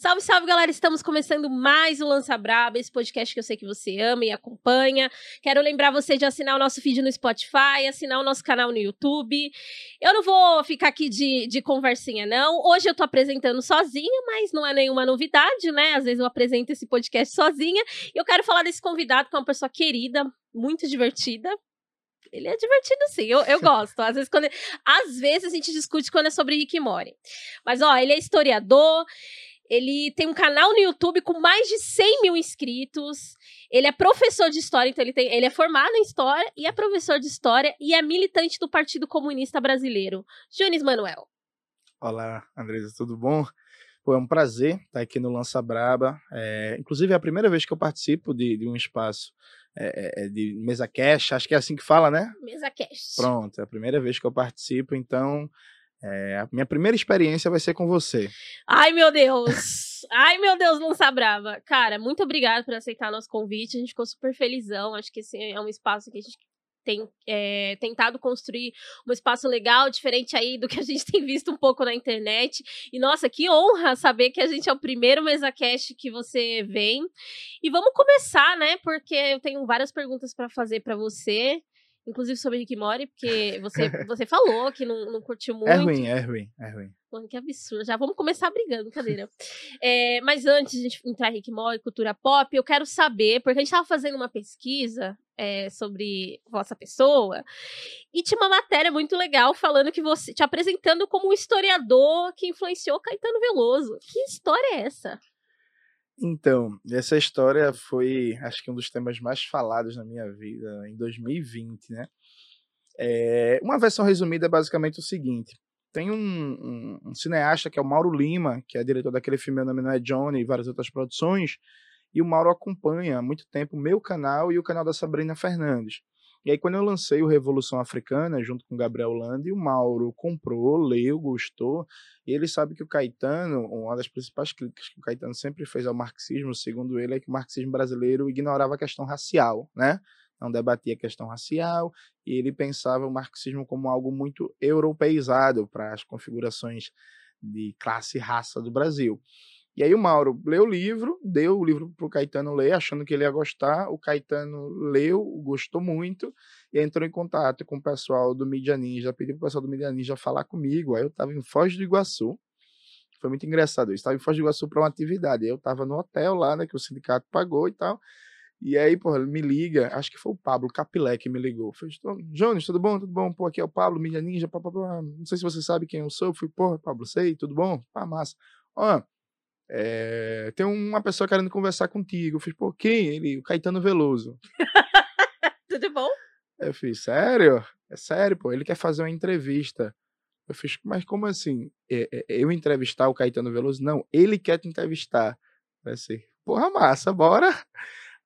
Salve, salve, galera! Estamos começando mais o Lança Braba, esse podcast que eu sei que você ama e acompanha. Quero lembrar você de assinar o nosso feed no Spotify, assinar o nosso canal no YouTube. Eu não vou ficar aqui de, de conversinha, não. Hoje eu tô apresentando sozinha, mas não é nenhuma novidade, né? Às vezes eu apresento esse podcast sozinha. E eu quero falar desse convidado, que é uma pessoa querida, muito divertida, ele é divertido sim, eu, eu gosto. Às vezes, quando, às vezes a gente discute quando é sobre Rick Morty. Mas, ó, ele é historiador, ele tem um canal no YouTube com mais de 100 mil inscritos. Ele é professor de história, então ele, tem, ele é formado em história e é professor de história e é militante do Partido Comunista Brasileiro. Jones Manuel. Olá, Andresa, tudo bom? Pô, é um prazer estar aqui no Lança Braba. É, inclusive, é a primeira vez que eu participo de, de um espaço é, é, de mesa cash, acho que é assim que fala, né? Mesa cash. Pronto, é a primeira vez que eu participo, então é, a minha primeira experiência vai ser com você. Ai, meu Deus! Ai, meu Deus, lança brava. Cara, muito obrigada por aceitar nosso convite. A gente ficou super felizão. Acho que esse é um espaço que a gente tem é, tentado construir um espaço legal, diferente aí do que a gente tem visto um pouco na internet. E nossa, que honra saber que a gente é o primeiro MesaCast que você vem. E vamos começar, né? Porque eu tenho várias perguntas para fazer para você inclusive sobre Rick Mori, porque você, você falou que não, não curtiu muito. É ruim, é ruim, é ruim. Mano, que absurdo. Já vamos começar brigando, brincadeira. é, mas antes de a gente entrar em Rick Mori, cultura pop, eu quero saber, porque a gente estava fazendo uma pesquisa é, sobre vossa pessoa, e tinha uma matéria muito legal falando que você, te apresentando como um historiador que influenciou Caetano Veloso. Que história é essa? Então, essa história foi, acho que um dos temas mais falados na minha vida em 2020, né? É, uma versão resumida é basicamente o seguinte: tem um, um, um, cineasta que é o Mauro Lima, que é diretor daquele filme Meu Nome Não É Johnny e várias outras produções, e o Mauro acompanha há muito tempo meu canal e o canal da Sabrina Fernandes. E aí, quando eu lancei o Revolução Africana, junto com o Gabriel Landi, o Mauro comprou, leu, gostou, e ele sabe que o Caetano, uma das principais críticas que o Caetano sempre fez ao marxismo, segundo ele, é que o marxismo brasileiro ignorava a questão racial, né? Não debatia a questão racial, e ele pensava o marxismo como algo muito europeizado para as configurações de classe e raça do Brasil. E aí o Mauro leu o livro, deu o livro para o Caetano ler, achando que ele ia gostar. O Caetano leu, gostou muito, e entrou em contato com o pessoal do Mídia Ninja, pediu para o pessoal do Mídia Ninja falar comigo. Aí eu estava em Foz do Iguaçu, foi muito engraçado. Eu estava em Foz do Iguaçu para uma atividade. Eu estava no hotel lá, né, que o sindicato pagou e tal. E aí, pô, ele me liga, acho que foi o Pablo Capilé que me ligou. Falei, Jones, tudo bom? Tudo bom? Pô, aqui é o Pablo, Mídia Ninja, pá, pá, pá. não sei se você sabe quem eu sou. Eu fui, pô, Pablo, sei, tudo bom? Pá, massa. Ó, é, tem uma pessoa querendo conversar contigo. Eu fiz, pô, quem? Ele, o Caetano Veloso. Tudo bom? Eu fiz, sério? É sério, pô, ele quer fazer uma entrevista. Eu fiz, mas como assim? É, é, eu entrevistar o Caetano Veloso? Não, ele quer te entrevistar. Vai ser, porra, massa, bora.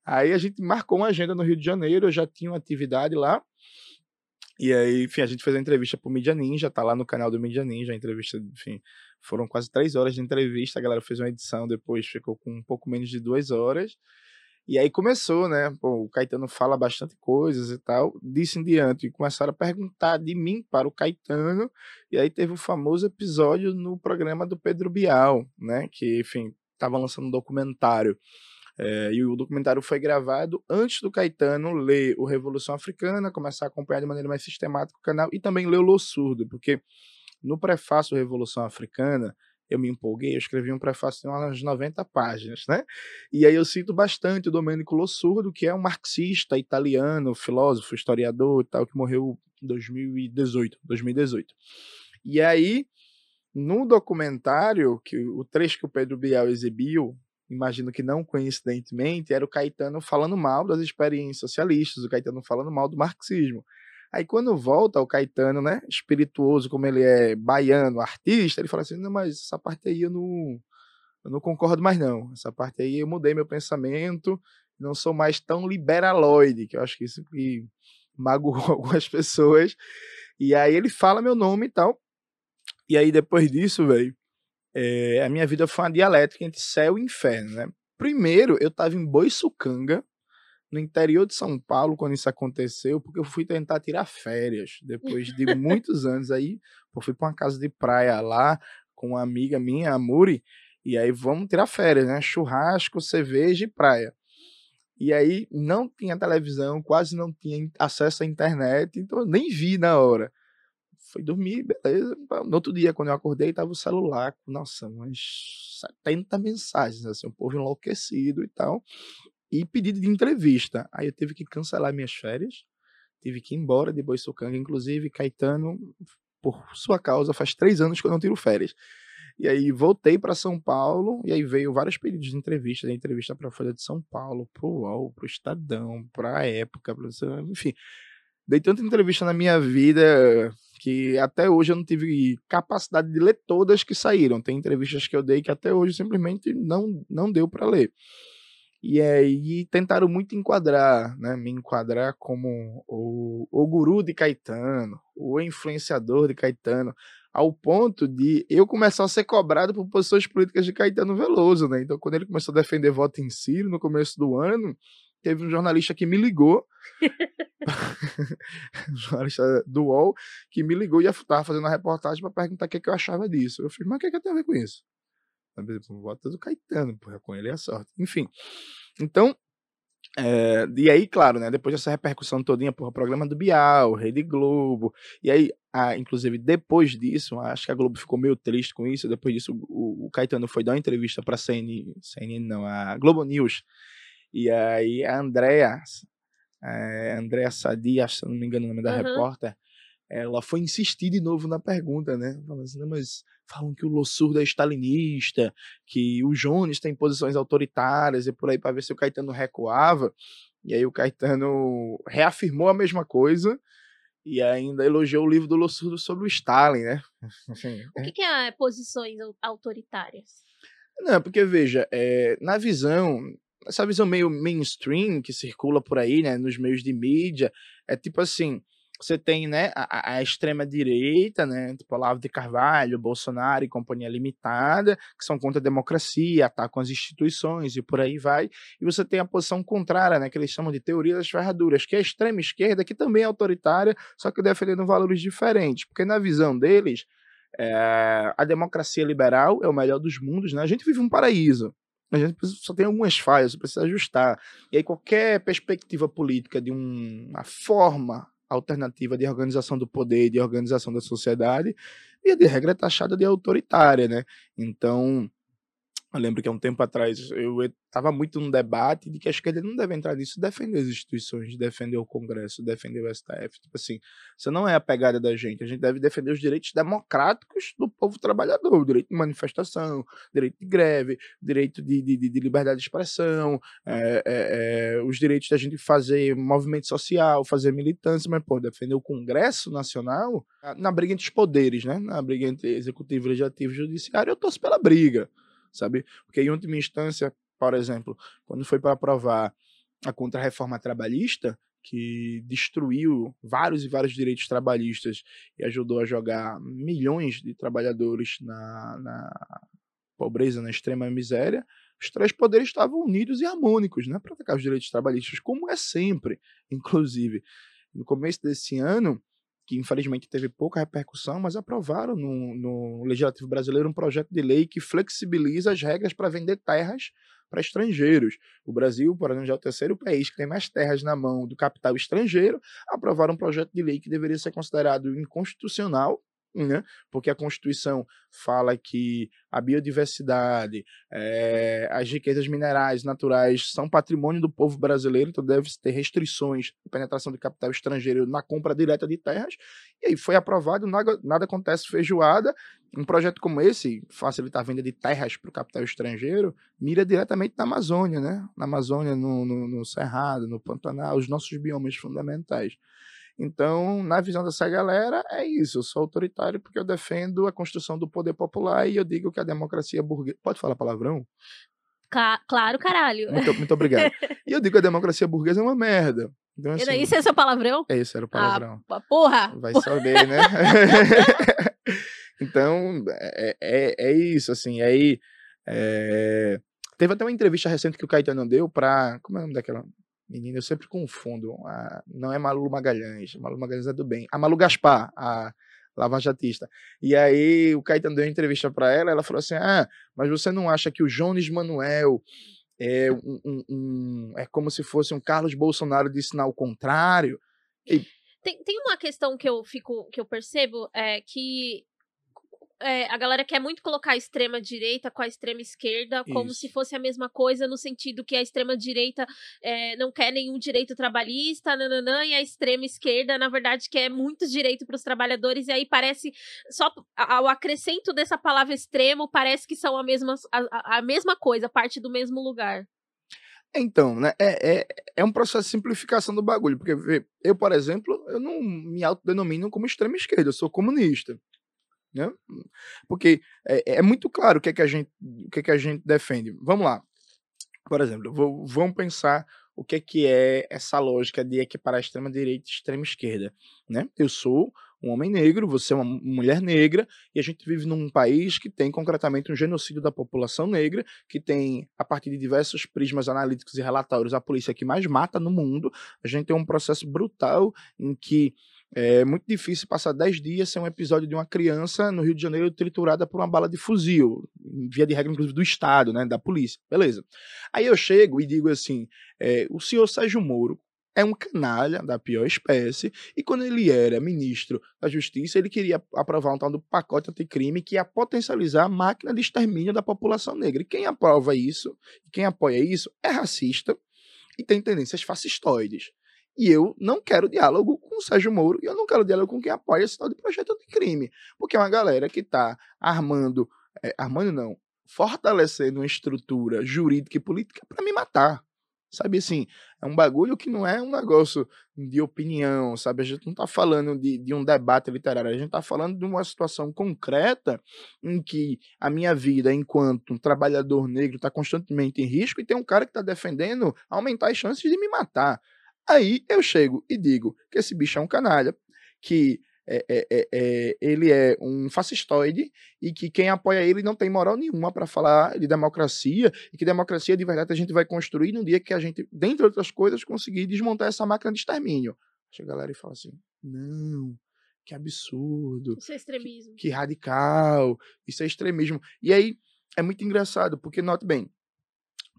Aí a gente marcou uma agenda no Rio de Janeiro, eu já tinha uma atividade lá. E aí, enfim, a gente fez a entrevista pro Mídia Ninja, tá lá no canal do Mídia Ninja, a entrevista, enfim, foram quase três horas de entrevista, a galera fez uma edição, depois ficou com um pouco menos de duas horas. E aí começou, né? Pô, o Caetano fala bastante coisas e tal. Disso em diante, começaram a perguntar de mim para o Caetano. E aí teve o famoso episódio no programa do Pedro Bial, né? Que, enfim, estava lançando um documentário. É, e o documentário foi gravado antes do Caetano ler o Revolução Africana, começar a acompanhar de maneira mais sistemática o canal e também ler o Lo Surdo, porque no prefácio Revolução Africana, eu me empolguei, eu escrevi um prefácio de umas 90 páginas, né? E aí eu cito bastante o Domenico Lossurdo, que é um marxista italiano, filósofo, historiador e tal, que morreu em 2018, 2018. E aí, no documentário, que o trecho que o Pedro Bial exibiu, imagino que não coincidentemente, era o Caetano falando mal das experiências socialistas, o Caetano falando mal do marxismo. Aí quando volta o Caetano, né, espirituoso como ele é baiano, artista, ele fala assim, não, mas essa parte aí eu não, eu não concordo mais não. Essa parte aí eu mudei meu pensamento, não sou mais tão liberaloide, que eu acho que isso que magoou algumas pessoas. E aí ele fala meu nome e tal. E aí depois disso, velho, é, a minha vida foi uma dialética entre céu e inferno, né? Primeiro, eu tava em Boiçucanga, no interior de São Paulo quando isso aconteceu, porque eu fui tentar tirar férias depois de muitos anos aí. Eu fui para uma casa de praia lá com uma amiga minha, a Muri, E aí vamos tirar férias, né? Churrasco, cerveja e praia. E aí não tinha televisão, quase não tinha acesso à internet, então eu nem vi na hora. Fui dormir, beleza. No outro dia, quando eu acordei, tava o celular com, nossa, umas 70 mensagens, assim, o povo enlouquecido e tal. E pedido de entrevista. Aí eu tive que cancelar minhas férias, tive que ir embora de Boiçucanga. Inclusive, Caetano, por sua causa, faz três anos que eu não tiro férias. E aí voltei para São Paulo, e aí veio vários pedidos de entrevista, de entrevista para a Folha de São Paulo, para o UOL, para o Estadão, para a Época, pra... enfim. Dei tanta entrevista na minha vida que até hoje eu não tive capacidade de ler todas que saíram. Tem entrevistas que eu dei que até hoje simplesmente não, não deu para ler. E aí tentaram muito enquadrar, né? Me enquadrar como o, o guru de Caetano, o influenciador de Caetano ao ponto de eu começar a ser cobrado por posições políticas de Caetano Veloso, né? Então, quando ele começou a defender voto em Ciro no começo do ano, teve um jornalista que me ligou, um jornalista do UOL, que me ligou e estava fazendo uma reportagem para perguntar o que, é que, eu achava disso. Eu falei, mas o que, é que tem a ver com isso? O voto do Caetano, porra, com ele é a sorte. Enfim, então, é, e aí, claro, né, depois dessa repercussão todinha, porra, programa do Bial, Rede Globo, e aí, ah, inclusive, depois disso, acho que a Globo ficou meio triste com isso, depois disso o, o Caetano foi dar uma entrevista pra CNN, CNN não, a Globo News, e aí a Andrea, é, Andrea Sadia, se não me engano o nome da uhum. repórter, ela foi insistir de novo na pergunta, né? Falando assim, mas falam que o Lossurdo é stalinista, que o Jones tem posições autoritárias e por aí para ver se o Caetano recuava. E aí o Caetano reafirmou a mesma coisa e ainda elogiou o livro do Lossurdo sobre o Stalin, né? Assim, o que, que é posições autoritárias? Não, porque veja, é, na visão, essa visão meio mainstream que circula por aí, né, nos meios de mídia, é tipo assim, você tem né, a, a extrema-direita, né, tipo Olavo de Carvalho, Bolsonaro e Companhia Limitada, que são contra a democracia, atacam as instituições e por aí vai. E você tem a posição contrária, né, que eles chamam de teoria das ferraduras, que é a extrema-esquerda, que também é autoritária, só que defendendo valores diferentes. Porque na visão deles, é, a democracia liberal é o melhor dos mundos. Né? A gente vive um paraíso. A gente só tem algumas falhas, precisa ajustar. E aí qualquer perspectiva política de um, uma forma alternativa de organização do poder, de organização da sociedade, e de regra é taxada de autoritária, né? Então, eu lembro que há um tempo atrás eu estava muito num debate de que a esquerda não deve entrar nisso, defender as instituições, defender o Congresso, defender o STF. Tipo assim, isso não é a pegada da gente. A gente deve defender os direitos democráticos do povo trabalhador, o direito de manifestação, direito de greve, direito de, de, de liberdade de expressão, é, é, é, os direitos da gente fazer movimento social, fazer militância, mas, pô, defender o Congresso Nacional na briga entre os poderes, né? Na briga entre executivo, legislativo e judiciário, eu torço pela briga sabe? Porque em última instância, por exemplo, quando foi para aprovar a contra-reforma trabalhista, que destruiu vários e vários direitos trabalhistas e ajudou a jogar milhões de trabalhadores na, na pobreza, na extrema miséria, os três poderes estavam unidos e harmônicos né, para atacar os direitos trabalhistas, como é sempre, inclusive. No começo desse ano, que infelizmente teve pouca repercussão, mas aprovaram no, no Legislativo Brasileiro um projeto de lei que flexibiliza as regras para vender terras para estrangeiros. O Brasil, por exemplo, já é o terceiro país que tem mais terras na mão do capital estrangeiro, aprovaram um projeto de lei que deveria ser considerado inconstitucional né? porque a Constituição fala que a biodiversidade, é, as riquezas minerais naturais são patrimônio do povo brasileiro, então deve ter restrições de penetração de capital estrangeiro na compra direta de terras. E aí foi aprovado, nada, nada acontece feijoada. Um projeto como esse, facilitar a venda de terras para o capital estrangeiro, mira diretamente na Amazônia, né? Na Amazônia, no, no, no Cerrado, no Pantanal, os nossos biomas fundamentais. Então, na visão dessa galera, é isso. Eu sou autoritário porque eu defendo a construção do poder popular e eu digo que a democracia burguesa. Pode falar palavrão? Ca claro, caralho. Muito, muito obrigado. e eu digo que a democracia burguesa é uma merda. Então, assim, e esse é seu palavrão? É, esse era o palavrão. Ah, porra! Vai saber, né? então, é, é, é, isso, assim. Aí, é... teve até uma entrevista recente que o Caetano deu pra... Como é o nome daquela Menina, eu sempre confundo. A, não é Malu Magalhães. Malu Magalhães é do bem. A Malu Gaspar, a, lavajatista. E aí o Caetano deu uma entrevista para ela, ela falou assim: "Ah, mas você não acha que o Jones Manuel é um, um, um é como se fosse um Carlos Bolsonaro de sinal contrário?" E... Tem, tem uma questão que eu fico que eu percebo é que é, a galera quer muito colocar a extrema direita com a extrema esquerda como Isso. se fosse a mesma coisa, no sentido que a extrema direita é, não quer nenhum direito trabalhista, nananã, e a extrema esquerda, na verdade, quer muitos direitos para os trabalhadores, e aí parece, só ao acrescento dessa palavra extremo, parece que são a mesma, a, a mesma coisa, parte do mesmo lugar. Então, né, é, é, é um processo de simplificação do bagulho, porque eu, por exemplo, eu não me autodenomino como extrema esquerda, eu sou comunista. Né? Porque é, é, muito claro o que é que a gente, o que é que a gente defende. Vamos lá. Por exemplo, vou, vamos pensar o que é que é essa lógica de equiparar extrema direita e extrema esquerda, né? Eu sou um homem negro, você é uma mulher negra, e a gente vive num país que tem concretamente um genocídio da população negra, que tem, a partir de diversos prismas analíticos e relatórios, a polícia que mais mata no mundo. A gente tem um processo brutal em que é muito difícil passar 10 dias sem um episódio de uma criança no Rio de Janeiro triturada por uma bala de fuzil, via de regra, inclusive, do Estado, né, da polícia. Beleza. Aí eu chego e digo assim: é, o senhor Sérgio Moro é um canalha da pior espécie, e quando ele era ministro da Justiça, ele queria aprovar um tal do pacote anticrime que ia potencializar a máquina de extermínio da população negra. E quem aprova isso, quem apoia isso, é racista e tem tendências fascistoides. E eu não quero diálogo com o Sérgio Moro e eu não quero diálogo com quem apoia esse tal de projeto de crime. Porque é uma galera que está armando, é, armando não, fortalecendo uma estrutura jurídica e política para me matar. Sabe assim, é um bagulho que não é um negócio de opinião, sabe? A gente não está falando de, de um debate literário, a gente está falando de uma situação concreta em que a minha vida enquanto um trabalhador negro está constantemente em risco e tem um cara que está defendendo aumentar as chances de me matar. Aí eu chego e digo que esse bicho é um canalha, que é, é, é, ele é um fascistoide e que quem apoia ele não tem moral nenhuma para falar de democracia e que democracia de verdade a gente vai construir no dia que a gente, dentre outras coisas, conseguir desmontar essa máquina de extermínio. Chega a galera e fala assim: não, que absurdo. Isso é extremismo. Que, que radical, isso é extremismo. E aí é muito engraçado, porque, note bem,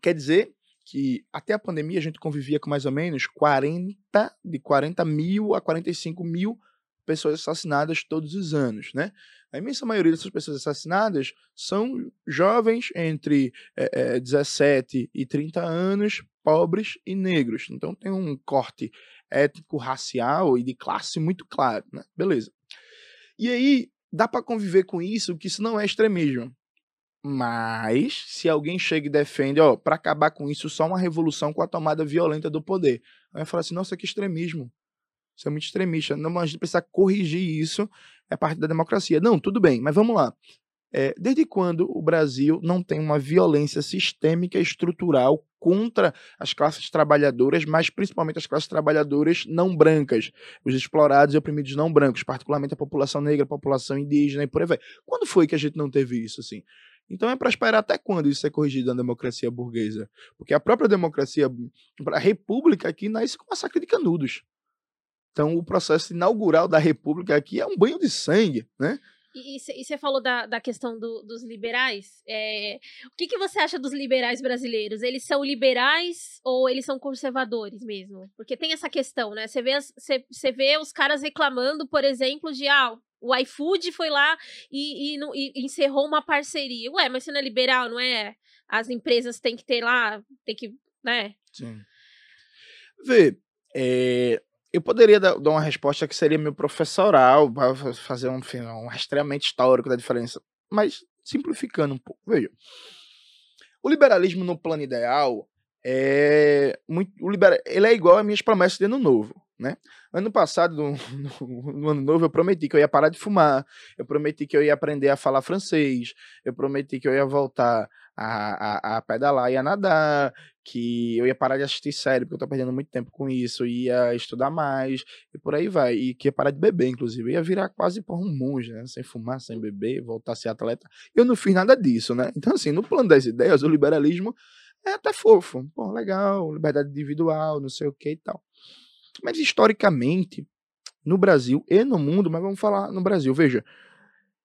quer dizer que até a pandemia a gente convivia com mais ou menos 40, de 40 mil a 45 mil pessoas assassinadas todos os anos, né? A imensa maioria dessas pessoas assassinadas são jovens entre é, é, 17 e 30 anos, pobres e negros. Então tem um corte étnico, racial e de classe muito claro, né? Beleza. E aí dá para conviver com isso, que isso não é extremismo. Mas, se alguém chega e defende, ó, para acabar com isso, só uma revolução com a tomada violenta do poder. Aí vai falar assim, nossa, que extremismo. Isso é muito extremista. Não, a gente precisa corrigir isso, é parte da democracia. Não, tudo bem, mas vamos lá. É, desde quando o Brasil não tem uma violência sistêmica estrutural contra as classes trabalhadoras, mas principalmente as classes trabalhadoras não brancas, os explorados e oprimidos não brancos, particularmente a população negra, a população indígena e por aí vai. Quando foi que a gente não teve isso assim? Então é para esperar até quando isso é corrigido na democracia burguesa? Porque a própria democracia, a república aqui nasce com massacre de canudos. Então o processo inaugural da república aqui é um banho de sangue, né? E você falou da, da questão do, dos liberais. É, o que, que você acha dos liberais brasileiros? Eles são liberais ou eles são conservadores mesmo? Porque tem essa questão, né? Você vê, vê os caras reclamando, por exemplo, de ah, o iFood foi lá e, e, e, encerrou uma parceria. Ué, mas você não é liberal, não é? As empresas têm que ter lá, tem que, né? Sim. Vê, é, eu poderia dar, uma resposta que seria meu professoral, fazer um, um rastreamento histórico da diferença, mas simplificando um pouco. Veja, o liberalismo no plano ideal é muito, o libera, ele é igual às minhas promessas de ano novo né? Ano passado, no, no, no, ano novo, eu prometi que eu ia parar de fumar, eu prometi que eu ia aprender a falar francês, eu prometi que eu ia voltar a, a, a pedalar e a nadar, que eu ia parar de assistir série, porque eu tô perdendo muito tempo com isso, ia estudar mais, e por aí vai, e que ia parar de beber, inclusive, eu ia virar quase por um monge, né? Sem fumar, sem beber, voltar a ser atleta. Eu não fiz nada disso, né? Então, assim, no plano das ideias, o liberalismo é até fofo, pô, legal, liberdade individual, não sei o que e tal. Mas historicamente, no Brasil e no mundo, mas vamos falar no Brasil. Veja,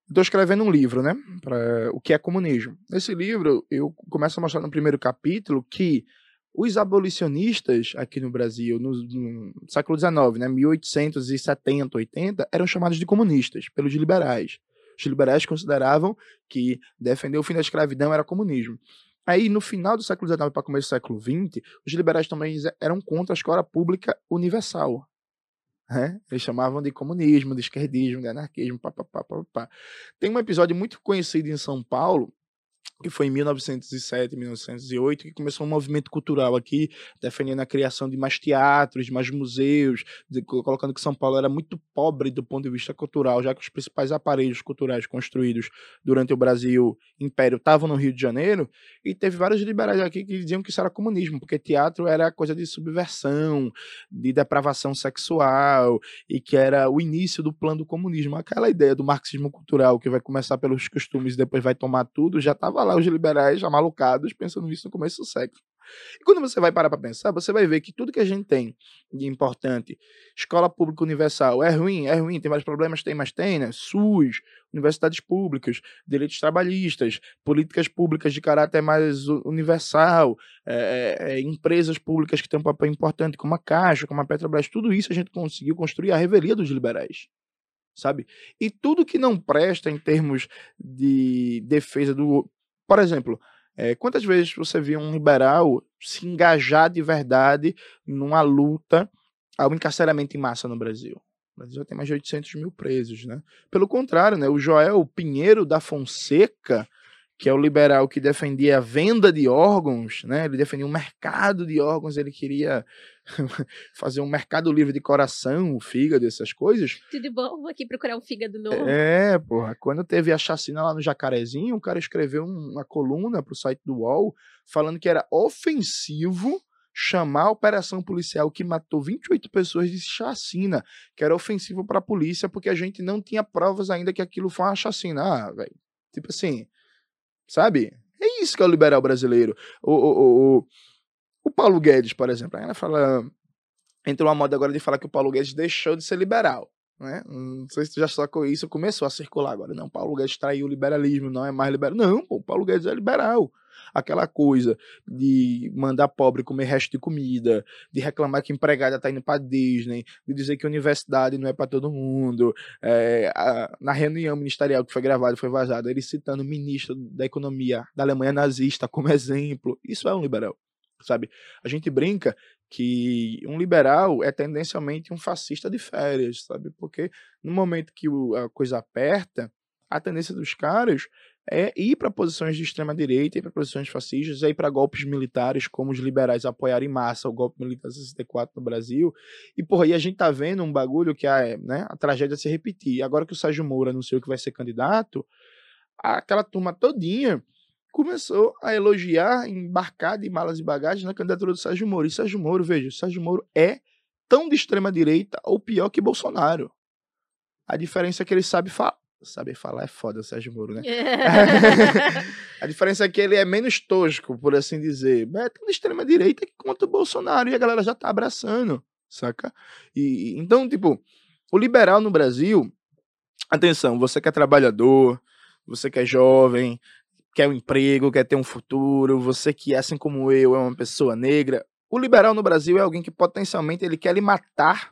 estou escrevendo um livro, né? Para o que é comunismo. Nesse livro, eu começo a mostrar no primeiro capítulo que os abolicionistas aqui no Brasil, no, no século XIX, né, 1870, 80, eram chamados de comunistas pelos liberais. Os liberais consideravam que defender o fim da escravidão era comunismo. Aí, no final do século XIX para começo do século XX, os liberais também eram contra a escola pública universal. Né? Eles chamavam de comunismo, de esquerdismo, de anarquismo, papapá. Tem um episódio muito conhecido em São Paulo, que foi em 1907, 1908, que começou um movimento cultural aqui, defendendo a criação de mais teatros, de mais museus, de, colocando que São Paulo era muito pobre do ponto de vista cultural, já que os principais aparelhos culturais construídos durante o Brasil Império estavam no Rio de Janeiro, e teve vários liberais aqui que diziam que isso era comunismo, porque teatro era coisa de subversão, de depravação sexual, e que era o início do plano do comunismo. Aquela ideia do marxismo cultural, que vai começar pelos costumes e depois vai tomar tudo, já estava lá os liberais amalucados pensando nisso no começo do século. E quando você vai parar para pensar, você vai ver que tudo que a gente tem de importante, escola pública universal, é ruim, é ruim, tem vários problemas, tem, mas tem, né? SUS, universidades públicas, direitos trabalhistas, políticas públicas de caráter mais universal, é, é, empresas públicas que têm um papel importante, como a Caixa, como a Petrobras, tudo isso a gente conseguiu construir a revelia dos liberais sabe? E tudo que não presta em termos de defesa do por exemplo, é, quantas vezes você viu um liberal se engajar de verdade numa luta ao encarceramento em massa no Brasil? O Brasil já tem mais de 800 mil presos, né? Pelo contrário, né? O Joel Pinheiro da Fonseca, que é o liberal que defendia a venda de órgãos, né? Ele defendia um mercado de órgãos, ele queria fazer um mercado livre de coração, o fígado, essas coisas. Tudo bom? Vou aqui procurar um fígado novo. É, porra. Quando teve a chacina lá no Jacarezinho, o cara escreveu uma coluna pro site do UOL falando que era ofensivo chamar a operação policial que matou 28 pessoas de chacina, que era ofensivo para a polícia porque a gente não tinha provas ainda que aquilo foi uma chacina. Ah, velho. Tipo assim, sabe? É isso que é o liberal brasileiro. O, o, o, o Paulo Guedes, por exemplo, ela fala. Entrou uma moda agora de falar que o Paulo Guedes deixou de ser liberal. Né? Não sei se tu já sacou isso, começou a circular agora. Não, Paulo Guedes traiu o liberalismo, não é mais liberal. Não, pô, Paulo Guedes é liberal. Aquela coisa de mandar pobre comer resto de comida, de reclamar que empregada tá indo pra Disney, de dizer que universidade não é para todo mundo. É, a, na reunião ministerial que foi gravada, foi vazada, ele citando o ministro da economia da Alemanha nazista como exemplo. Isso é um liberal sabe? A gente brinca que um liberal é tendencialmente um fascista de férias, sabe? Porque no momento que a coisa aperta, a tendência dos caras é ir para posições de extrema direita, ir para posições fascistas, é ir para golpes militares, como os liberais apoiaram em massa o golpe militar 64 no Brasil. E porra, aí a gente tá vendo um bagulho que é, né, a tragédia se repetir. Agora que o Sérgio Moro anunciou que vai ser candidato, aquela turma todinha começou a elogiar, embarcar de malas e bagagens na candidatura do Sérgio Moro. E Sérgio Moro, veja, o Sérgio Moro é tão de extrema direita ou pior que Bolsonaro. A diferença é que ele sabe falar. Saber falar é foda, Sérgio Moro, né? a diferença é que ele é menos tosco, por assim dizer. É tão de extrema direita que contra o Bolsonaro e a galera já tá abraçando, saca? E, então, tipo, o liberal no Brasil, atenção, você que é trabalhador, você que é jovem, quer um emprego, quer ter um futuro, você que, assim como eu, é uma pessoa negra. O liberal no Brasil é alguém que potencialmente ele quer lhe matar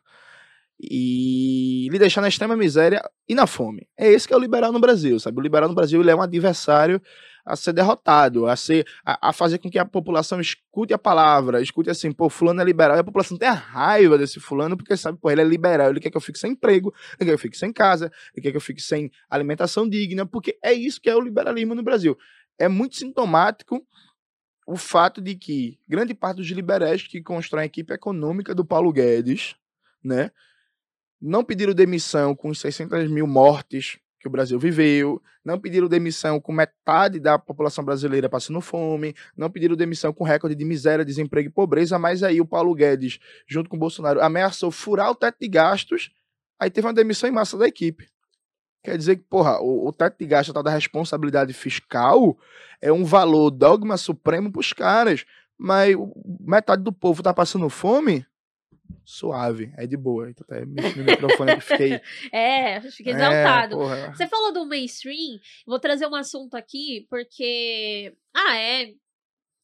e lhe deixar na extrema miséria e na fome. É esse que é o liberal no Brasil, sabe? O liberal no Brasil ele é um adversário a ser derrotado, a ser a, a, fazer com que a população escute a palavra, escute assim, pô, fulano é liberal, e a população tem a raiva desse fulano porque sabe, pô, ele é liberal, ele quer que eu fique sem emprego, ele quer que eu fique sem casa, ele quer que eu fique sem alimentação digna, porque é isso que é o liberalismo no Brasil. É muito sintomático o fato de que grande parte dos liberais que constroem a equipe econômica do Paulo Guedes, né, não pediram demissão com os 600 mil mortes que o Brasil viveu, não pediram demissão com metade da população brasileira passando fome, não pediram demissão com recorde de miséria, desemprego e pobreza, mas aí o Paulo Guedes, junto com o Bolsonaro, ameaçou furar o teto de gastos, aí teve uma demissão em massa da equipe. Quer dizer que, porra, o, o teto de gastos da responsabilidade fiscal é um valor dogma supremo para os caras, mas metade do povo tá passando fome, suave, é de boa. Então até mexi no microfone que fiquei. É, fiquei É, exaltado. porra. Você falou do mainstream, vou trazer um assunto aqui, porque. Ah, é.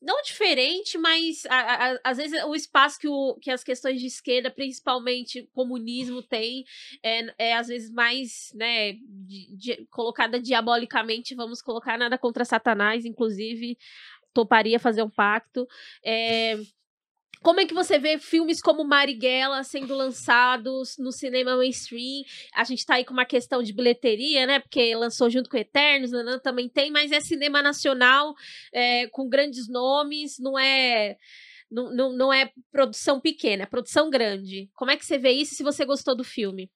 Não diferente, mas a- a- às vezes o espaço que, o, que as questões de esquerda, principalmente comunismo, tem, é, é às vezes mais, né, di- di- colocada diabolicamente, vamos colocar nada contra Satanás, inclusive, toparia fazer um pacto. É, como é que você vê filmes como Marighella sendo lançados no cinema mainstream? A gente tá aí com uma questão de bilheteria, né? Porque lançou junto com Eternos, nanã, também tem, mas é cinema nacional, é, com grandes nomes, não é. Não, não, não é produção pequena, é produção grande. Como é que você vê isso se você gostou do filme?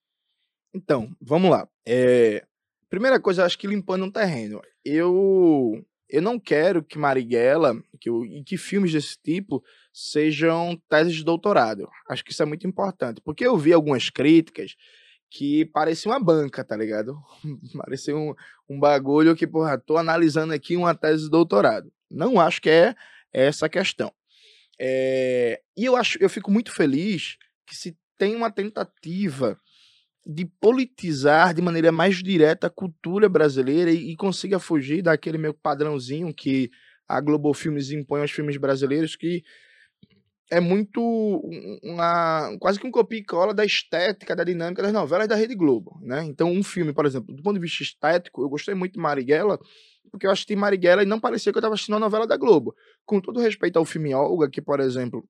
Então, vamos lá. É, Primeira coisa, acho que limpando um terreno. Eu eu não quero que Marighella que, e que filmes desse tipo sejam teses de doutorado. Acho que isso é muito importante. Porque eu vi algumas críticas que parecia uma banca, tá ligado? parecia um, um bagulho que, porra, tô analisando aqui uma tese de doutorado. Não acho que é essa questão. É, e eu acho, eu fico muito feliz que se tem uma tentativa de politizar de maneira mais direta a cultura brasileira e, e consiga fugir daquele meu padrãozinho que a Globo Filmes impõe aos filmes brasileiros que é muito um- uma quase que um copia e cola da estética, da dinâmica das novelas da Rede Globo, né? Então um filme, por exemplo, do ponto de vista estético, eu gostei muito de Marighella, porque eu assisti Marighella e não parecia que eu estava assistindo uma novela da Globo. Com todo respeito ao filme Olga, que por exemplo,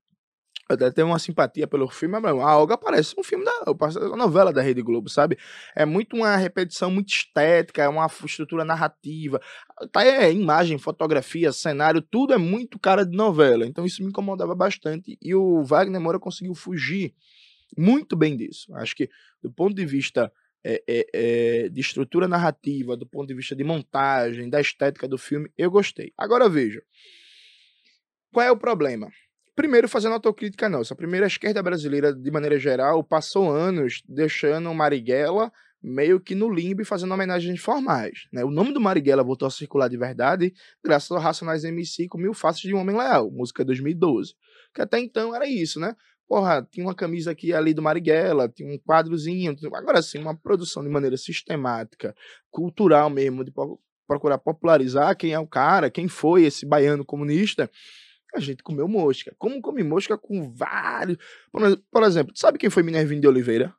eu até tenho uma simpatia pelo filme, mas a Olga parece um filme da uma novela da Rede Globo, sabe? É muito uma repetição muito estética, é uma estrutura narrativa, tá é imagem, fotografia, cenário, tudo é muito cara de novela. Então isso me incomodava bastante e o Wagner Moura conseguiu fugir muito bem disso. Acho que do ponto de vista é, é, é, de estrutura narrativa, do ponto de vista de montagem, da estética do filme, eu gostei. Agora veja, qual é o problema? Primeiro, fazendo autocrítica nossa. Primeiro, a esquerda brasileira, de maneira geral, passou anos deixando Marighella meio que no limbo e fazendo homenagens formais. Né? O nome do Marighella voltou a circular de verdade graças ao Racionais MC com Mil Faces de um Homem Leal, música 2012. Que até então era isso, né? Porra, tinha uma camisa aqui ali do Marighella, tinha um quadrozinho. Agora sim, uma produção de maneira sistemática, cultural mesmo, de procurar popularizar quem é o cara, quem foi esse baiano comunista a gente comeu mosca. Como come mosca com vários. Por, ex- por exemplo, sabe quem foi Minervino de Oliveira?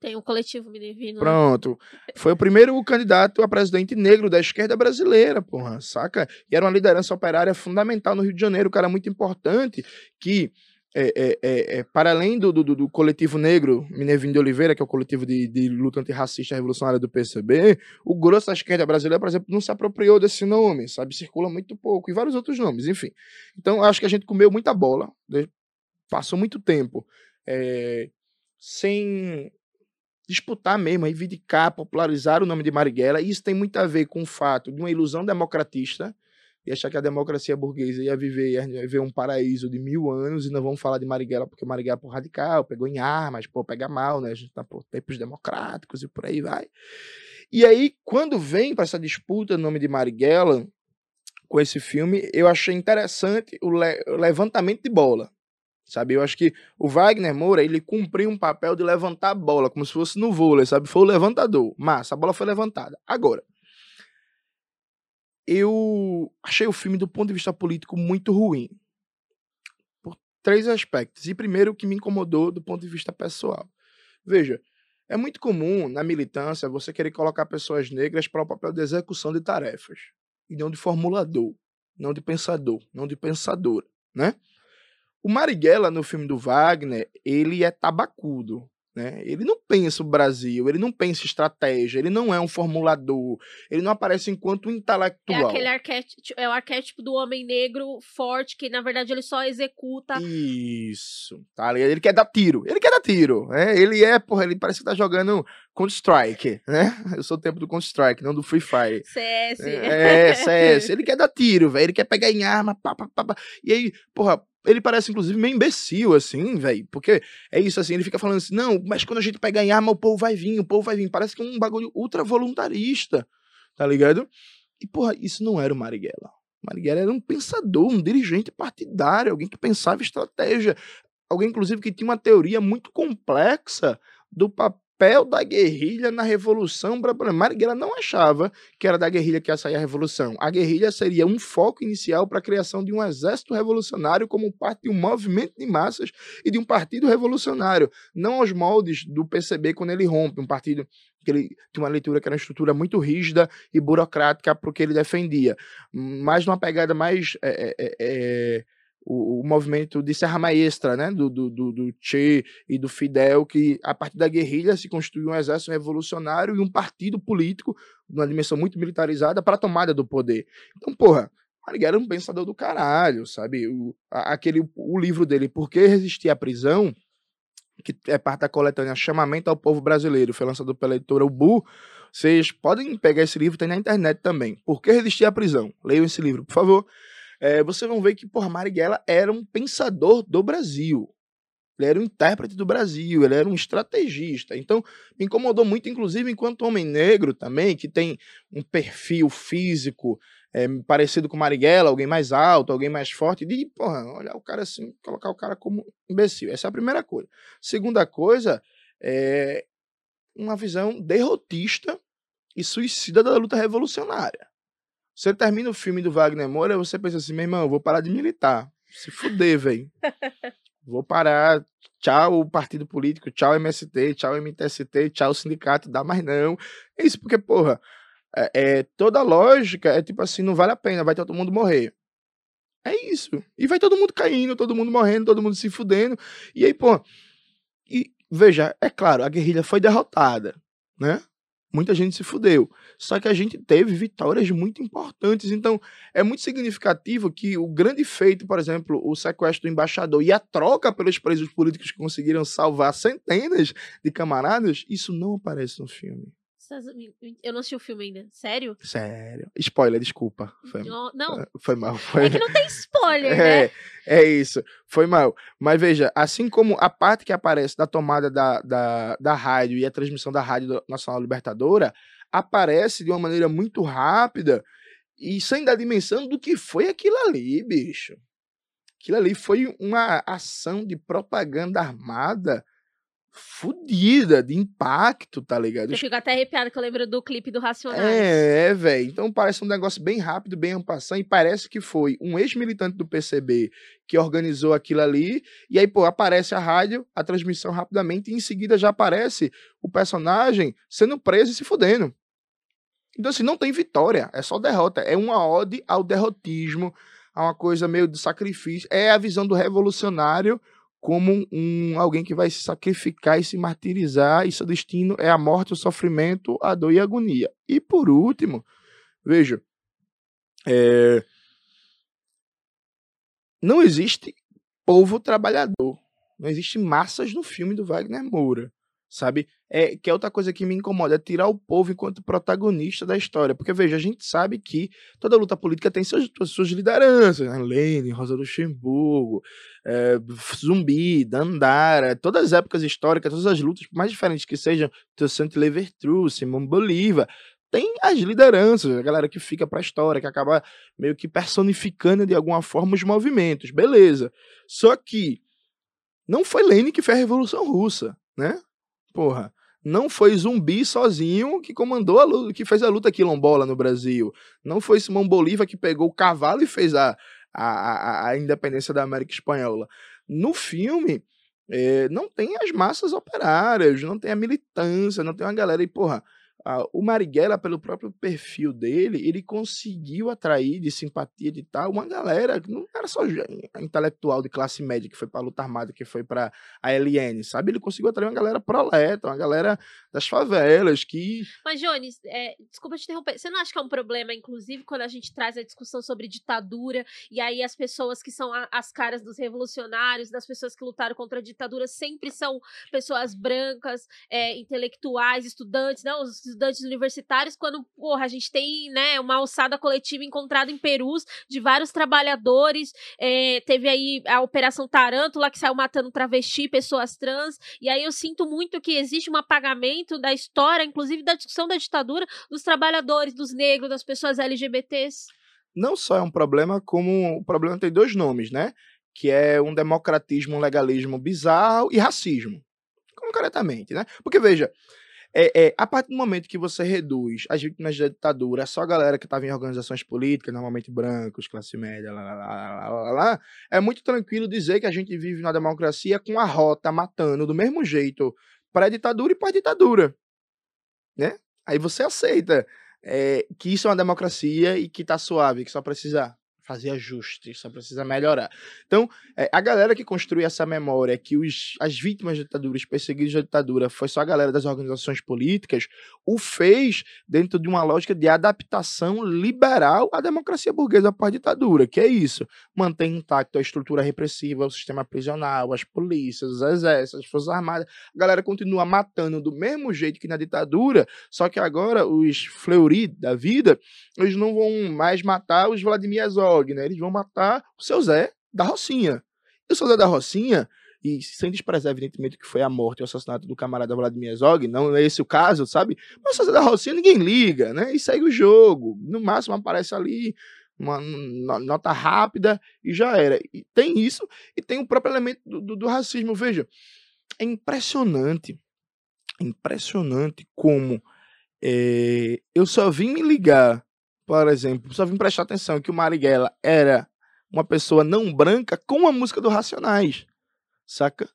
Tem um coletivo Minervino. né? Pronto. Foi o primeiro candidato a presidente negro da esquerda brasileira, porra, saca? E era uma liderança operária fundamental no Rio de Janeiro, um cara muito importante que. É, é, é, é, para além do, do, do coletivo negro Minervino de Oliveira, que é o coletivo de, de luta antirracista revolucionária do PCB, o grosso da esquerda brasileira, por exemplo, não se apropriou desse nome, sabe? Circula muito pouco, e vários outros nomes, enfim. Então, acho que a gente comeu muita bola, né? passou muito tempo é, sem disputar mesmo, reivindicar, popularizar o nome de Marighella, e isso tem muito a ver com o fato de uma ilusão democratista, e achar que a democracia burguesa ia viver, ia viver um paraíso de mil anos, e não vamos falar de Marighella, porque Marighella é por radical, pegou em armas, pô, pega mal, né, a gente tá por tempos democráticos e por aí vai. E aí, quando vem para essa disputa no nome de Marighella, com esse filme, eu achei interessante o, le- o levantamento de bola. Sabe, eu acho que o Wagner Moura, ele cumpriu um papel de levantar a bola, como se fosse no vôlei, sabe? Foi o levantador. Massa, a bola foi levantada. Agora, eu achei o filme, do ponto de vista político, muito ruim. Por três aspectos. E primeiro, o que me incomodou do ponto de vista pessoal. Veja, é muito comum na militância você querer colocar pessoas negras para o papel de execução de tarefas, e não de formulador, não de pensador, não de pensadora, né? O Marighella, no filme do Wagner, ele é tabacudo. Né? Ele não pensa o Brasil, ele não pensa estratégia, ele não é um formulador, ele não aparece enquanto É intelectual. aquele arquétipo, é o arquétipo do homem negro forte, que na verdade ele só executa. Isso, tá? Ele quer dar tiro, ele quer dar tiro, né? Ele é, porra, ele parece que tá jogando Counter-Strike, né? Eu sou o tempo do Counter-Strike, não do Free Fire. CS. É, CS. Ele quer dar tiro, velho. Ele quer pegar em arma, pá, pá, pá, pá. E aí, porra, ele parece inclusive meio imbecil, assim, velho. Porque é isso, assim, ele fica falando assim, não, mas quando a gente pegar em arma, o povo vai vir, o povo vai vir. Parece que é um bagulho ultra voluntarista, tá ligado? E, porra, isso não era o Marighella. Marighella era um pensador, um dirigente partidário, alguém que pensava estratégia. alguém, inclusive, que tinha uma teoria muito complexa do papel papel da guerrilha na Revolução Brasileira. Marighella não achava que era da guerrilha que ia sair a Revolução. A guerrilha seria um foco inicial para a criação de um exército revolucionário como parte de um movimento de massas e de um partido revolucionário, não aos moldes do PCB quando ele rompe, um partido que ele tinha uma leitura que era uma estrutura muito rígida e burocrática para o que ele defendia, mas numa pegada mais é, é, é, o, o, movimento de Serra Maestra, né, do, do, do, do, Che e do Fidel, que a partir da guerrilha se construiu um exército revolucionário e um partido político, numa dimensão muito militarizada, para a tomada do poder. Então, porra, Marighella era um pensador do caralho, sabe? O, aquele, o livro dele, Por que Resistir à Prisão, que é parte da coletânea Chamamento ao Povo Brasileiro, foi lançado pela editora Ubu, vocês podem pegar esse livro, tem na internet também. Por que Resistir à Prisão? Leiam esse livro, por favor é, você vão ver que, porra, Marighella era um pensador do Brasil. Ele era um intérprete do Brasil, ele era um estrategista. Então, me incomodou muito, inclusive, enquanto homem negro também, que tem um perfil físico é, parecido com Marighella, alguém mais alto, alguém mais forte, de, porra, olhar o cara assim, colocar o cara como imbecil. Essa é a primeira coisa. Segunda coisa, é uma visão derrotista e suicida da luta revolucionária. Você termina o filme do Wagner Moura, você pensa assim, meu irmão, eu vou parar de militar. Se fuder, velho. Vou parar. Tchau, partido político, tchau, MST, tchau, MTST, tchau, sindicato, dá mais não. É isso porque, porra, é, é, toda lógica é tipo assim, não vale a pena, vai todo mundo morrer. É isso. E vai todo mundo caindo, todo mundo morrendo, todo mundo se fudendo. E aí, pô. E veja, é claro, a guerrilha foi derrotada, né? Muita gente se fudeu. Só que a gente teve vitórias muito importantes. Então, é muito significativo que o grande feito, por exemplo, o sequestro do embaixador e a troca pelos presos políticos que conseguiram salvar centenas de camaradas, isso não aparece no filme. Eu não assisti o filme ainda. Sério? Sério. Spoiler, desculpa. Foi, não. não. Foi mal. Foi... É que não tem spoiler, é, né? É isso. Foi mal. Mas veja, assim como a parte que aparece da tomada da, da, da rádio e a transmissão da Rádio Nacional Libertadora, aparece de uma maneira muito rápida e sem dar dimensão do que foi aquilo ali, bicho. Aquilo ali foi uma ação de propaganda armada fudida, de impacto, tá ligado? Eu fico até arrepiada que eu lembro do clipe do Racionais. É, é velho. Então parece um negócio bem rápido, bem ampassando, e parece que foi um ex-militante do PCB que organizou aquilo ali, e aí, pô, aparece a rádio, a transmissão rapidamente, e em seguida já aparece o personagem sendo preso e se fudendo. Então, assim, não tem vitória, é só derrota. É uma ode ao derrotismo, a uma coisa meio de sacrifício. É a visão do revolucionário como um alguém que vai se sacrificar e se martirizar, e seu destino é a morte, o sofrimento, a dor e a agonia. E por último, veja, é, não existe povo trabalhador, não existe massas no filme do Wagner Moura sabe? É, que é outra coisa que me incomoda, é tirar o povo enquanto protagonista da história. Porque, veja, a gente sabe que toda luta política tem suas, suas lideranças, né? Rosa Luxemburgo, é, Zumbi, Dandara, todas as épocas históricas, todas as lutas, mais diferentes que sejam, Toussaint Louverture, Simão Bolívar, tem as lideranças, a galera que fica para a história, que acaba meio que personificando de alguma forma os movimentos, beleza. Só que não foi Lenin que fez a Revolução Russa, né? Porra, não foi Zumbi sozinho que comandou a luta, que fez a luta quilombola no Brasil. Não foi Simão Bolívar que pegou o cavalo e fez a, a, a, a independência da América Espanhola. No filme, é, não tem as massas operárias, não tem a militância, não tem uma galera. E, porra, ah, o Marighella, pelo próprio perfil dele, ele conseguiu atrair de simpatia de tal uma galera que não era só intelectual de classe média que foi para a luta armada, que foi para a LN, sabe? Ele conseguiu atrair uma galera proleta, uma galera das favelas que. Mas, Jones, é, desculpa te interromper. Você não acha que é um problema, inclusive, quando a gente traz a discussão sobre ditadura e aí as pessoas que são a, as caras dos revolucionários, das pessoas que lutaram contra a ditadura, sempre são pessoas brancas, é, intelectuais, estudantes, não? Os estudantes universitários, quando, porra, a gente tem, né, uma alçada coletiva encontrada em Perus de vários trabalhadores, é, teve aí a Operação Tarântula, que saiu matando travesti, pessoas trans, e aí eu sinto muito que existe um apagamento da história, inclusive da discussão da ditadura, dos trabalhadores, dos negros, das pessoas LGBTs. Não só é um problema, como o problema tem dois nomes, né? que é um democratismo, um legalismo bizarro e racismo. Concretamente, né? Porque, veja, é, é, a partir do momento que você reduz as vítimas da ditadura, só a galera que estava em organizações políticas, normalmente brancos, classe média, lá, lá, lá, lá, é muito tranquilo dizer que a gente vive na democracia com a rota matando do mesmo jeito pré-ditadura e pós-ditadura. Né? Aí você aceita é, que isso é uma democracia e que tá suave, que só precisa fazer ajustes, só precisa melhorar. Então, é, a galera que construiu essa memória que os, as vítimas da ditadura, os perseguidos da ditadura, foi só a galera das organizações políticas, o fez dentro de uma lógica de adaptação liberal à democracia burguesa pós-ditadura, que é isso, mantém intacto a estrutura repressiva, o sistema prisional, as polícias, os exércitos, as forças armadas, a galera continua matando do mesmo jeito que na ditadura, só que agora os Fleury da vida, eles não vão mais matar os Vladimir Azov, né? Eles vão matar o seu Zé da Rocinha. E o seu Zé da Rocinha, e sem desprezar, evidentemente, que foi a morte e o assassinato do camarada Vladimir Zog, não é esse o caso, sabe? Mas o seu Zé da Rocinha ninguém liga, né? E segue o jogo. No máximo aparece ali uma nota rápida e já era. E tem isso, e tem o próprio elemento do, do, do racismo. Veja, é impressionante, impressionante como é, eu só vim me ligar por exemplo, só vim prestar atenção que o Marighella era uma pessoa não branca com a música do Racionais, saca?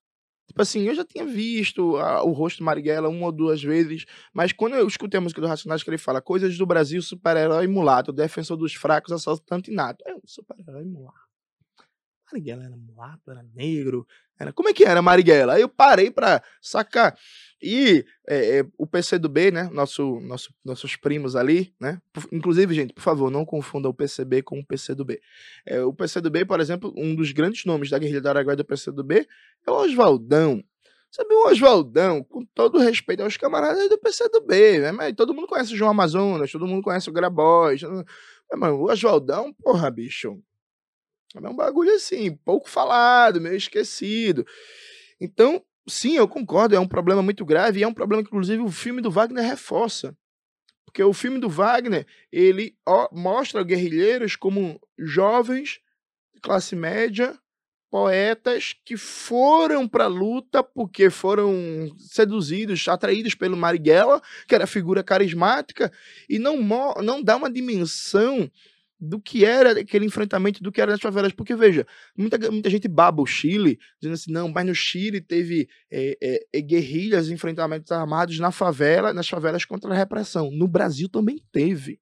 Tipo assim, eu já tinha visto a, o rosto do Marighella uma ou duas vezes, mas quando eu escutei a música do Racionais, que ele fala coisas do Brasil, super-herói mulato, defensor dos fracos, assaltante nato. É um super-herói mulato. Marighella era mulato, era negro. Era... Como é que era Marighella? Aí eu parei pra sacar. E é, é, o PCdoB, né? Nosso, nosso, nossos primos ali, né? Inclusive, gente, por favor, não confunda o PCB com o PCdoB. É, o PCdoB, por exemplo, um dos grandes nomes da guerrilha do Araguaia do PCdoB é o Oswaldão. Sabe, o Oswaldão, com todo respeito aos camaradas do PCdoB, né? Mas todo mundo conhece o João Amazonas, todo mundo conhece o Grabois. Mas, o Oswaldão, porra, bicho. É um bagulho assim, pouco falado, meio esquecido. Então, sim, eu concordo, é um problema muito grave e é um problema que, inclusive, o filme do Wagner reforça. Porque o filme do Wagner, ele mostra guerrilheiros como jovens, classe média, poetas que foram para a luta porque foram seduzidos, atraídos pelo Marighella, que era figura carismática, e não, não dá uma dimensão do que era aquele enfrentamento, do que era nas favelas. Porque, veja, muita, muita gente baba o Chile, dizendo assim, não, mas no Chile teve é, é, guerrilhas, enfrentamentos armados na favela, nas favelas contra a repressão. No Brasil também teve.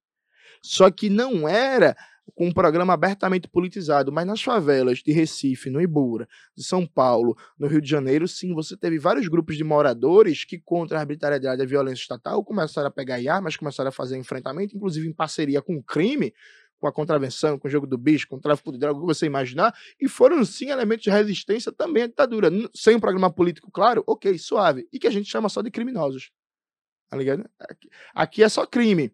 Só que não era com um programa abertamente politizado, mas nas favelas de Recife, no Ibura, de São Paulo, no Rio de Janeiro, sim, você teve vários grupos de moradores que, contra a arbitrariedade e a violência estatal, começaram a pegar armas, começaram a fazer enfrentamento, inclusive em parceria com o crime, com a contravenção, com o jogo do bicho, com o tráfico de droga, o que você imaginar, e foram sim elementos de resistência também à ditadura. Sem um programa político claro, ok, suave, e que a gente chama só de criminosos. Tá ligado? Aqui, aqui é só crime.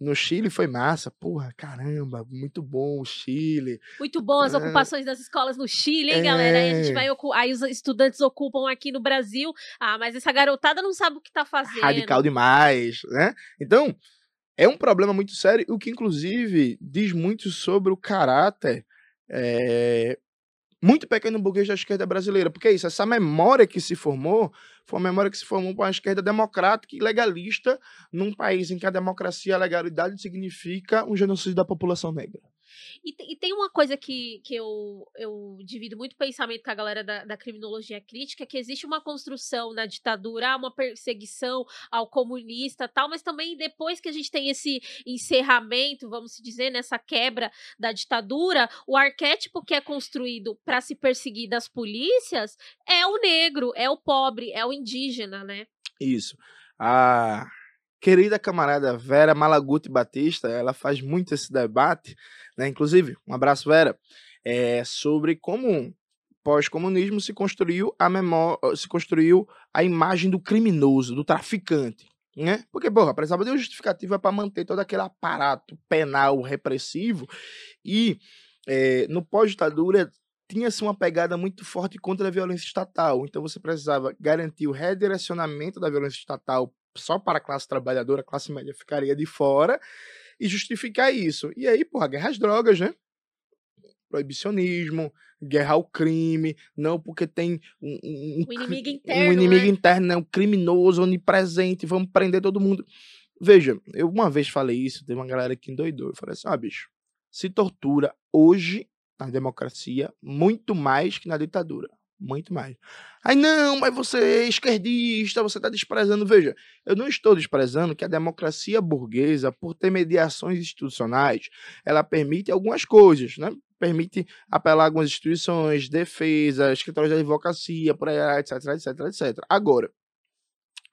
No Chile foi massa, porra, caramba, muito bom o Chile. Muito bom as é. ocupações das escolas no Chile, hein, é. galera? Aí a gente vai aí os estudantes ocupam aqui no Brasil. Ah, mas essa garotada não sabe o que tá fazendo. Radical demais, né? Então, é um problema muito sério, o que inclusive diz muito sobre o caráter é, muito pequeno burguês da esquerda brasileira. Porque é isso, essa memória que se formou foi uma memória que se formou para uma esquerda democrática e legalista num país em que a democracia e a legalidade significa um genocídio da população negra. E, e, tem uma coisa que, que eu, eu divido muito pensamento com a galera da, da criminologia crítica, que existe uma construção na ditadura, uma perseguição ao comunista tal, mas também depois que a gente tem esse encerramento, vamos dizer, nessa quebra da ditadura, o arquétipo que é construído para se perseguir das polícias é o negro, é o pobre, é o indígena, né? Isso. A querida camarada Vera Malaguti Batista, ela faz muito esse debate, né? Inclusive, um abraço, Vera, é, sobre como pós-comunismo se construiu a memória, se construiu a imagem do criminoso, do traficante. Né? Porque, porra, precisava de uma justificativa para manter todo aquele aparato penal repressivo e é, no pós-ditadura tinha-se uma pegada muito forte contra a violência estatal. Então você precisava garantir o redirecionamento da violência estatal só para a classe trabalhadora, a classe média ficaria de fora e justificar isso. E aí, porra, guerra às drogas, né? proibicionismo, guerra ao crime, não porque tem um, um, um inimigo interno. Um inimigo né? interno, né? um criminoso onipresente, vamos prender todo mundo. Veja, eu uma vez falei isso, teve uma galera que endoidou. Eu falei assim: ah, bicho, se tortura hoje na democracia muito mais que na ditadura. Muito mais. Aí, não, mas você é esquerdista, você está desprezando. Veja, eu não estou desprezando que a democracia burguesa, por ter mediações institucionais, ela permite algumas coisas, né? Permite apelar algumas instituições, defesa, escritórios de advocacia, por aí, etc, etc, etc. Agora,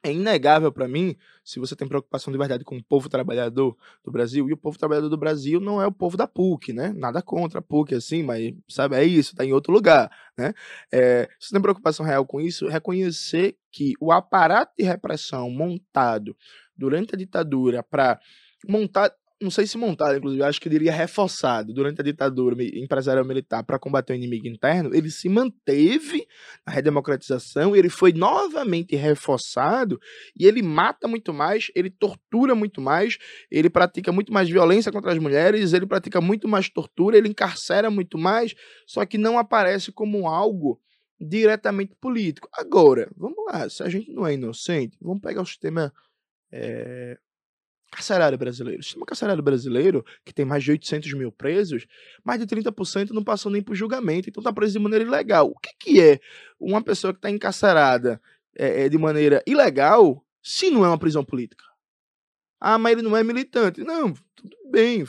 é inegável para mim, se você tem preocupação de verdade com o povo trabalhador do Brasil, e o povo trabalhador do Brasil não é o povo da PUC, né? Nada contra a PUC, assim, mas, sabe, é isso, tá em outro lugar, né? É, se você tem preocupação real com isso, reconhecer que o aparato de repressão montado durante a ditadura para montar não sei se montado, inclusive, acho que eu diria reforçado durante a ditadura empresarial militar para combater o inimigo interno, ele se manteve na redemocratização, ele foi novamente reforçado e ele mata muito mais, ele tortura muito mais, ele pratica muito mais violência contra as mulheres, ele pratica muito mais tortura, ele encarcera muito mais, só que não aparece como algo diretamente político. Agora, vamos lá, se a gente não é inocente, vamos pegar o sistema é, carcerário brasileiro. O sistema carcerário brasileiro, que tem mais de 800 mil presos, mais de 30% não passou nem por julgamento, então está preso de maneira ilegal. O que, que é uma pessoa que está encarcerada é, é, de maneira ilegal se não é uma prisão política? Ah, mas ele não é militante. Não, tudo bem,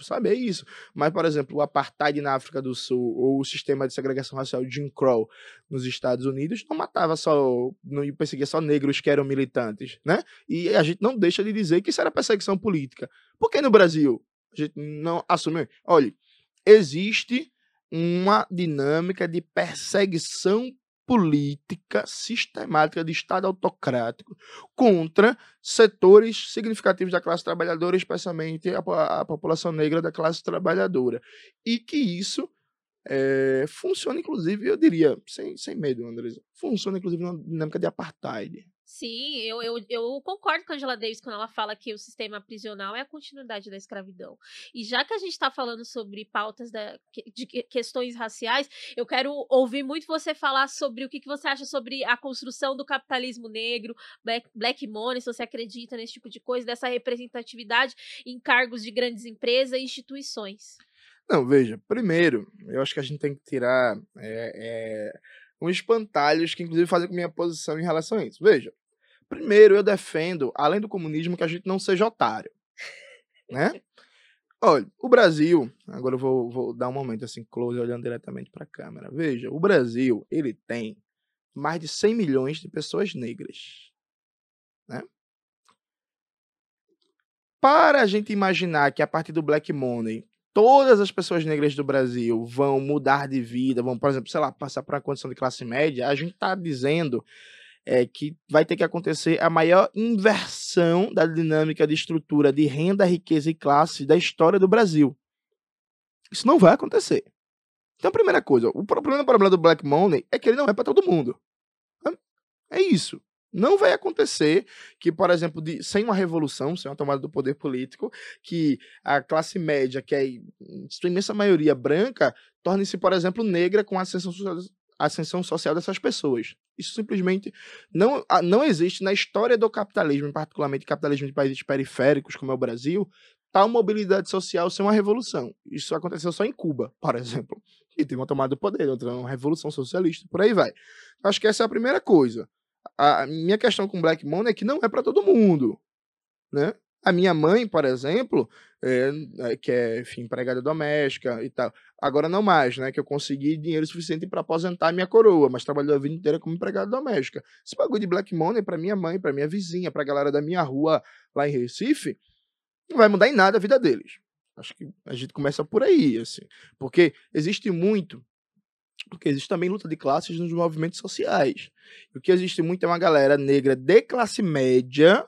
sabe, é isso. Mas, por exemplo, o apartheid na África do Sul ou o sistema de segregação racial de Jim Crow nos Estados Unidos não matava só, não perseguia só negros que eram militantes, né? E a gente não deixa de dizer que isso era perseguição política. Por que no Brasil a gente não assume? Olha, existe uma dinâmica de perseguição política sistemática de Estado autocrático contra setores significativos da classe trabalhadora, especialmente a, a população negra da classe trabalhadora. E que isso é, funciona, inclusive, eu diria, sem, sem medo, Andres, funciona, inclusive, na dinâmica de apartheid. Sim, eu, eu, eu concordo com a Angela Davis quando ela fala que o sistema prisional é a continuidade da escravidão. E já que a gente está falando sobre pautas da, de questões raciais, eu quero ouvir muito você falar sobre o que, que você acha sobre a construção do capitalismo negro, black, black money, se você acredita nesse tipo de coisa, dessa representatividade em cargos de grandes empresas e instituições. Não, veja, primeiro, eu acho que a gente tem que tirar é, é uns espantalhos que, inclusive, fazem com minha posição em relação a isso. Veja, primeiro eu defendo, além do comunismo, que a gente não seja otário. Né? Olha, o Brasil, agora eu vou, vou dar um momento assim, close, olhando diretamente para a câmera. Veja, o Brasil, ele tem mais de 100 milhões de pessoas negras. Né? Para a gente imaginar que a partir do Black Money todas as pessoas negras do Brasil vão mudar de vida, vão, por exemplo, sei lá, passar para uma condição de classe média, a gente está dizendo é, que vai ter que acontecer a maior inversão da dinâmica de estrutura de renda, riqueza e classe da história do Brasil. Isso não vai acontecer. Então, primeira coisa, o problema, o problema do Black Money é que ele não é para todo mundo. É isso. Não vai acontecer que, por exemplo, de, sem uma revolução, sem uma tomada do poder político, que a classe média, que é sua imensa maioria branca, torne-se, por exemplo, negra com a ascensão social, ascensão social dessas pessoas. Isso simplesmente não, não existe na história do capitalismo, particularmente capitalismo de países periféricos, como é o Brasil, tal mobilidade social sem uma revolução. Isso aconteceu só em Cuba, por exemplo. E tem uma tomada do poder, outra uma revolução socialista, por aí vai. Acho que essa é a primeira coisa a minha questão com Black Money é que não é para todo mundo, né? A minha mãe, por exemplo, é, que é enfim, empregada doméstica e tal, agora não mais, né? Que eu consegui dinheiro suficiente para aposentar minha coroa, mas trabalhou a vida inteira como empregada doméstica. Esse bagulho de Black Money para minha mãe, para minha vizinha, para a galera da minha rua lá em Recife, não vai mudar em nada a vida deles. Acho que a gente começa por aí, assim, porque existe muito porque existe também luta de classes nos movimentos sociais. o que existe muito é uma galera negra de classe média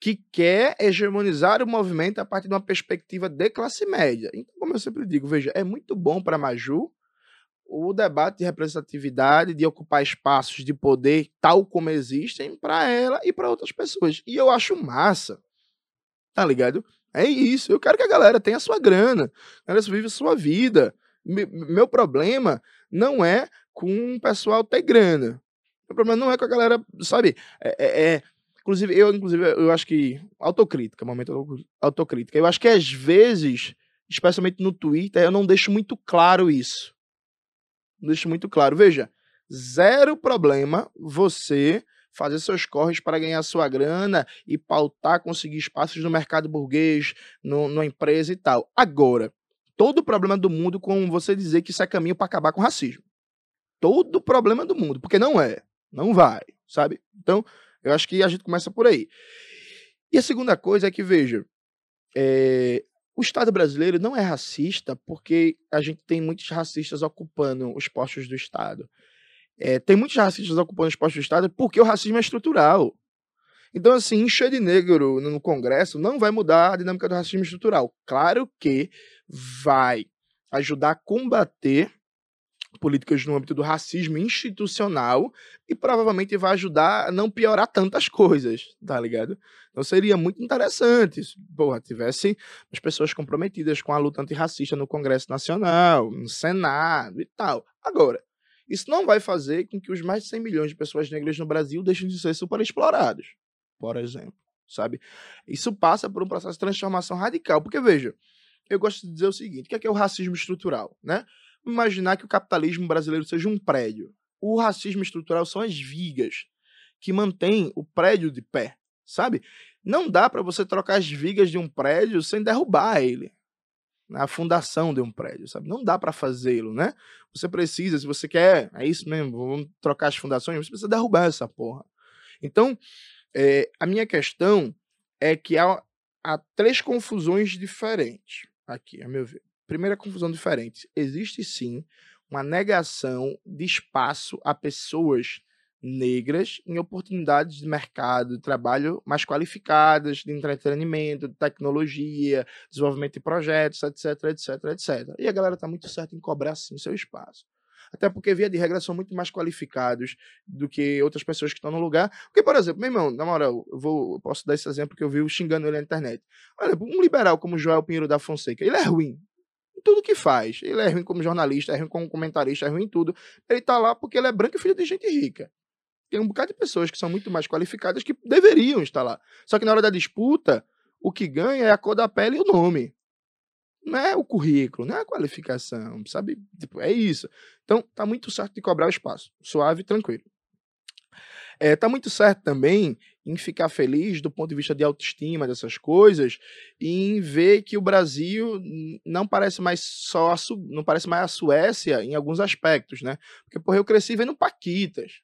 que quer hegemonizar o movimento a partir de uma perspectiva de classe média. Então, como eu sempre digo, veja, é muito bom para Maju o debate de representatividade, de ocupar espaços de poder tal como existem para ela e para outras pessoas. E eu acho massa. Tá ligado? É isso. Eu quero que a galera tenha sua grana, a galera vive a sua vida meu problema não é com o pessoal ter grana. Meu problema não é com a galera, sabe? É, é, é, inclusive, eu, inclusive, eu acho que. Autocrítica, momento autocrítica. Eu acho que às vezes, especialmente no Twitter, eu não deixo muito claro isso. Não deixo muito claro. Veja, zero problema você fazer seus corres para ganhar sua grana e pautar, conseguir espaços no mercado burguês, no, numa empresa e tal. Agora, todo o problema do mundo com você dizer que isso é caminho para acabar com o racismo. Todo o problema do mundo, porque não é, não vai, sabe? Então, eu acho que a gente começa por aí. E a segunda coisa é que, veja, é, o Estado brasileiro não é racista porque a gente tem muitos racistas ocupando os postos do Estado. É, tem muitos racistas ocupando os postos do Estado porque o racismo é estrutural. Então, assim, encher de negro no Congresso não vai mudar a dinâmica do racismo estrutural. Claro que vai ajudar a combater políticas no âmbito do racismo institucional e provavelmente vai ajudar a não piorar tantas coisas, tá ligado? Então seria muito interessante se, porra, tivesse as pessoas comprometidas com a luta antirracista no Congresso Nacional, no Senado e tal. Agora, isso não vai fazer com que os mais de 100 milhões de pessoas negras no Brasil deixem de ser superexplorados, por exemplo, sabe? Isso passa por um processo de transformação radical, porque veja, eu gosto de dizer o seguinte, o que é, que é o racismo estrutural, né? Imaginar que o capitalismo brasileiro seja um prédio. O racismo estrutural são as vigas que mantêm o prédio de pé, sabe? Não dá para você trocar as vigas de um prédio sem derrubar ele a fundação de um prédio, sabe? Não dá para fazê-lo, né? Você precisa, se você quer, é isso mesmo, vamos trocar as fundações, você precisa derrubar essa porra. Então, é, a minha questão é que há, há três confusões diferentes aqui, a meu ver. Primeira confusão diferente. Existe sim uma negação de espaço a pessoas negras em oportunidades de mercado de trabalho mais qualificadas, de entretenimento, de tecnologia, desenvolvimento de projetos, etc, etc, etc. E a galera está muito certa em cobrar sim seu espaço. Até porque, via de regra, são muito mais qualificados do que outras pessoas que estão no lugar. Porque, por exemplo, meu irmão, na moral, eu, vou, eu posso dar esse exemplo que eu vi xingando ele na internet. Olha, um liberal como Joel Pinheiro da Fonseca, ele é ruim tudo que faz. Ele é ruim como jornalista, é ruim como comentarista, é ruim em tudo. Ele tá lá porque ele é branco e filho de gente rica tem um bocado de pessoas que são muito mais qualificadas que deveriam estar lá. Só que na hora da disputa, o que ganha é a cor da pele e o nome. Não é o currículo, não é a qualificação, sabe? Tipo, é isso. Então, tá muito certo de cobrar o espaço. Suave e tranquilo. É, tá muito certo também em ficar feliz do ponto de vista de autoestima dessas coisas e em ver que o Brasil não parece mais só a, não parece mais a Suécia em alguns aspectos, né? Porque porra, eu cresci vendo Paquitas,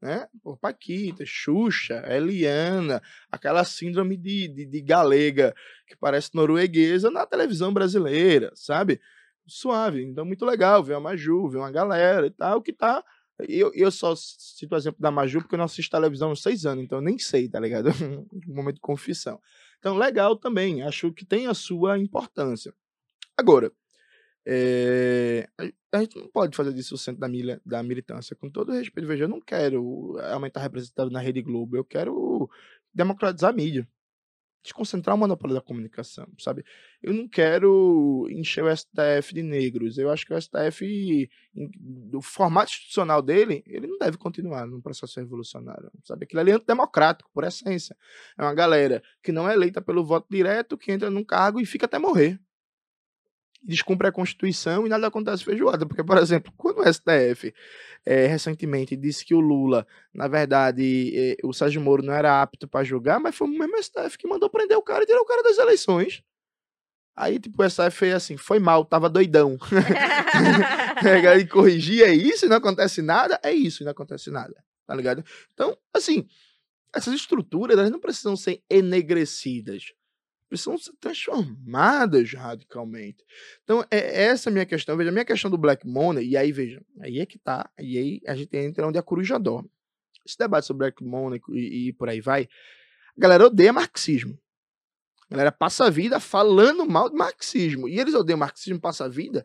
né? Por Paquita, Xuxa, Eliana, aquela síndrome de, de, de, galega que parece norueguesa na televisão brasileira, sabe? Suave, então muito legal ver a Maju, ver uma galera e tal, que tá. Eu, eu só cito o exemplo da Maju porque eu não assisto televisão há seis anos, então eu nem sei, tá ligado? um momento de confissão. Então, legal também, acho que tem a sua importância. Agora, é, a gente não pode fazer disso o centro da, milha, da militância. Com todo respeito, veja, eu não quero aumentar a na Rede Globo, eu quero democratizar a mídia. Desconcentrar o monopólio da comunicação, sabe? Eu não quero encher o STF de negros. Eu acho que o STF, do formato institucional dele, ele não deve continuar no processo revolucionário, sabe? Aquilo ali é antidemocrático, por essência. É uma galera que não é eleita pelo voto direto, que entra num cargo e fica até morrer descumpre a Constituição e nada acontece feijoada. Porque, por exemplo, quando o STF é, eh, recentemente disse que o Lula, na verdade, é, o Sérgio Moro não era apto para julgar, mas foi o mesmo STF que mandou prender o cara e tirar o cara das eleições. Aí, tipo, o STF fez assim, foi mal, tava doidão. e corrigir, é isso, não acontece nada, é isso, não acontece nada, tá ligado? Então, assim, essas estruturas, elas não precisam ser enegrecidas precisam ser transformadas radicalmente. Então, é essa a minha questão. Veja, a minha questão do Black Money, e aí, veja, aí é que tá, e aí a gente entra onde a coruja dorme. Esse debate sobre Black Money e, e por aí vai, a galera odeia marxismo. A galera passa a vida falando mal de marxismo. E eles odeiam marxismo, passa a vida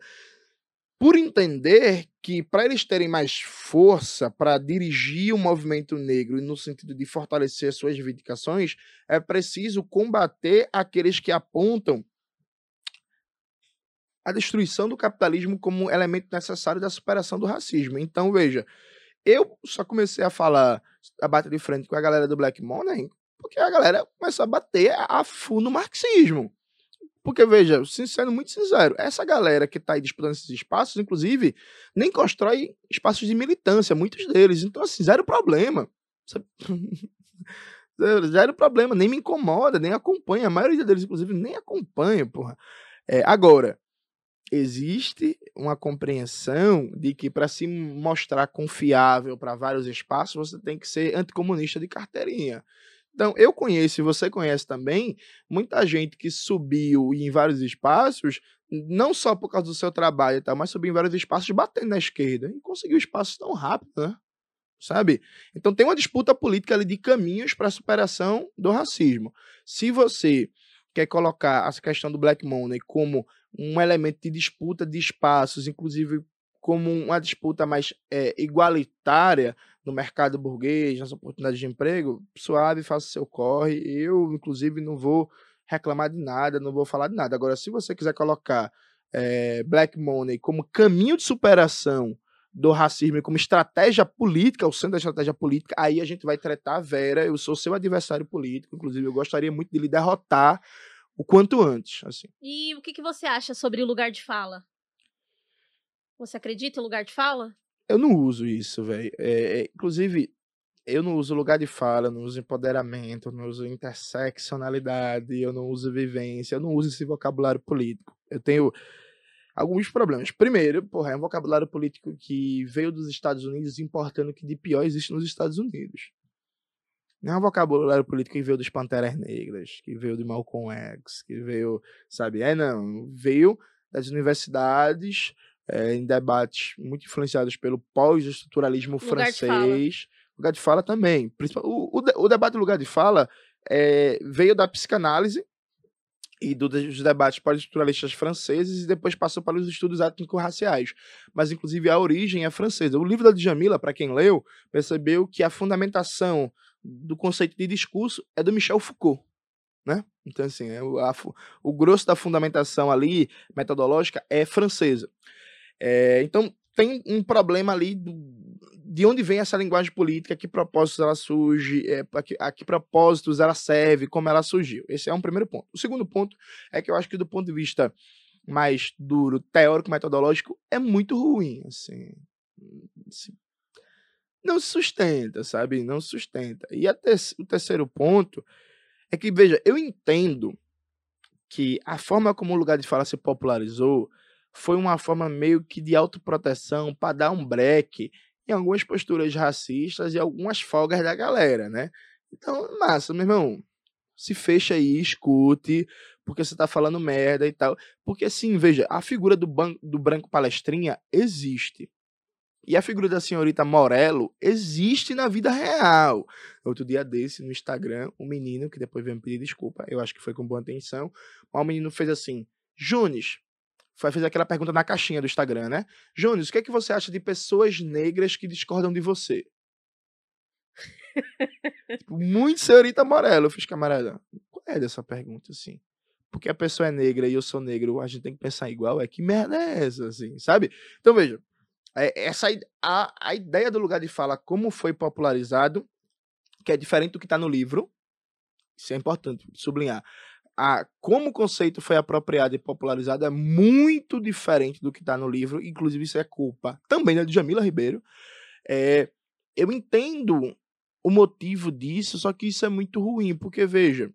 por entender que para eles terem mais força para dirigir o movimento negro no sentido de fortalecer suas reivindicações, é preciso combater aqueles que apontam a destruição do capitalismo como elemento necessário da superação do racismo. Então, veja, eu só comecei a falar, a bater de frente com a galera do Black Money, porque a galera começou a bater a fundo no marxismo. Porque, veja, sendo muito sincero, essa galera que está aí disputando esses espaços, inclusive, nem constrói espaços de militância, muitos deles. Então, assim, zero problema. zero problema, nem me incomoda, nem acompanha. A maioria deles, inclusive, nem acompanha, porra. É, agora, existe uma compreensão de que para se mostrar confiável para vários espaços, você tem que ser anticomunista de carteirinha. Então, eu conheço, e você conhece também, muita gente que subiu em vários espaços, não só por causa do seu trabalho e tal, mas subiu em vários espaços batendo na esquerda e conseguiu espaços tão rápido, né? Sabe? Então tem uma disputa política ali de caminhos para a superação do racismo. Se você quer colocar essa questão do black money como um elemento de disputa de espaços, inclusive como uma disputa mais é, igualitária no mercado burguês, nas oportunidades de emprego, suave, faça seu corre. Eu, inclusive, não vou reclamar de nada, não vou falar de nada. Agora, se você quiser colocar é, Black Money como caminho de superação do racismo como estratégia política, o centro da estratégia política, aí a gente vai tratar Vera. Eu sou seu adversário político, inclusive eu gostaria muito de lhe derrotar o quanto antes. Assim. E o que, que você acha sobre o lugar de fala? Você acredita em lugar de fala? Eu não uso isso, velho. É, é, inclusive, eu não uso lugar de fala, não uso empoderamento, não uso interseccionalidade, eu não uso vivência, eu não uso esse vocabulário político. Eu tenho alguns problemas. Primeiro, porra, é um vocabulário político que veio dos Estados Unidos importando o que de pior existe nos Estados Unidos. Não é um vocabulário político que veio dos Panteras Negras, que veio de Malcolm X, que veio, sabe? É, não. Veio das universidades é, em debates muito influenciados pelo pós-estruturalismo francês. De lugar de fala também. O, o, o debate do lugar de fala é, veio da psicanálise e do, dos debates pós-estruturalistas franceses e depois passou para os estudos étnico-raciais. Mas, inclusive, a origem é francesa. O livro da Djamila, para quem leu, percebeu que a fundamentação do conceito de discurso é do Michel Foucault. Né? Então, assim, é o, a, o grosso da fundamentação ali, metodológica, é francesa. É, então, tem um problema ali do, de onde vem essa linguagem política, que propósitos ela surge, é, a, que, a que propósitos ela serve, como ela surgiu. Esse é um primeiro ponto. O segundo ponto é que eu acho que do ponto de vista mais duro, teórico, metodológico, é muito ruim, assim, assim não se sustenta, sabe? Não se sustenta. E o terceiro ponto é que, veja, eu entendo que a forma como o lugar de fala se popularizou foi uma forma meio que de autoproteção para dar um break em algumas posturas racistas e algumas folgas da galera, né? Então, massa, meu irmão, se fecha aí, escute, porque você tá falando merda e tal. Porque assim, veja, a figura do, do branco palestrinha existe. E a figura da senhorita Morello existe na vida real. Outro dia desse, no Instagram, um menino, que depois veio me pedir desculpa, eu acho que foi com boa intenção, mas o menino fez assim, Junes, foi fazer aquela pergunta na caixinha do Instagram, né? Junes, o que é que você acha de pessoas negras que discordam de você? tipo, muito senhorita Morello. Eu fiz, camarada, qual é dessa pergunta, assim? Porque a pessoa é negra e eu sou negro, a gente tem que pensar igual? É que merda é essa, assim, sabe? Então, veja, é, essa a, a ideia do lugar de fala, como foi popularizado, que é diferente do que está no livro, isso é importante sublinhar. A, como o conceito foi apropriado e popularizado é muito diferente do que está no livro, inclusive isso é culpa também da Jamila Ribeiro. É, eu entendo o motivo disso, só que isso é muito ruim, porque veja,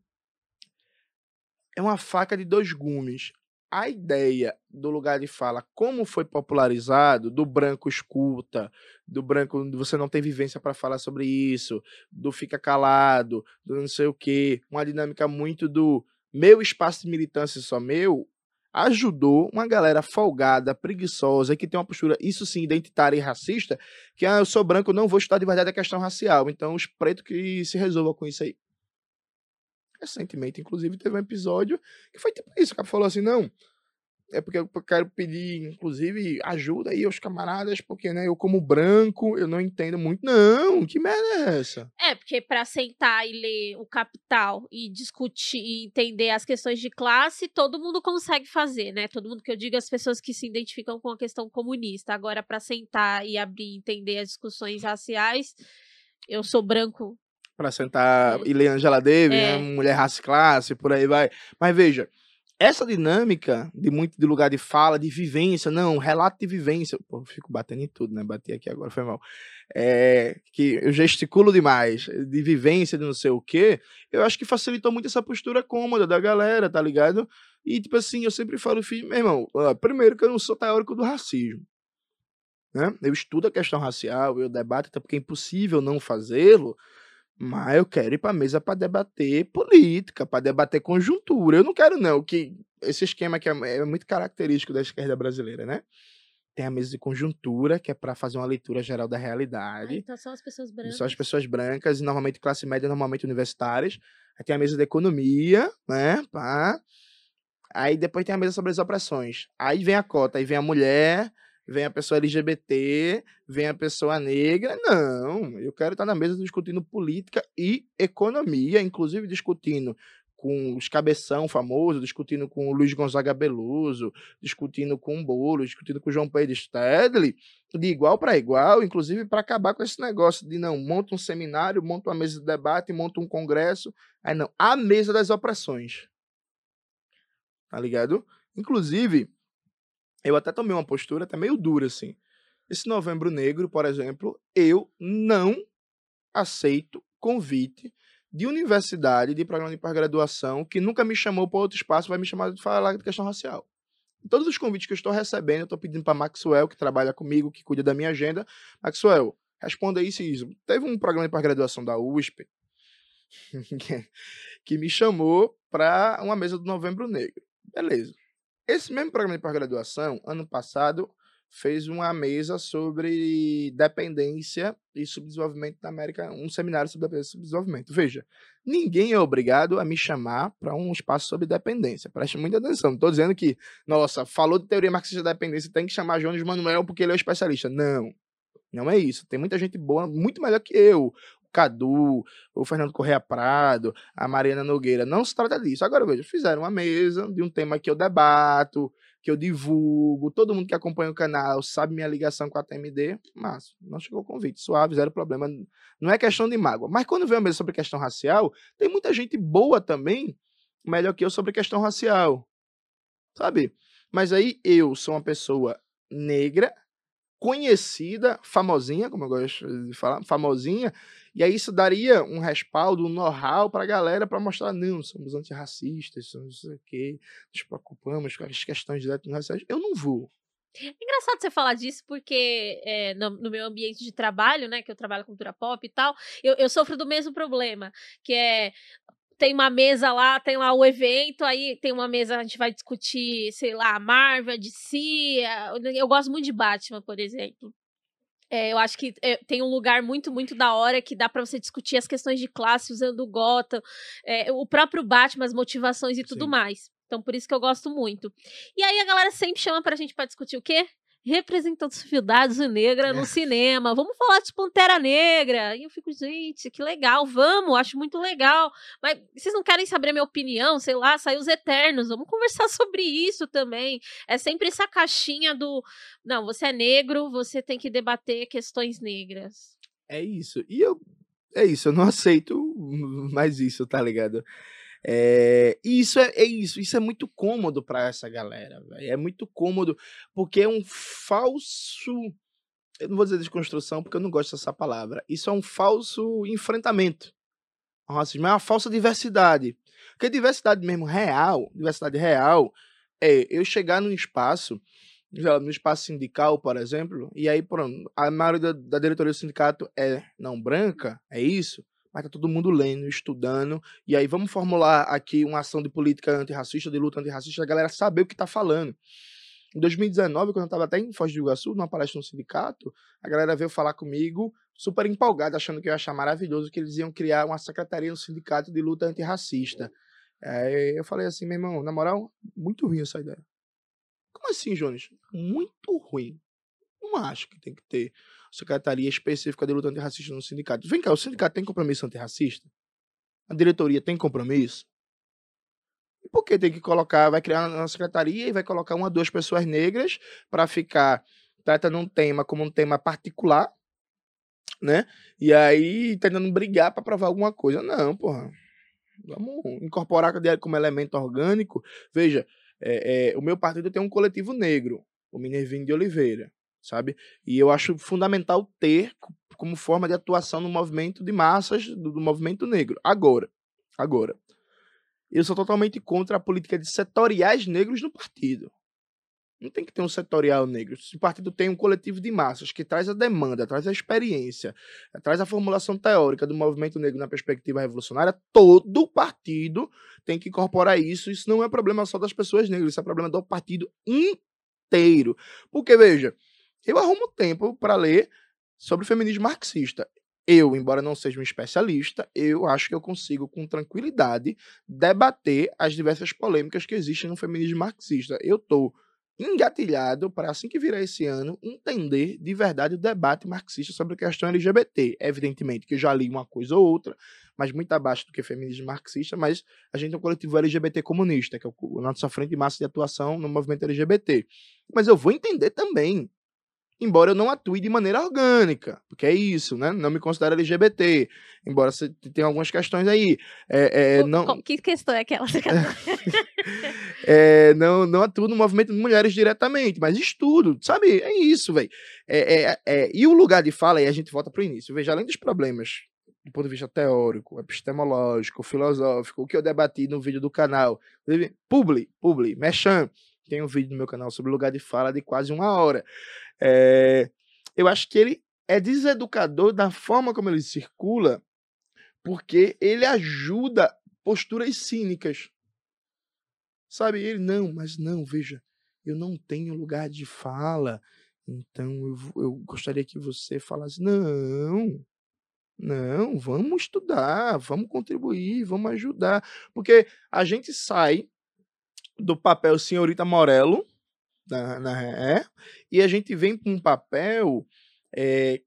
é uma faca de dois gumes a ideia do lugar de fala, como foi popularizado, do branco escuta, do branco você não tem vivência para falar sobre isso, do fica calado, do não sei o quê, uma dinâmica muito do meu espaço de militância só meu, ajudou uma galera folgada, preguiçosa, que tem uma postura, isso sim, identitária e racista, que ah, eu sou branco, não vou estudar de verdade a questão racial, então os pretos que se resolvam com isso aí recentemente, inclusive, teve um episódio que foi tipo isso. O cara falou assim: não, é porque eu quero pedir, inclusive, ajuda aí aos camaradas, porque, né, eu como branco, eu não entendo muito. Não, que merda é essa? É, porque para sentar e ler o Capital e discutir e entender as questões de classe, todo mundo consegue fazer, né? Todo mundo que eu digo, as pessoas que se identificam com a questão comunista. Agora, para sentar e abrir e entender as discussões raciais, eu sou branco. Para sentar é. e ler Angela Davis, é. né, mulher raça e classe, por aí vai. Mas veja, essa dinâmica de muito de lugar de fala, de vivência, não, relato de vivência. Pô, fico batendo em tudo, né? Bati aqui agora, foi mal. É, que eu gesticulo demais, de vivência, de não sei o quê. Eu acho que facilitou muito essa postura cômoda da galera, tá ligado? E, tipo assim, eu sempre falo, filho, meu irmão, primeiro que eu não sou teórico do racismo. Né? Eu estudo a questão racial, eu debato, até porque é impossível não fazê-lo. Mas eu quero ir para a mesa para debater política, para debater conjuntura. Eu não quero, não, que esse esquema que é, é muito característico da esquerda brasileira, né? Tem a mesa de conjuntura, que é para fazer uma leitura geral da realidade. Ah, então são as pessoas brancas. São as pessoas brancas, e normalmente classe média, normalmente universitárias. Aí tem a mesa de economia, né? Pá. Aí depois tem a mesa sobre as opressões. Aí vem a cota, aí vem a mulher, vem a pessoa LGBT, vem a pessoa negra. Não, eu quero estar na mesa discutindo política e economia, inclusive discutindo com os cabeção famosos, discutindo com o Luiz Gonzaga Beluso, discutindo com o Bolo, discutindo com o João Pedro Stedley, de igual para igual, inclusive para acabar com esse negócio de não, monta um seminário, monta uma mesa de debate, monta um congresso, aí não, a mesa das opressões. Tá ligado? Inclusive, eu até tomei uma postura até meio dura, assim. Esse novembro negro, por exemplo, eu não aceito convite de universidade, de programa de pós-graduação, que nunca me chamou para outro espaço, vai me chamar de falar de questão racial. Todos os convites que eu estou recebendo, eu estou pedindo para Maxwell, que trabalha comigo, que cuida da minha agenda. Maxwell, responda isso e isso. Teve um programa de pós-graduação da USP que me chamou para uma mesa do Novembro Negro. Beleza. Esse mesmo programa de pós-graduação, ano passado, fez uma mesa sobre dependência e subdesenvolvimento na América, um seminário sobre dependência e subdesenvolvimento. Veja, ninguém é obrigado a me chamar para um espaço sobre dependência. Preste muita atenção. Não estou dizendo que, nossa, falou de teoria marxista da dependência, tem que chamar Jones Manuel porque ele é o especialista. Não. Não é isso. Tem muita gente boa, muito melhor que eu. Cadu, o Fernando Correia Prado, a Mariana Nogueira. Não se trata disso. Agora, veja, fizeram uma mesa de um tema que eu debato, que eu divulgo, todo mundo que acompanha o canal sabe minha ligação com a TMD, mas não chegou o convite, suave, zero problema. Não é questão de mágoa. Mas quando vem a mesa sobre questão racial, tem muita gente boa também, melhor que eu, sobre questão racial. Sabe? Mas aí eu sou uma pessoa negra, conhecida, famosinha, como eu gosto de falar, famosinha, e aí isso daria um respaldo, um know-how para a galera para mostrar, não, somos antirracistas, somos o quê, nos preocupamos com as questões de raciais. Eu não vou. É engraçado você falar disso, porque é, no, no, meu ambiente de trabalho, né, que eu trabalho com cultura pop e tal, eu, eu sofro do mesmo problema, que é tem uma mesa lá, tem lá o evento, aí tem uma mesa, a gente vai discutir, sei lá, a Marvel, DC. Eu gosto muito de Batman, por exemplo. É, eu acho que é, tem um lugar muito, muito da hora que dá para você discutir as questões de classe usando o Gotham, é, o próprio Batman, as motivações e tudo Sim. mais. Então, por isso que eu gosto muito. E aí a galera sempre chama pra gente para discutir o quê? Representatividade negra no é. cinema. Vamos falar de Pantera Negra. E eu fico, gente, que legal, vamos, acho muito legal. Mas vocês não querem saber a minha opinião? Sei lá, saiu os Eternos. Vamos conversar sobre isso também. É sempre essa caixinha do. Não, você é negro, você tem que debater questões negras. É isso. E eu. É isso, eu não aceito mais isso, tá ligado? É, e isso é, é, isso, isso é muito cômodo para essa galera, véio. é muito cômodo porque é um falso, eu não vou dizer desconstrução porque eu não gosto dessa palavra. Isso é um falso enfrentamento ao racismo, é uma falsa diversidade. Porque diversidade mesmo real, diversidade real é eu chegar num espaço no espaço sindical, por exemplo, e aí pronto, a maioria da, da diretoria do sindicato é não branca, é isso mas tá todo mundo lendo, estudando, e aí vamos formular aqui uma ação de política antirracista, de luta antirracista, a galera saber o que tá falando. Em 2019, quando eu estava até em Foz do Iguaçu, numa palestra no sindicato, a galera veio falar comigo, super empolgada, achando que eu ia achar maravilhoso que eles iam criar uma secretaria no sindicato de luta antirracista. Aí eu falei assim, meu irmão, na moral, muito ruim essa ideia. Como assim, Jones? Muito ruim. Não acho que tem que ter secretaria específica de luta antirracista no sindicato. Vem cá, o sindicato tem compromisso antirracista? A diretoria tem compromisso? E por que tem que colocar, vai criar uma secretaria e vai colocar uma, duas pessoas negras para ficar tratando um tema como um tema particular, né? E aí tentando brigar para provar alguma coisa. Não, porra. Vamos incorporar como elemento orgânico. Veja, é, é, o meu partido tem um coletivo negro, o Minervinho de Oliveira, sabe? E eu acho fundamental ter como forma de atuação no movimento de massas do, do movimento negro. Agora, agora, eu sou totalmente contra a política de setoriais negros no partido. Não tem que ter um setorial negro. Se o partido tem um coletivo de massas que traz a demanda, traz a experiência, traz a formulação teórica do movimento negro na perspectiva revolucionária, todo partido tem que incorporar isso. Isso não é problema só das pessoas negras, isso é problema do partido inteiro. Porque, veja, eu arrumo tempo para ler sobre feminismo marxista. Eu, embora não seja um especialista, eu acho que eu consigo, com tranquilidade, debater as diversas polêmicas que existem no feminismo marxista. Eu estou engatilhado para, assim que virar esse ano, entender de verdade o debate marxista sobre a questão LGBT. Evidentemente que eu já li uma coisa ou outra, mas muito abaixo do que feminismo marxista, mas a gente é um coletivo LGBT comunista, que é o nossa frente de massa de atuação no movimento LGBT. Mas eu vou entender também embora eu não atue de maneira orgânica, porque é isso, né? Não me considero LGBT, embora você tenha algumas questões aí. É, é, não... Que questão é aquela? é, não, não atuo no movimento de mulheres diretamente, mas estudo, sabe? É isso, velho. É, é, é, e o lugar de fala, aí a gente volta para o início. Veja, além dos problemas do ponto de vista teórico, epistemológico, filosófico, o que eu debati no vídeo do canal, publi, publi, mechan, tem um vídeo no meu canal sobre lugar de fala de quase uma hora. É, eu acho que ele é deseducador da forma como ele circula, porque ele ajuda posturas cínicas. Sabe, ele, não, mas não, veja, eu não tenho lugar de fala, então eu, eu gostaria que você falasse, não, não, vamos estudar, vamos contribuir, vamos ajudar. Porque a gente sai do papel senhorita Morello, na, na é, e a gente vem com um papel é,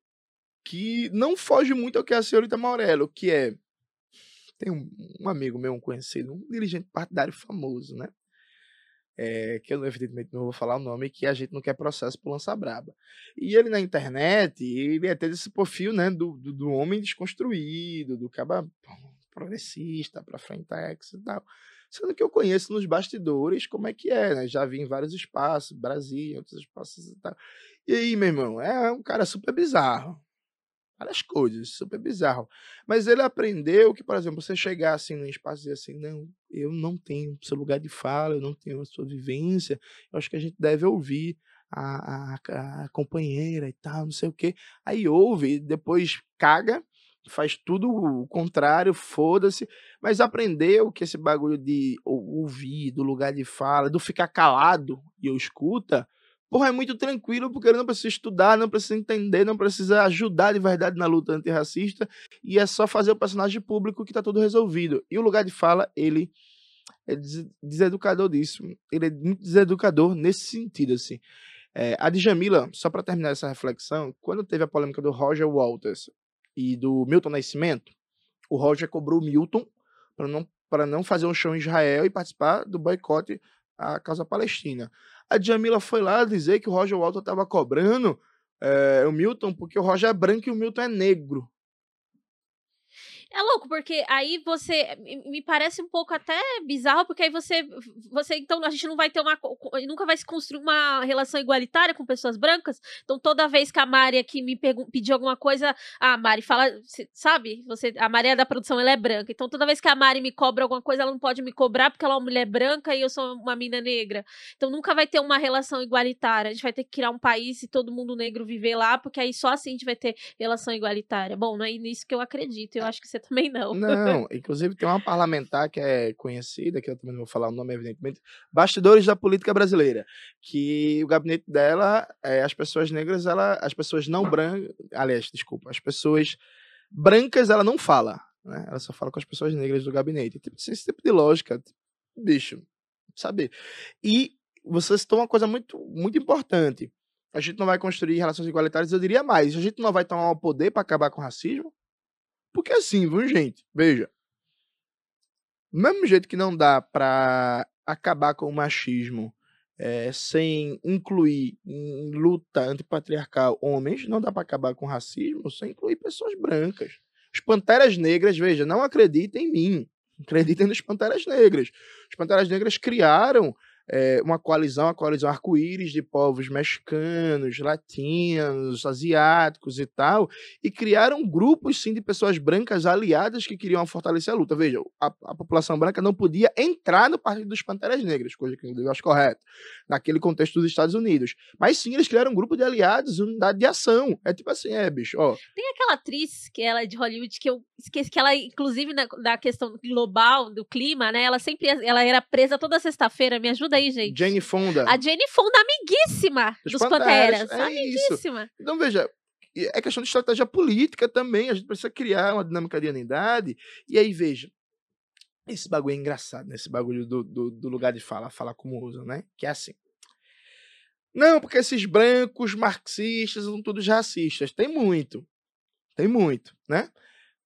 que não foge muito ao que é a senhorita Morello, que é tem um, um, amigo meu, um conhecido, um dirigente partidário famoso, né? É, que eu evidentemente não vou falar o nome, que a gente não quer processo por lança braba. E ele na internet, ele é ter esse perfil, né, do, do, do homem desconstruído, do caba progressista, para frentex e tal. Sendo que eu conheço nos bastidores como é que é, né? Já vi em vários espaços, Brasil, outros espaços e tal. E aí, meu irmão, é um cara super bizarro. Várias coisas, super bizarro. Mas ele aprendeu que, por exemplo, você chegar assim num espaço e dizer assim, não, eu não tenho seu lugar de fala, eu não tenho a sua vivência, eu acho que a gente deve ouvir a, a, a companheira e tal, não sei o quê. Aí ouve, depois caga faz tudo o contrário, foda-se, mas aprendeu que esse bagulho de ouvir, do lugar de fala, do ficar calado e eu escuta, porra, é muito tranquilo, porque ele não precisa estudar, não precisa entender, não precisa ajudar de verdade na luta antirracista, e é só fazer o personagem público que tá tudo resolvido. E o lugar de fala, ele é deseducador disso. Ele é muito deseducador nesse sentido, assim. É, a Djamila, só para terminar essa reflexão, quando teve a polêmica do Roger Walters e do Milton Nascimento, o Roger cobrou o Milton para não, não fazer um show em Israel e participar do boicote à causa palestina. A Djamila foi lá dizer que o Roger Walton estava cobrando é, o Milton porque o Roger é branco e o Milton é negro. É louco, porque aí você. Me parece um pouco até bizarro, porque aí você. você então, a gente não vai ter uma. Nunca vai se construir uma relação igualitária com pessoas brancas. Então, toda vez que a Mari aqui me pediu alguma coisa, a Mari fala. Sabe? Você, a Maria da produção ela é branca. Então, toda vez que a Mari me cobra alguma coisa, ela não pode me cobrar porque ela é uma mulher branca e eu sou uma mina negra. Então, nunca vai ter uma relação igualitária. A gente vai ter que criar um país e todo mundo negro viver lá, porque aí só assim a gente vai ter relação igualitária. Bom, não é nisso que eu acredito. Eu acho que você também não. Não, inclusive tem uma parlamentar que é conhecida, que eu também não vou falar o nome, evidentemente, Bastidores da Política Brasileira, que o gabinete dela, é, as pessoas negras, ela, as pessoas não brancas, aliás, desculpa, as pessoas brancas ela não fala, né? Ela só fala com as pessoas negras do gabinete. Tipo, esse tipo de lógica, bicho, sabe? E você citou uma coisa muito, muito importante. A gente não vai construir relações igualitárias, eu diria mais. A gente não vai tomar o poder para acabar com o racismo. Porque assim, viu, gente? Veja. Do mesmo jeito que não dá para acabar com o machismo é, sem incluir em luta antipatriarcal homens, não dá para acabar com racismo sem incluir pessoas brancas. As Panteras Negras, veja, não acreditem em mim. Acreditem nas Panteras Negras. As Panteras Negras criaram é, uma coalizão, a coalizão arco-íris de povos mexicanos, latinos, asiáticos e tal, e criaram grupos, sim, de pessoas brancas aliadas que queriam fortalecer a luta. Veja, a, a população branca não podia entrar no Partido dos Panteras Negras, coisa que eu acho correto, naquele contexto dos Estados Unidos. Mas sim, eles criaram um grupo de aliados, unidade de ação. É tipo assim, é, bicho, ó. Tem aquela atriz que ela é de Hollywood que eu esqueci que ela, inclusive, na, na questão global, do clima, né? Ela sempre ela era presa toda sexta-feira. Me ajuda aí, gente. Jane Fonda. A Jane Fonda, amiguíssima dos, dos Panteras. Panteras. É amiguíssima. Isso. Então, veja, é questão de estratégia política também. A gente precisa criar uma dinâmica de unidade. E aí, veja, esse bagulho é engraçado, né? Esse bagulho do, do, do lugar de fala, falar como usa, né? Que é assim. Não, porque esses brancos marxistas são todos racistas. Tem muito. Tem muito, né?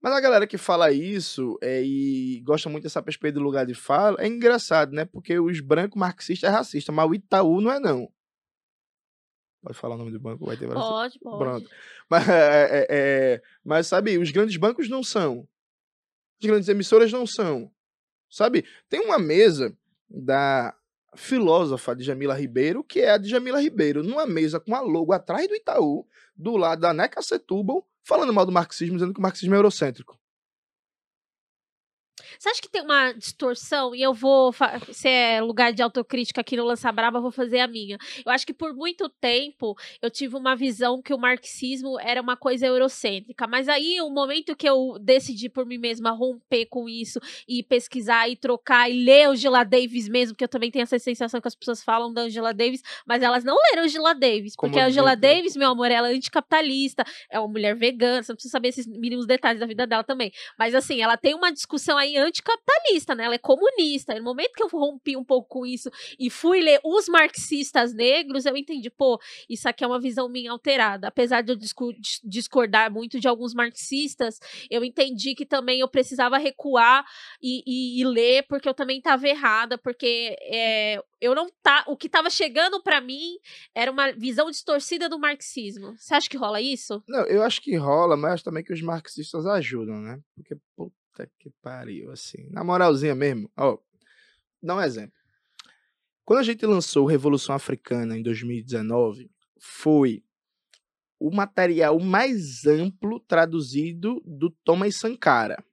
Mas a galera que fala isso é, e gosta muito dessa perspectiva do lugar de fala, é engraçado, né? Porque os brancos marxistas é racista, mas o Itaú não é não. Pode falar o nome do banco, vai ter várias... Pode, pode. Pronto. Mas, é, é, é, mas, sabe, os grandes bancos não são. As grandes emissoras não são. Sabe? Tem uma mesa da filósofa Djamila Ribeiro, que é a Djamila Ribeiro, numa mesa com a logo atrás do Itaú, do lado da Neca Setúbal, falando mal do marxismo, dizendo que o marxismo é eurocêntrico. Você acha que tem uma distorção? E eu vou. Se é lugar de autocrítica aqui no Lança Brava, eu vou fazer a minha. Eu acho que por muito tempo eu tive uma visão que o marxismo era uma coisa eurocêntrica. Mas aí, o momento que eu decidi por mim mesma romper com isso e pesquisar e trocar e ler o Angela Davis mesmo, porque eu também tenho essa sensação que as pessoas falam da Angela Davis, mas elas não leram Angela Davis. Como porque a Angela Davis, meu amor, ela é anticapitalista, é uma mulher vegana, você não precisa saber esses mínimos detalhes da vida dela também. Mas assim, ela tem uma discussão aí anticapitalista, né? Ela é comunista. no momento que eu rompi um pouco com isso e fui ler os marxistas negros, eu entendi, pô, isso aqui é uma visão minha alterada. Apesar de eu discordar muito de alguns marxistas, eu entendi que também eu precisava recuar e, e, e ler, porque eu também estava errada, porque é, eu não tá, o que estava chegando para mim era uma visão distorcida do marxismo. Você acha que rola isso? Não, eu acho que rola, mas também que os marxistas ajudam, né? Porque Puta que pariu, assim. Na moralzinha mesmo, ó. Dá um exemplo. Quando a gente lançou Revolução Africana em 2019, foi o material mais amplo traduzido do Thomas Sankara,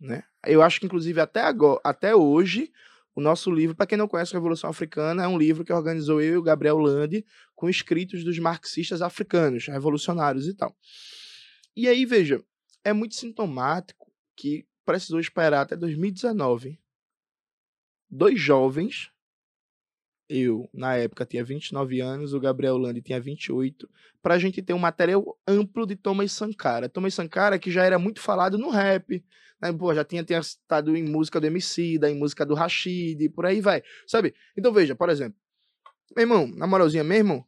né? Eu acho que inclusive até agora, até hoje, o nosso livro, para quem não conhece Revolução Africana, é um livro que organizou eu e o Gabriel Lande com escritos dos marxistas africanos, revolucionários e tal. E aí, veja, é muito sintomático que precisou esperar até 2019. Dois jovens, eu, na época, tinha 29 anos, o Gabriel Landi tinha 28, para a gente ter um material amplo de Thomas Sankara. Thomas Sankara, que já era muito falado no rap, né? Pô, já tinha, tinha estado em música do MC, em música do Rashid, por aí vai, sabe? Então veja, por exemplo, meu irmão, na moralzinha mesmo,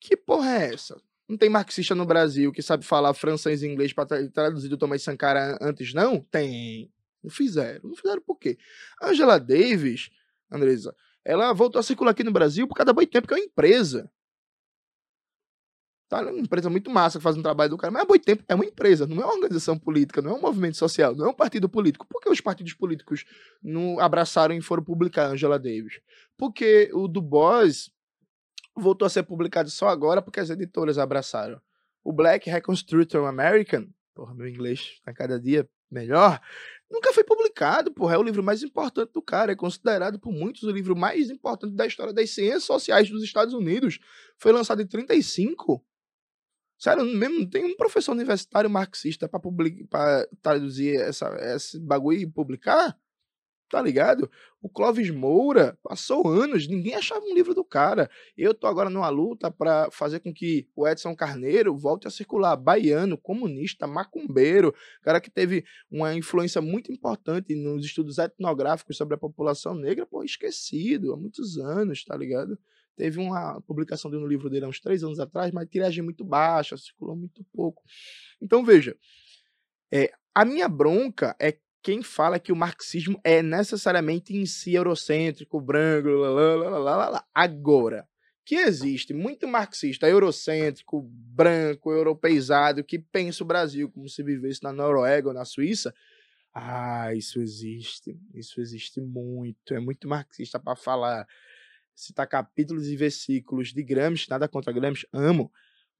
que porra é essa? Não tem marxista no Brasil que sabe falar francês e inglês para traduzir do Thomas Sankara antes, não? Tem. Não fizeram. Não fizeram por quê? Angela Davis, Andresa, ela voltou a circular aqui no Brasil por causa da Boitempo, que é uma empresa. Tá? É uma empresa muito massa que faz um trabalho do cara, mas a Boitempo é uma empresa, não é uma organização política, não é um movimento social, não é um partido político. Por que os partidos políticos não abraçaram e foram publicar Angela Davis? Porque o Du Bois voltou a ser publicado só agora porque as editoras abraçaram. O Black Reconstruction American, porra, meu inglês tá cada dia melhor, nunca foi publicado, porra, é o livro mais importante do cara, é considerado por muitos o livro mais importante da história das ciências sociais dos Estados Unidos. Foi lançado em 35. Sério, mesmo tem um professor universitário marxista para traduzir essa, esse bagulho e publicar? Tá ligado? O Clóvis Moura passou anos, ninguém achava um livro do cara. Eu tô agora numa luta para fazer com que o Edson Carneiro volte a circular. Baiano, comunista, macumbeiro, cara que teve uma influência muito importante nos estudos etnográficos sobre a população negra, pô, esquecido há muitos anos, tá ligado? Teve uma publicação de um livro dele há uns três anos atrás, mas tiragem muito baixa, circulou muito pouco. Então, veja, é, a minha bronca é quem fala que o marxismo é necessariamente em si eurocêntrico, branco, lá, agora que existe muito marxista eurocêntrico, branco, europeizado, que pensa o Brasil como se vivesse na Noruega ou na Suíça. Ah, isso existe. Isso existe muito. É muito marxista para falar. Citar capítulos e versículos de Gramsci, nada contra Gramsci, amo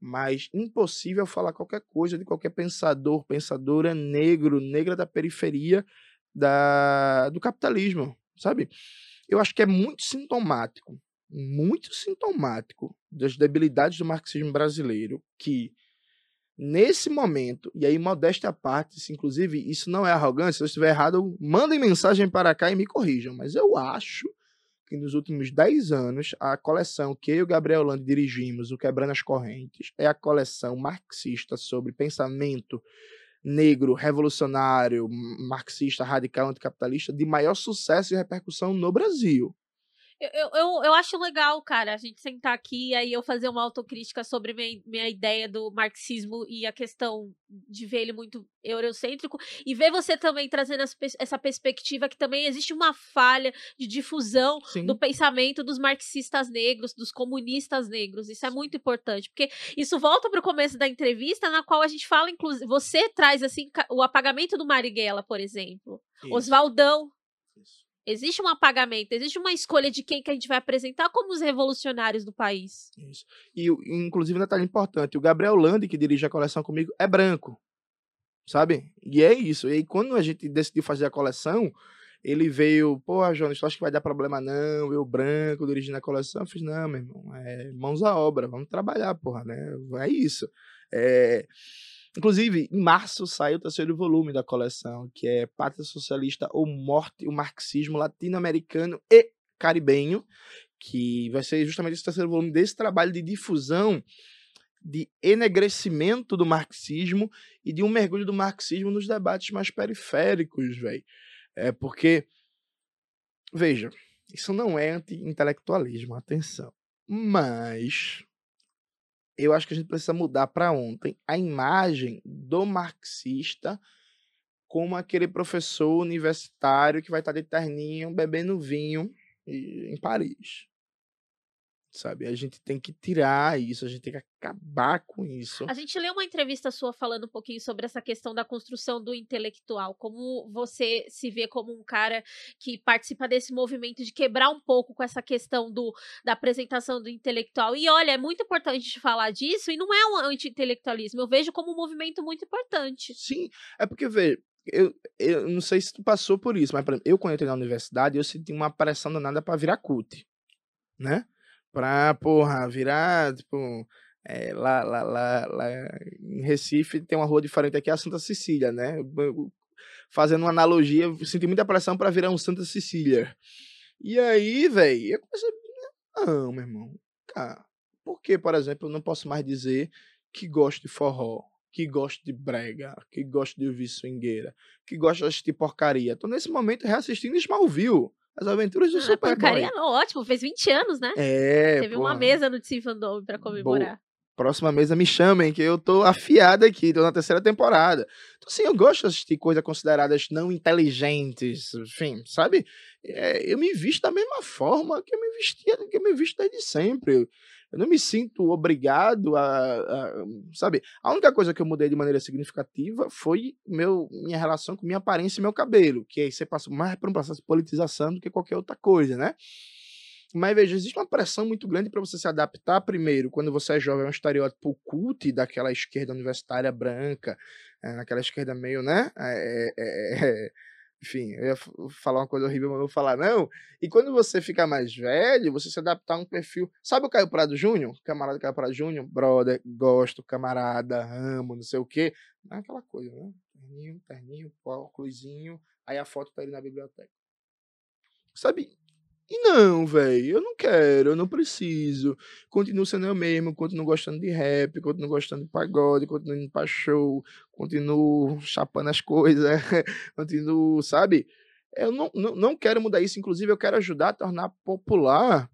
mas impossível falar qualquer coisa de qualquer pensador, pensadora negro, negra da periferia da, do capitalismo, sabe? Eu acho que é muito sintomático, muito sintomático das debilidades do marxismo brasileiro que nesse momento, e aí modéstia à parte, inclusive isso não é arrogância, se eu estiver errado, mandem mensagem para cá e me corrijam, mas eu acho que nos últimos 10 anos, a coleção que eu e o Gabriel Lando dirigimos, o Quebrando as Correntes, é a coleção marxista sobre pensamento negro, revolucionário, marxista, radical, anticapitalista, de maior sucesso e repercussão no Brasil. Eu, eu, eu acho legal, cara, a gente sentar aqui e aí eu fazer uma autocrítica sobre minha, minha ideia do marxismo e a questão de ver ele muito eurocêntrico e ver você também trazendo essa perspectiva que também existe uma falha de difusão Sim. do pensamento dos marxistas negros, dos comunistas negros. Isso é muito importante, porque isso volta para o começo da entrevista, na qual a gente fala, inclusive, você traz assim o apagamento do Marighella, por exemplo. Oswaldão, Existe um apagamento, existe uma escolha de quem que a gente vai apresentar como os revolucionários do país. Isso. E, inclusive, um detalhe importante: o Gabriel Landi, que dirige a coleção comigo, é branco. Sabe? E é isso. E aí, quando a gente decidiu fazer a coleção, ele veio, pô, Jonas, tu acha que vai dar problema não? Eu branco, dirigindo a coleção. Eu fiz, não, meu irmão, é mãos à obra, vamos trabalhar, porra, né? É isso. É. Inclusive, em março sai o terceiro volume da coleção, que é Pátria Socialista ou Morte, o Marxismo Latino-Americano e Caribenho, que vai ser justamente esse terceiro volume desse trabalho de difusão, de enegrecimento do marxismo e de um mergulho do marxismo nos debates mais periféricos, velho. É porque, veja, isso não é anti-intelectualismo, atenção. Mas eu acho que a gente precisa mudar para ontem a imagem do marxista como aquele professor universitário que vai estar de terninho bebendo vinho em Paris sabe? A gente tem que tirar isso, a gente tem que acabar com isso. A gente leu uma entrevista sua falando um pouquinho sobre essa questão da construção do intelectual, como você se vê como um cara que participa desse movimento de quebrar um pouco com essa questão do, da apresentação do intelectual. E olha, é muito importante falar disso, e não é um anti-intelectualismo, eu vejo como um movimento muito importante. Sim, é porque, vê, eu, eu não sei se tu passou por isso, mas eu, quando entrei na universidade, eu senti uma pressão danada para virar CUT, né? Pra, porra, virar, tipo, é, lá, lá, lá, lá em Recife tem uma rua diferente aqui, a Santa Cecília, né? Fazendo uma analogia, senti muita pressão para virar um Santa Cecília. E aí, velho, eu comecei, não, meu irmão, cara, por que, por exemplo, eu não posso mais dizer que gosto de forró, que gosto de brega, que gosto de ouvir swingueira, que gosto de assistir porcaria? Tô nesse momento reassistindo Smallville. As Aventuras do ah, Superboy. Porcaria não, ótimo, fez 20 anos, né? É. Teve porra. uma mesa no Fandom pra comemorar. Próxima mesa me chamem, que eu tô afiado aqui, tô na terceira temporada. Então, assim, eu gosto de assistir coisas consideradas não inteligentes, enfim, sabe? É, eu me visto da mesma forma que eu me vestia, que eu me visto desde sempre. Eu não me sinto obrigado a, a, sabe? A única coisa que eu mudei de maneira significativa foi meu, minha relação com minha aparência e meu cabelo, que aí você passa mais por um processo de politização do que qualquer outra coisa, né? Mas veja, existe uma pressão muito grande para você se adaptar primeiro, quando você é jovem, é um estereótipo cult daquela esquerda universitária branca, é, aquela esquerda meio, né? É, é, enfim, eu ia falar uma coisa horrível, mas não vou falar não. E quando você fica mais velho, você se adaptar a um perfil. Sabe o Caio Prado Júnior? Camarada Caio Prado Júnior? Brother, gosto, camarada, amo, não sei o quê. Não é aquela coisa, né? Terninho, terninho, óculosinho, aí a foto tá ali na biblioteca. sabe? E não, velho, eu não quero, eu não preciso. Continuo sendo eu mesmo, continuo gostando de rap, continuo gostando de pagode, continuo indo pra show, continuo chapando as coisas, continuo, sabe? Eu não, não, não quero mudar isso, inclusive eu quero ajudar a tornar popular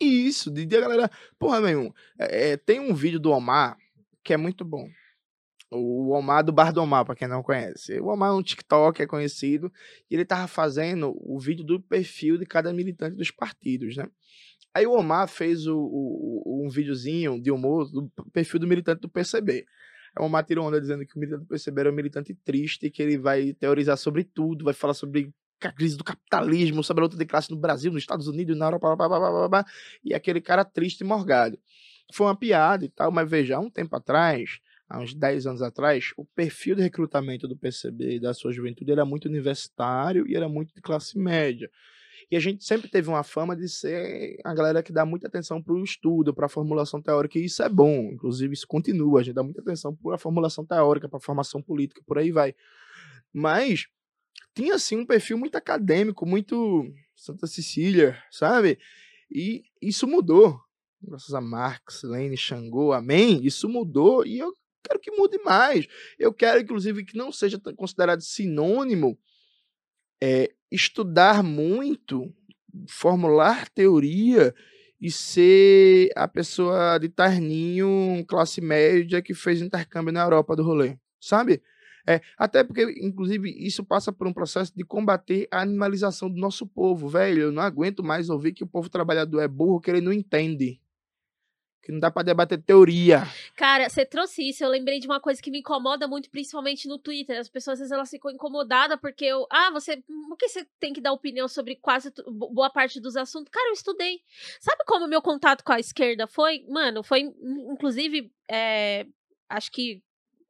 isso, de, de a galera. Porra, meu irmão, é, tem um vídeo do Omar que é muito bom. O Omar do Bar do Omar, pra quem não conhece. O Omar é um TikTok, é conhecido, e ele tava fazendo o vídeo do perfil de cada militante dos partidos, né? Aí o Omar fez o, o, um videozinho de humor do perfil do militante do PCB. Aí o Omar tirou onda dizendo que o militante do PCB era um militante triste, que ele vai teorizar sobre tudo, vai falar sobre a crise do capitalismo, sobre a luta de classe no Brasil, nos Estados Unidos, na Europa, blá, blá, blá, e aquele cara triste e morgado. Foi uma piada e tal, mas veja, há um tempo atrás, há uns 10 anos atrás, o perfil de recrutamento do PCB e da sua juventude era muito universitário e era muito de classe média. E a gente sempre teve uma fama de ser a galera que dá muita atenção para o estudo, para a formulação teórica, e isso é bom, inclusive isso continua, a gente dá muita atenção para a formulação teórica, para a formação política, por aí vai. Mas tinha assim um perfil muito acadêmico, muito Santa Cecília, sabe? E isso mudou. Graças a Marx, Lenin, Xangô, amém. Isso mudou e eu quero que mude mais. Eu quero, inclusive, que não seja considerado sinônimo é, estudar muito, formular teoria e ser a pessoa de terninho, classe média, que fez intercâmbio na Europa do rolê, sabe? É, até porque, inclusive, isso passa por um processo de combater a animalização do nosso povo, velho. Eu não aguento mais ouvir que o povo trabalhador é burro, que ele não entende que não dá para debater teoria. Cara, você trouxe isso, eu lembrei de uma coisa que me incomoda muito, principalmente no Twitter. As pessoas às vezes elas ficam incomodadas porque eu, ah, você, por que você tem que dar opinião sobre quase boa parte dos assuntos? Cara, eu estudei. Sabe como meu contato com a esquerda foi? Mano, foi inclusive, é, acho que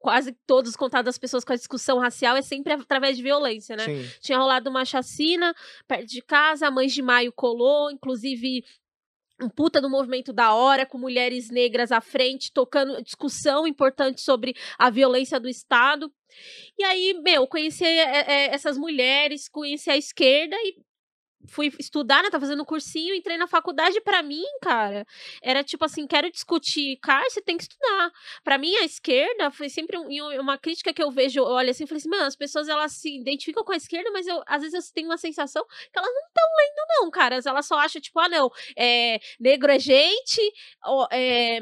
quase todos os contatos das pessoas com a discussão racial é sempre através de violência, né? Sim. Tinha rolado uma chacina perto de casa, a Mães de Maio colou, inclusive um puta do movimento da hora, com mulheres negras à frente, tocando discussão importante sobre a violência do Estado. E aí, meu, conheci é, é, essas mulheres, conheci a esquerda e fui estudar, né? Tava fazendo cursinho, entrei na faculdade. para mim, cara, era tipo assim: quero discutir. Cara, você tem que estudar. para mim, a esquerda foi sempre um, uma crítica que eu vejo. Eu olho assim e falei assim: mano, as pessoas elas se identificam com a esquerda, mas eu, às vezes eu tenho uma sensação que elas não estão lendo, não, cara. Elas só acham, tipo, ah, não, é, negro é gente, é,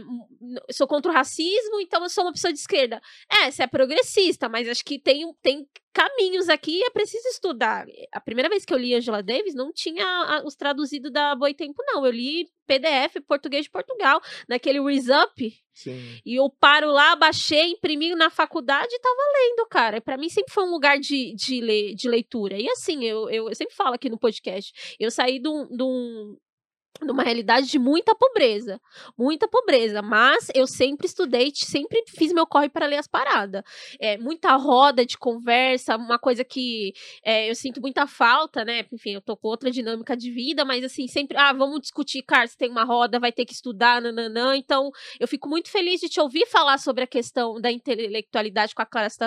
sou contra o racismo, então eu sou uma pessoa de esquerda. É, você é progressista, mas acho que tem, tem caminhos aqui é preciso estudar. A primeira vez que eu li Angela Davis não tinha os traduzidos da Boitempo, não. Eu li PDF português de Portugal, naquele ReSup. Sim. E eu paro lá, baixei, imprimi na faculdade e tava lendo, cara. Para mim sempre foi um lugar de, de, le, de leitura. E assim, eu, eu, eu, sempre falo aqui no podcast, eu saí de um, de um, numa realidade de muita pobreza, muita pobreza, mas eu sempre estudei, sempre fiz meu corre para ler as paradas. É, muita roda de conversa, uma coisa que é, eu sinto muita falta, né? Enfim, eu tô com outra dinâmica de vida, mas assim, sempre, ah, vamos discutir, cara, se tem uma roda, vai ter que estudar, nananã. Então, eu fico muito feliz de te ouvir falar sobre a questão da intelectualidade com a classe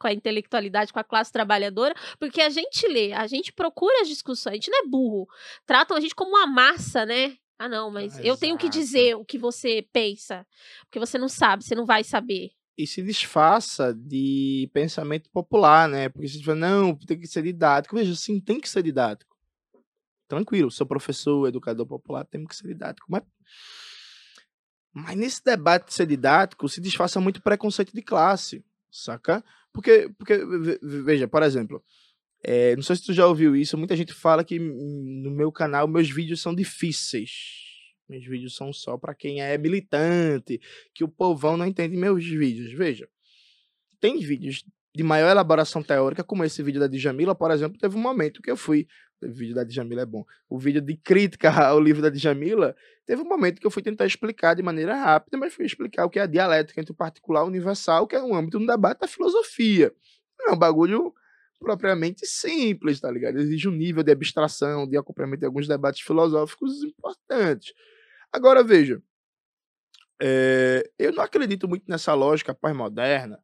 com a intelectualidade, com a classe trabalhadora, porque a gente lê, a gente procura as discussões, a gente não é burro. Tratam a gente como uma massa, né? Ah, não, mas ah, eu tenho que dizer o que você pensa, porque você não sabe, você não vai saber. E se disfarça de pensamento popular, né? Porque você fala, não, tem que ser didático. Veja, sim, tem que ser didático. Tranquilo, seu professor, educador popular, tem que ser didático. Mas, mas nesse debate de ser didático, se disfarça muito preconceito de classe, saca? Porque, porque veja, por exemplo, é, não sei se tu já ouviu isso, muita gente fala que no meu canal meus vídeos são difíceis. Meus vídeos são só para quem é militante, que o povão não entende meus vídeos. Veja, tem vídeos de maior elaboração teórica, como esse vídeo da Djamila, por exemplo, teve um momento que eu fui. O vídeo da Djamila é bom. O vídeo de crítica ao livro da Djamila, teve um momento que eu fui tentar explicar de maneira rápida, mas fui explicar o que é a dialética entre o particular e o universal, que é um âmbito no debate da filosofia. Não é um bagulho propriamente simples, tá ligado? Exige um nível de abstração, de acompanhamento de alguns debates filosóficos importantes. Agora, veja, é, eu não acredito muito nessa lógica pós-moderna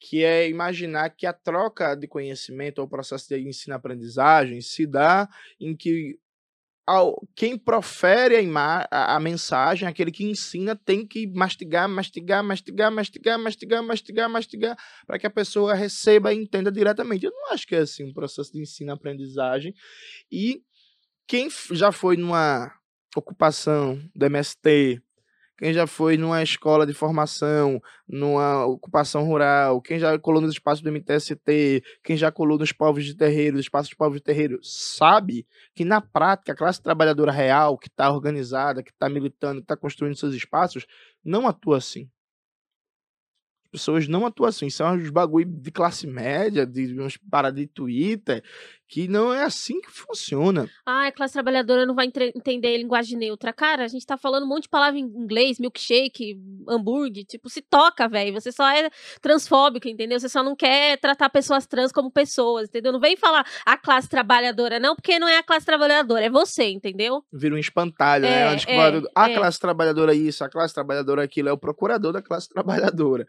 que é imaginar que a troca de conhecimento ou o processo de ensino-aprendizagem se dá em que ao, quem profere a, a, a, mensagem, aquele que ensina, tem que mastigar, mastigar, mastigar, mastigar, mastigar, mastigar, mastigar, para que a pessoa receba e entenda diretamente. Eu não acho que é assim um processo de ensino-aprendizagem. E quem já foi numa ocupação do MST, quem já foi numa escola de formação, numa ocupação rural, quem já colou nos espaços do MTST, quem já colou nos povos de terreiro, nos espaços de povos de terreiro, sabe que na prática a classe trabalhadora real, que está organizada, que está militando, que está construindo seus espaços, não atua assim pessoas não atuam assim. São uns bagulho de classe média, de uns paradas de Twitter, que não é assim que funciona. Ah, a classe trabalhadora não vai entender linguagem neutra. Cara, a gente tá falando um monte de palavra em inglês, milkshake, hambúrguer, tipo, se toca, velho. Você só é transfóbico, entendeu? Você só não quer tratar pessoas trans como pessoas, entendeu? Não vem falar a classe trabalhadora, não, porque não é a classe trabalhadora, é você, entendeu? Vira um espantalho, né? é, né? Tipo, é, a é. classe trabalhadora isso, a classe trabalhadora aquilo, é o procurador da classe trabalhadora.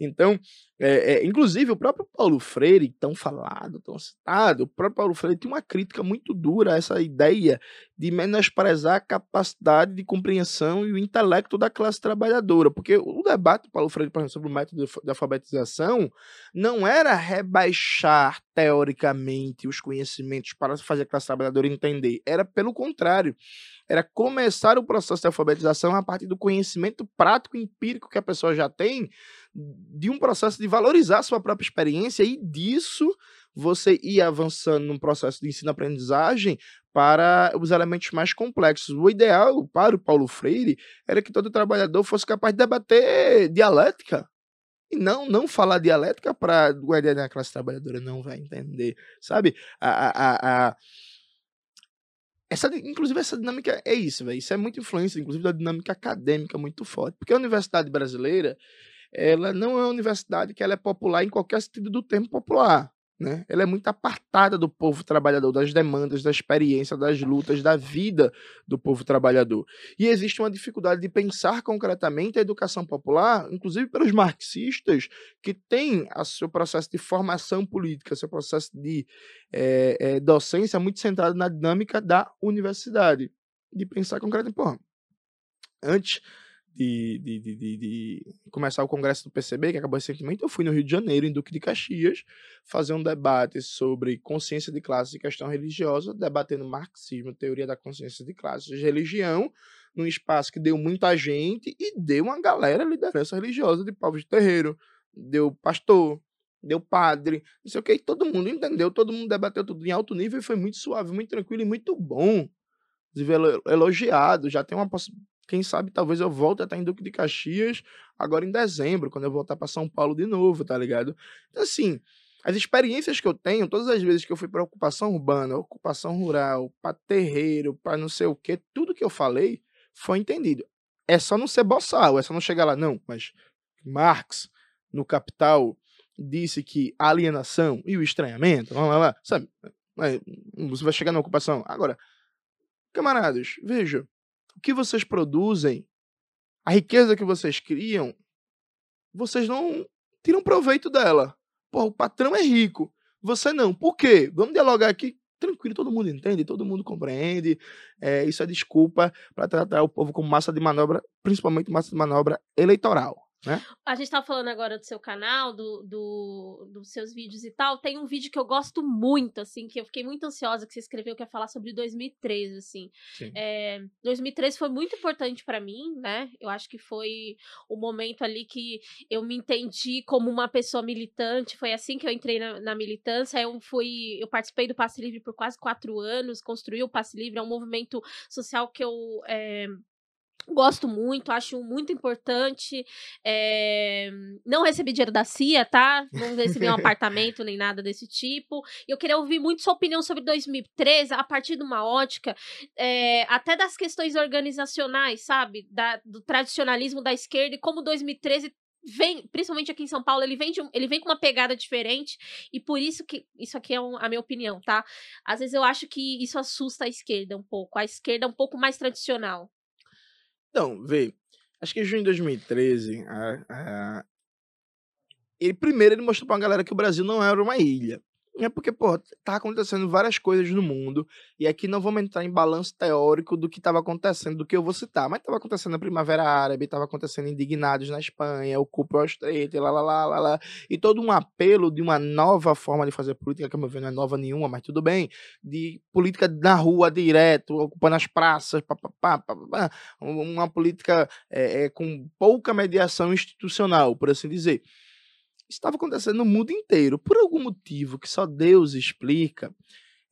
Então, é, é, inclusive, o próprio Paulo Freire, tão falado, tão citado, o próprio Paulo Freire tem uma crítica muito dura a essa ideia de menosprezar a capacidade de compreensão e o intelecto da classe trabalhadora. Porque o debate do Paulo Freire, por exemplo, sobre o método de alfabetização não era rebaixar teoricamente os conhecimentos para fazer a classe trabalhadora entender. Era pelo contrário era começar o processo de alfabetização a partir do conhecimento prático empírico que a pessoa já tem, de um processo de valorizar a sua própria experiência e disso você ir avançando num processo de ensino-aprendizagem para os elementos mais complexos. O ideal para o Paulo Freire era que todo trabalhador fosse capaz de debater dialética. E não, não falar dialética para ideia da classe trabalhadora não vai entender, sabe? A, a, a, essa, inclusive, essa dinâmica é isso, velho. Isso é muito influência, inclusive, da dinâmica acadêmica muito forte. Porque a universidade brasileira, ela não é uma universidade que ela é popular em qualquer sentido do termo popular. Né? Ela é muito apartada do povo trabalhador, das demandas, da experiência, das lutas, da vida do povo trabalhador. E existe uma dificuldade de pensar concretamente a educação popular, inclusive pelos marxistas, que têm o seu processo de formação política, seu processo de é, é, docência muito centrado na dinâmica da universidade. De pensar concretamente, porra, antes de, de, de, de, começar o congresso do PCB, que acabou recentemente, eu fui no Rio de Janeiro, em Duque de Caxias, fazer um debate sobre consciência de classe e questão religiosa, debatendo marxismo, teoria da consciência de classe e religião, num espaço que deu muita gente e deu uma galera liderança religiosa de povos de terreiro, deu pastor, deu padre, não sei o que, todo mundo entendeu, todo mundo debateu tudo em alto nível e foi muito suave, muito tranquilo e muito bom. Elogiado, já tem uma quem sabe talvez eu volte a estar em Duque de Caxias agora em dezembro, quando eu voltar para São Paulo de novo, tá ligado? Então, assim, as experiências que eu tenho, todas as vezes que eu fui para ocupação urbana, ocupação rural, para terreiro, para não sei o que, tudo que eu falei foi entendido. É só não ser boçal, é só não chegar lá, não, mas Marx, no Capital, disse que a alienação e o estranhamento, vamos lá, sabe? Você vai chegar na ocupação. Agora, camaradas, veja, o que vocês produzem, a riqueza que vocês criam, vocês não tiram proveito dela. Pô, o patrão é rico, você não. Por quê? Vamos dialogar aqui tranquilo, todo mundo entende, todo mundo compreende. É, isso é desculpa para tratar o povo como massa de manobra, principalmente massa de manobra eleitoral. Né? A gente tá falando agora do seu canal, do, do, dos seus vídeos e tal. Tem um vídeo que eu gosto muito, assim, que eu fiquei muito ansiosa que você escreveu, que é falar sobre 2013, assim. É, 2013 foi muito importante para mim, né? Eu acho que foi o momento ali que eu me entendi como uma pessoa militante. Foi assim que eu entrei na, na militância. Eu fui, eu participei do Passe Livre por quase quatro anos, construí o Passe Livre, é um movimento social que eu é, Gosto muito, acho muito importante. É... Não recebi dinheiro da CIA, tá? Não recebi um apartamento nem nada desse tipo. Eu queria ouvir muito sua opinião sobre 2013, a partir de uma ótica, é... até das questões organizacionais, sabe? Da, do tradicionalismo da esquerda e como 2013 vem, principalmente aqui em São Paulo, ele vem, de, ele vem com uma pegada diferente e por isso que, isso aqui é um, a minha opinião, tá? Às vezes eu acho que isso assusta a esquerda um pouco, a esquerda é um pouco mais tradicional. Não, vê. Acho que junho de 2013, a, a, ele primeiro ele mostrou pra galera que o Brasil não era uma ilha. É porque, pô, tá acontecendo várias coisas no mundo, e aqui não vamos entrar em balanço teórico do que estava acontecendo, do que eu vou citar, mas estava acontecendo na Primavera Árabe, estava acontecendo Indignados na Espanha, o Cupo ao Estreito, lá, lá, lá, lá, lá, e todo um apelo de uma nova forma de fazer política, que, a meu ver, não é nova nenhuma, mas tudo bem, de política na rua, direto, ocupando as praças, pá, pá, pá, pá, uma política é, é, com pouca mediação institucional, por assim dizer estava acontecendo no mundo inteiro. Por algum motivo que só Deus explica,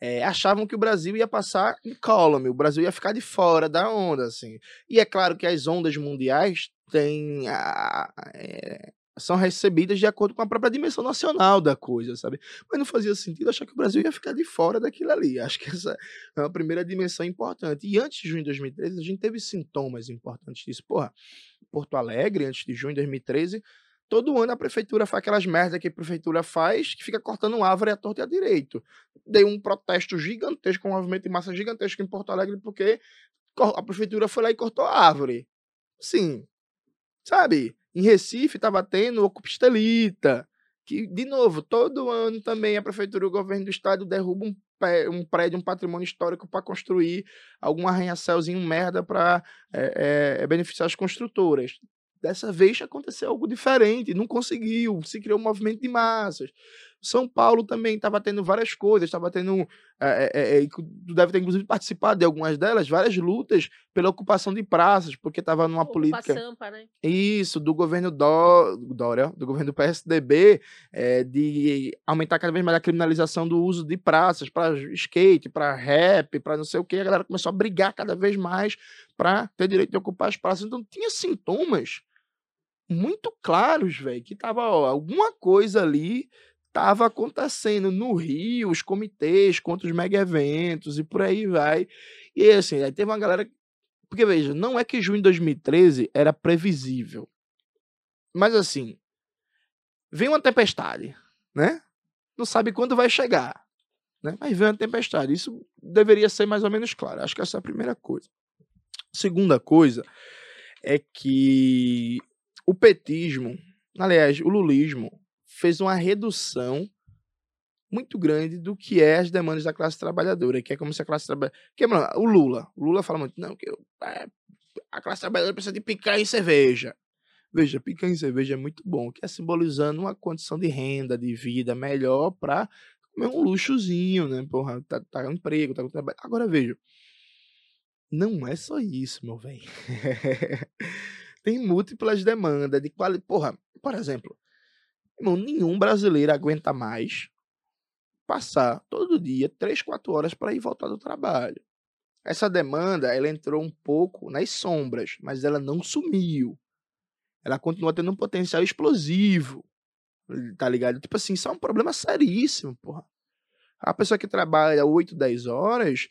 é, achavam que o Brasil ia passar incólume, o Brasil ia ficar de fora da onda, assim. E é claro que as ondas mundiais têm a, é, são recebidas de acordo com a própria dimensão nacional da coisa, sabe? Mas não fazia sentido achar que o Brasil ia ficar de fora daquilo ali. Acho que essa é uma primeira dimensão importante. E antes de junho de 2013, a gente teve sintomas importantes disso. Porra, Porto Alegre, antes de junho de 2013, Todo ano a prefeitura faz aquelas merdas que a prefeitura faz, que fica cortando árvore à torta e à direito. Dei um protesto gigantesco, um movimento de massa gigantesco em Porto Alegre, porque a prefeitura foi lá e cortou a árvore. Sim. Sabe? Em Recife estava tendo o Cupestelita, que, de novo, todo ano também a prefeitura e o governo do estado derrubam um, um prédio, um patrimônio histórico para construir algum arranha-céuzinho merda para é, é, beneficiar as construtoras. Dessa vez aconteceu algo diferente, não conseguiu, se criou um movimento de massas. São Paulo também estava tendo várias coisas, estava tendo. É, é, é, tu deve ter, inclusive, participado de algumas delas, várias lutas pela ocupação de praças, porque estava numa Ocupa política. Sampa, né? Isso, do governo Dó, Dória, do governo do PSDB, é, de aumentar cada vez mais a criminalização do uso de praças para skate, para rap, para não sei o que. A galera começou a brigar cada vez mais para ter direito de ocupar as praças. Então, tinha sintomas muito claros, velho, que tava ó, alguma coisa ali tava acontecendo no Rio, os comitês contra os mega eventos e por aí vai. E assim, aí teve uma galera porque veja, não é que junho de 2013 era previsível. Mas assim, vem uma tempestade, né? Não sabe quando vai chegar, né? Mas vem uma tempestade. Isso deveria ser mais ou menos claro. Acho que essa é a primeira coisa. Segunda coisa é que o petismo, aliás, o lulismo, fez uma redução muito grande do que é as demandas da classe trabalhadora, que é como se a classe trabalhadora... Que, mano, o Lula, o Lula fala muito, não, que eu, é, a classe trabalhadora precisa de picanha e cerveja. Veja, picanha e cerveja é muito bom, que é simbolizando uma condição de renda, de vida melhor para comer um luxozinho, né? Porra, tá, tá emprego, tá com trabalho. Agora veja, não é só isso, meu velho. tem múltiplas demandas de qualidade. Porra, por exemplo, irmão, nenhum brasileiro aguenta mais passar todo dia 3, 4 horas para ir voltar do trabalho. Essa demanda, ela entrou um pouco nas sombras, mas ela não sumiu. Ela continua tendo um potencial explosivo. Tá ligado? Tipo assim, isso é um problema seríssimo, porra. A pessoa que trabalha 8, 10 horas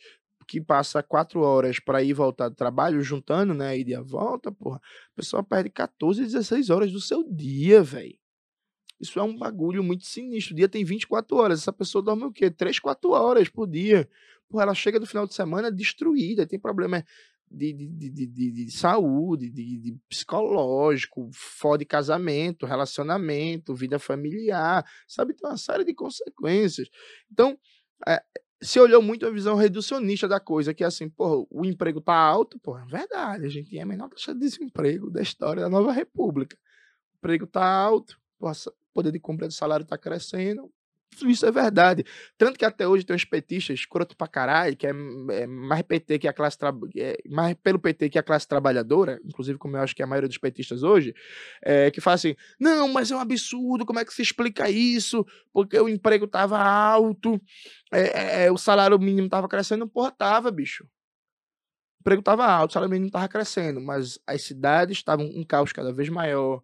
que passa quatro horas para ir voltar do trabalho, juntando, né, ida e a volta, porra, a pessoa perde 14, 16 horas do seu dia, velho. Isso é um bagulho muito sinistro. O dia tem 24 horas. Essa pessoa dorme o quê? 3, 4 horas por dia. Porra, ela chega do final de semana destruída, tem problema de, de, de, de, de saúde, de, de psicológico, fode casamento, relacionamento, vida familiar, sabe? Tem uma série de consequências. Então, é, se olhou muito a visão reducionista da coisa, que é assim, porra, o emprego tá alto, porra, é verdade, a gente tem a menor taxa de desemprego da história da nova república. O emprego tá alto, o poder de compra do salário tá crescendo, isso é verdade. Tanto que até hoje tem uns petistas escroto pra caralho, que é, é mais PT que a classe é, mais pelo PT que a classe trabalhadora, inclusive como eu acho que é a maioria dos petistas hoje, é, que fala assim: não, mas é um absurdo, como é que se explica isso? Porque o emprego tava alto, é, é o salário mínimo tava crescendo, porra, tava, bicho. O emprego tava alto, o salário mínimo tava crescendo, mas as cidades estavam um caos cada vez maior,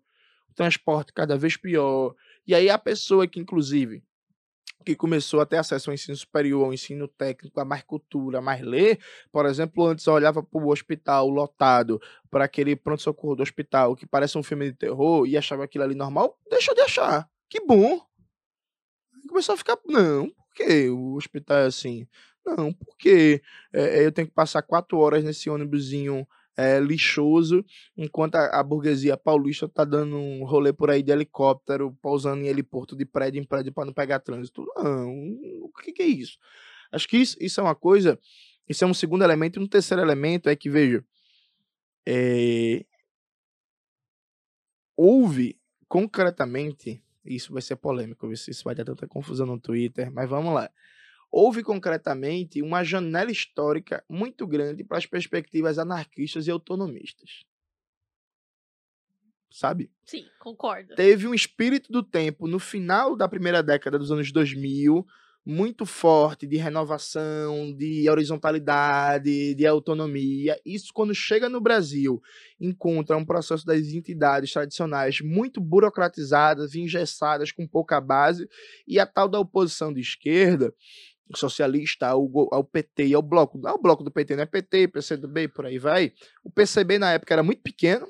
o transporte cada vez pior. E aí a pessoa que, inclusive, que começou a ter acesso ao ensino superior, ao ensino técnico, a mais cultura, a mais ler, por exemplo, antes eu olhava para o hospital lotado, para aquele pronto-socorro do hospital, que parece um filme de terror, e achava aquilo ali normal, deixou de achar. Que bom! Começou a ficar, não, por que o hospital é assim? Não, porque é, eu tenho que passar quatro horas nesse ônibusinho é, lixoso, enquanto a, a, burguesia paulista tá dando um rolê por aí de helicóptero, pousando em heliporto de prédio em prédio para não pegar trânsito. Não, o que, que, é isso? Acho que isso, isso é uma coisa, isso é um segundo elemento. E um terceiro elemento é que, veja, é, houve concretamente, isso vai ser polêmico, isso vai dar tanta confusão no Twitter, mas vamos lá houve concretamente uma janela histórica muito grande para as perspectivas anarquistas e autonomistas. Sabe? Sim, concordo. Teve um espírito do tempo no final da primeira década dos anos 2000 muito forte de renovação, de horizontalidade, de autonomia. Isso, quando chega no Brasil, encontra um processo das entidades tradicionais muito burocratizadas, engessadas, com pouca base, e a tal da oposição de esquerda socialista, ao, ao PT e ao bloco, ao bloco do PT, né? PT, PCdoB, por aí vai. O PCB na época era muito pequeno,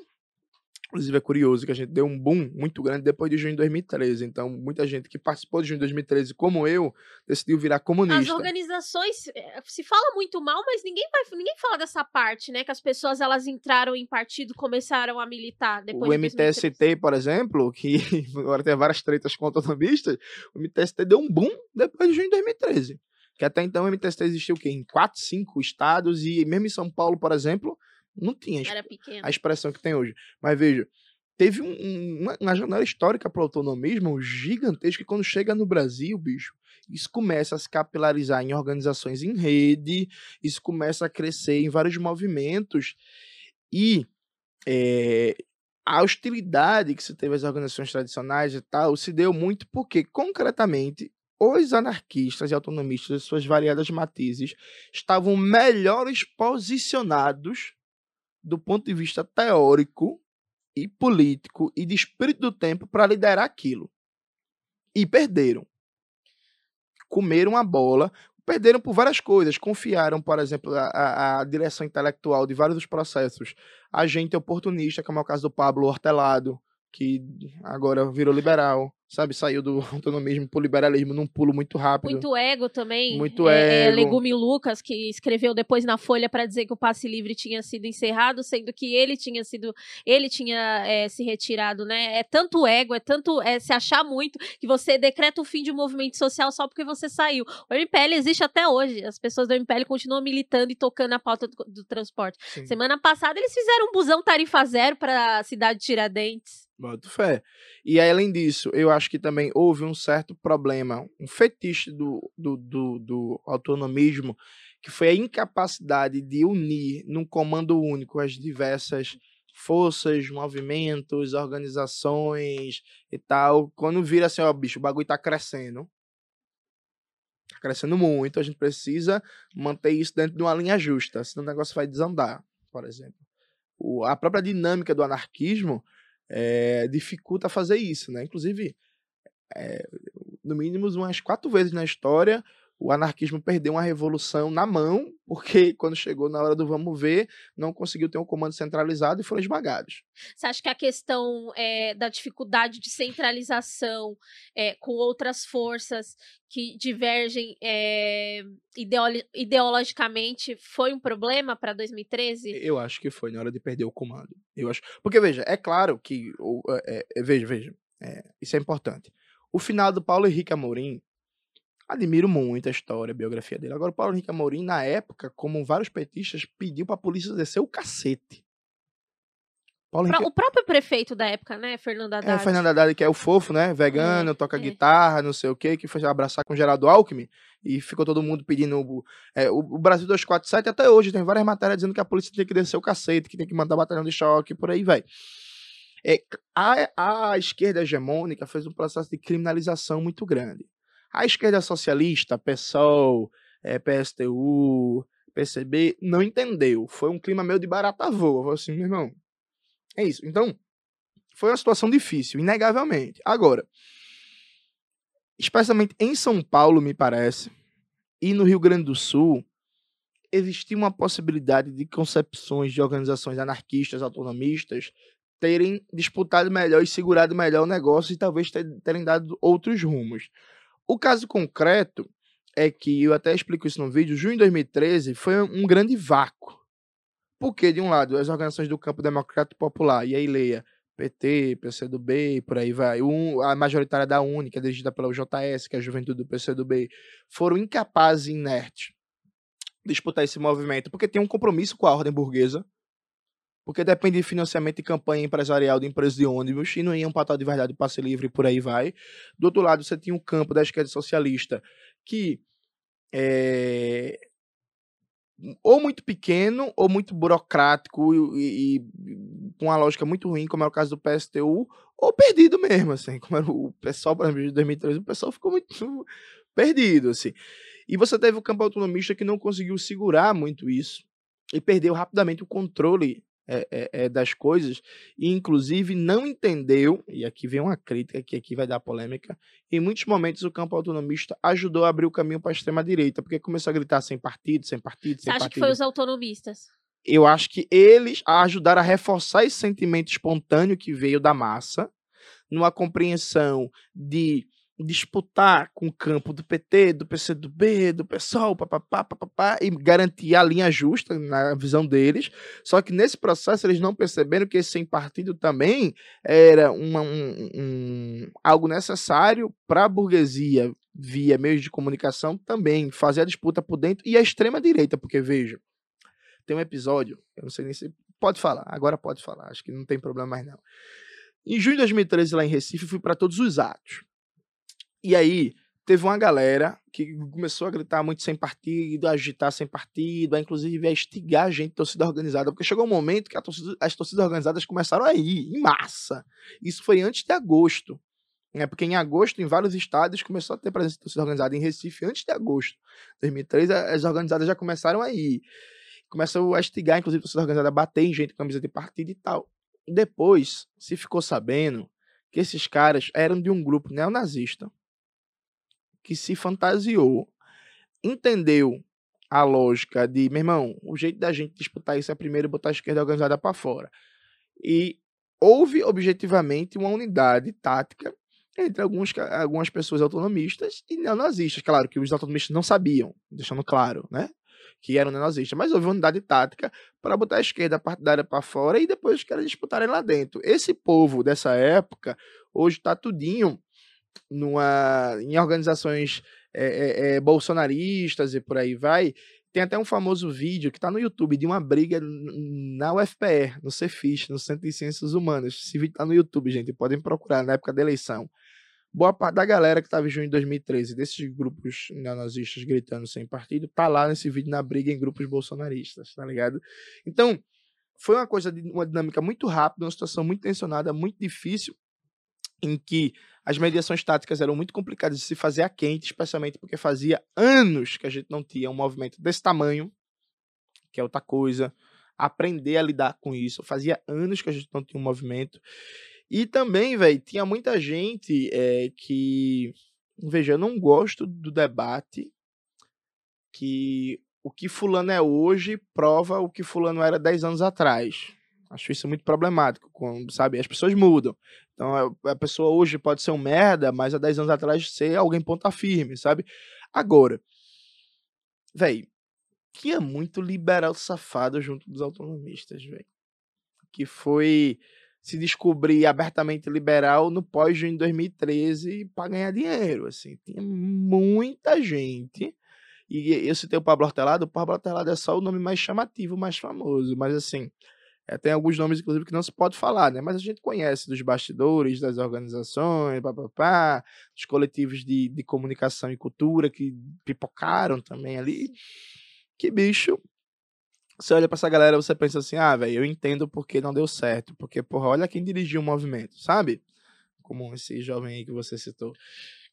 Inclusive é curioso que a gente deu um boom muito grande depois de junho de 2013. Então, muita gente que participou de junho de 2013, como eu, decidiu virar comunista. As organizações eh, se fala muito mal, mas ninguém vai, ninguém fala dessa parte, né? Que as pessoas elas entraram em partido, começaram a militar depois. O de MTST, por exemplo, que agora tem várias tretas com autonomistas, o MTST deu um boom depois de junho de 2013. Que até então o MTST existiu o quê? Em quatro, cinco estados, e mesmo em São Paulo, por exemplo, não tinha a expressão que tem hoje. Mas veja, teve um, uma, uma, janela histórica para o autonomismo gigantesca que quando chega no Brasil, bicho, isso começa a se capilarizar em organizações em rede, isso começa a crescer em vários movimentos e é, a hostilidade que se teve às organizações tradicionais e tal se deu muito porque, concretamente, os anarquistas e autonomistas, de suas variadas matizes, estavam melhores posicionados do ponto de vista teórico e político e de espírito do tempo para liderar aquilo. E perderam. Comeram a bola, perderam por várias coisas. Confiaram, por exemplo, a, a, direção intelectual de vários dos processos a gente oportunista, como é o caso do Pablo Hortelado, que agora virou liberal sabe, saiu do autonomismo pro liberalismo num pulo muito rápido. Muito ego também. Muito é, ego. É, Legume Lucas, que escreveu depois na Folha para dizer que o passe livre tinha sido encerrado, sendo que ele tinha sido, ele tinha é, se retirado, né? É tanto ego, é tanto é, se achar muito que você decreta o fim de um movimento social só porque você saiu. O MPL existe até hoje. As pessoas do MPL continuam militando e tocando a pauta do, do transporte. Sim. Semana passada eles fizeram um busão tarifa zero para a cidade de Tiradentes. Boto fé. E além disso, eu acho que também houve um certo problema, um fetiche do, do, do, do autonomismo, que foi a incapacidade de unir num comando único as diversas forças, movimentos, organizações e tal. Quando vira assim, ó, bicho, o bagulho tá crescendo. Tá crescendo muito, a gente precisa manter isso dentro de uma linha justa, senão o negócio vai desandar, por exemplo. O, a própria dinâmica do anarquismo é, dificulta fazer isso, né? Inclusive, é, no mínimo umas quatro vezes na história, o anarquismo perdeu uma revolução na mão, porque quando chegou na hora do vamos ver, não conseguiu ter um comando centralizado e foram esmagados. Você acha que a questão é, da dificuldade de centralização é, com outras forças que divergem é, ideolo ideologicamente foi um problema para 2013? Eu acho que foi na hora de perder o comando. Eu acho, porque veja, é claro que veja, veja, isso é importante. O final do Paulo Henrique Amorim Admiro muito a história, a biografia dele. Agora, o Paulo Henrique Amorim, na época, como vários petistas, pediu para a polícia descer o cacete. Henrique... O próprio prefeito da época, né, Fernando é, Haddad? É, Fernando Haddad, que é o fofo, né, vegano, é, toca é. guitarra, não sei o quê, que foi abraçar com Geraldo Alckmin, e ficou todo mundo pedindo... É, o, o Brasil 247 até hoje tem várias matérias dizendo que a polícia tem que descer o cacete, que tem que mandar batalhão de choque, por aí vai. É, a, a esquerda hegemônica fez um processo de criminalização muito grande. A esquerda socialista, PSOL, é, PSTU, PCB, não entendeu. Foi um clima meio de barata voa. Assim, meu irmão, é isso. Então, foi uma situação difícil, inegavelmente. Agora, especialmente em São Paulo, me parece, e no Rio Grande do Sul, existia uma possibilidade de concepções de organizações anarquistas, autonomistas, terem disputado melhor e segurado melhor o negócio e talvez terem dado outros rumos. O caso concreto é que, eu até explico isso no vídeo, junho de 2013 foi um grande vácuo. Porque, de um lado, as organizações do campo democrático popular, e aí leia PT, PCdoB, por aí vai, um, a majoritária da Única, dirigida pela UJS, que é a juventude do PCdoB, foram incapazes e inertes de disputar esse movimento, porque tem um compromisso com a ordem burguesa, porque depende de financiamento e campanha empresarial de empresas de ônibus, e não ia um patal de verdade passe livre por aí vai. Do outro lado, você tinha um campo da esquerda socialista que é, ou muito pequeno ou muito burocrático e, com uma lógica muito ruim, como é o caso do PSTU, ou perdido mesmo, assim, como era o pessoal, exemplo, de 2013, o pessoal ficou muito perdido, assim. E você teve o campo autonomista que não conseguiu segurar muito isso e perdeu rapidamente o controle é, é, é, das coisas e inclusive não entendeu e aqui vem uma crítica que aqui vai dar polêmica em muitos momentos o campo autonomista ajudou a abrir o caminho para a extrema direita porque começou a gritar sem partido sem partido sem Você acha partido. que foi os autonomistas eu acho que eles ajudaram a reforçar esse sentimento espontâneo que veio da massa numa compreensão de disputar com o campo do PT, do PCdoB, do PSOL, papapá, papapá, e garantir a linha justa na visão deles. Só que nesse processo eles não perceberam que esse sem partido também era uma, um, um, algo necessário para a burguesia via meios de comunicação também fazer a disputa por dentro e a extrema direita, porque veja, tem um episódio, eu não sei nem se pode falar, agora pode falar, acho que não tem problema mais não. Em junho de 2013 lá em Recife fui para todos os atos. E aí, teve uma galera que começou a gritar muito sem partido, a agitar sem partido, a inclusive a instigar a gente, torcida organizada, porque chegou um momento que torcida, as torcidas organizadas começaram a ir, em massa. Isso foi antes de agosto. Né? Porque em agosto, em vários estados, começou a ter presença de torcida organizada. Em Recife, antes de agosto de 2003, as organizadas já começaram a ir. Começou a instigar, inclusive, a torcida organizada a bater em gente com camisa de partido e tal. Depois, se ficou sabendo que esses caras eram de um grupo neonazista que se fantasiou, entendeu a lógica de, meu irmão, o jeito da gente disputar isso é primeiro botar a esquerda organizada para fora. E houve objetivamente uma unidade tática entre alguns, algumas pessoas autonomistas e neonazistas. Claro que os autonomistas não sabiam, deixando claro, né? Que eram neonazistas, mas houve unidade tática para botar a esquerda partidária para fora e depois os caras disputarem lá dentro. Esse povo dessa época, hoje está tudinho numa, em organizações é, é, bolsonaristas e por aí vai. Tem até um famoso vídeo que está no YouTube de uma briga na UFPR, no Cefis, no Centro de Ciências Humanas. Esse vídeo está no YouTube, gente. Podem procurar na época da eleição. Boa parte da galera que estava em junho de 2013, desses grupos neonazistas gritando sem partido, tá lá nesse vídeo na briga em grupos bolsonaristas, tá ligado? Então, foi uma coisa de uma dinâmica muito rápida, uma situação muito tensionada, muito difícil, em que as mediações táticas eram muito complicadas de se fazer a quente, especialmente porque fazia anos que a gente não tinha um movimento desse tamanho, que é outra coisa, aprender a lidar com isso. Fazia anos que a gente não tinha um movimento. E também, velho, tinha muita gente é, que. Veja, eu não gosto do debate que o que Fulano é hoje prova o que Fulano era 10 anos atrás. Acho isso muito problemático, sabe? As pessoas mudam. Então, a pessoa hoje pode ser um merda, mas há 10 anos atrás ser alguém ponta firme, sabe? Agora, velho, tinha muito liberal safado junto dos autonomistas, velho. Que foi se descobrir abertamente liberal no pós-junho de 2013 para ganhar dinheiro, assim. Tinha muita gente. E eu citei o Pablo Hortelado, o Pablo Hortelado é só o nome mais chamativo, mais famoso, mas assim, é, tem alguns nomes, inclusive, que não se pode falar, né? Mas a gente conhece dos bastidores, das organizações, papapá, dos coletivos de, de comunicação e cultura que pipocaram também ali. Que bicho. Você olha pra essa galera, você pensa assim, ah, velho, eu entendo porque não deu certo. Porque, porra, olha quem dirigiu o movimento, sabe? Como esse jovem aí que você citou.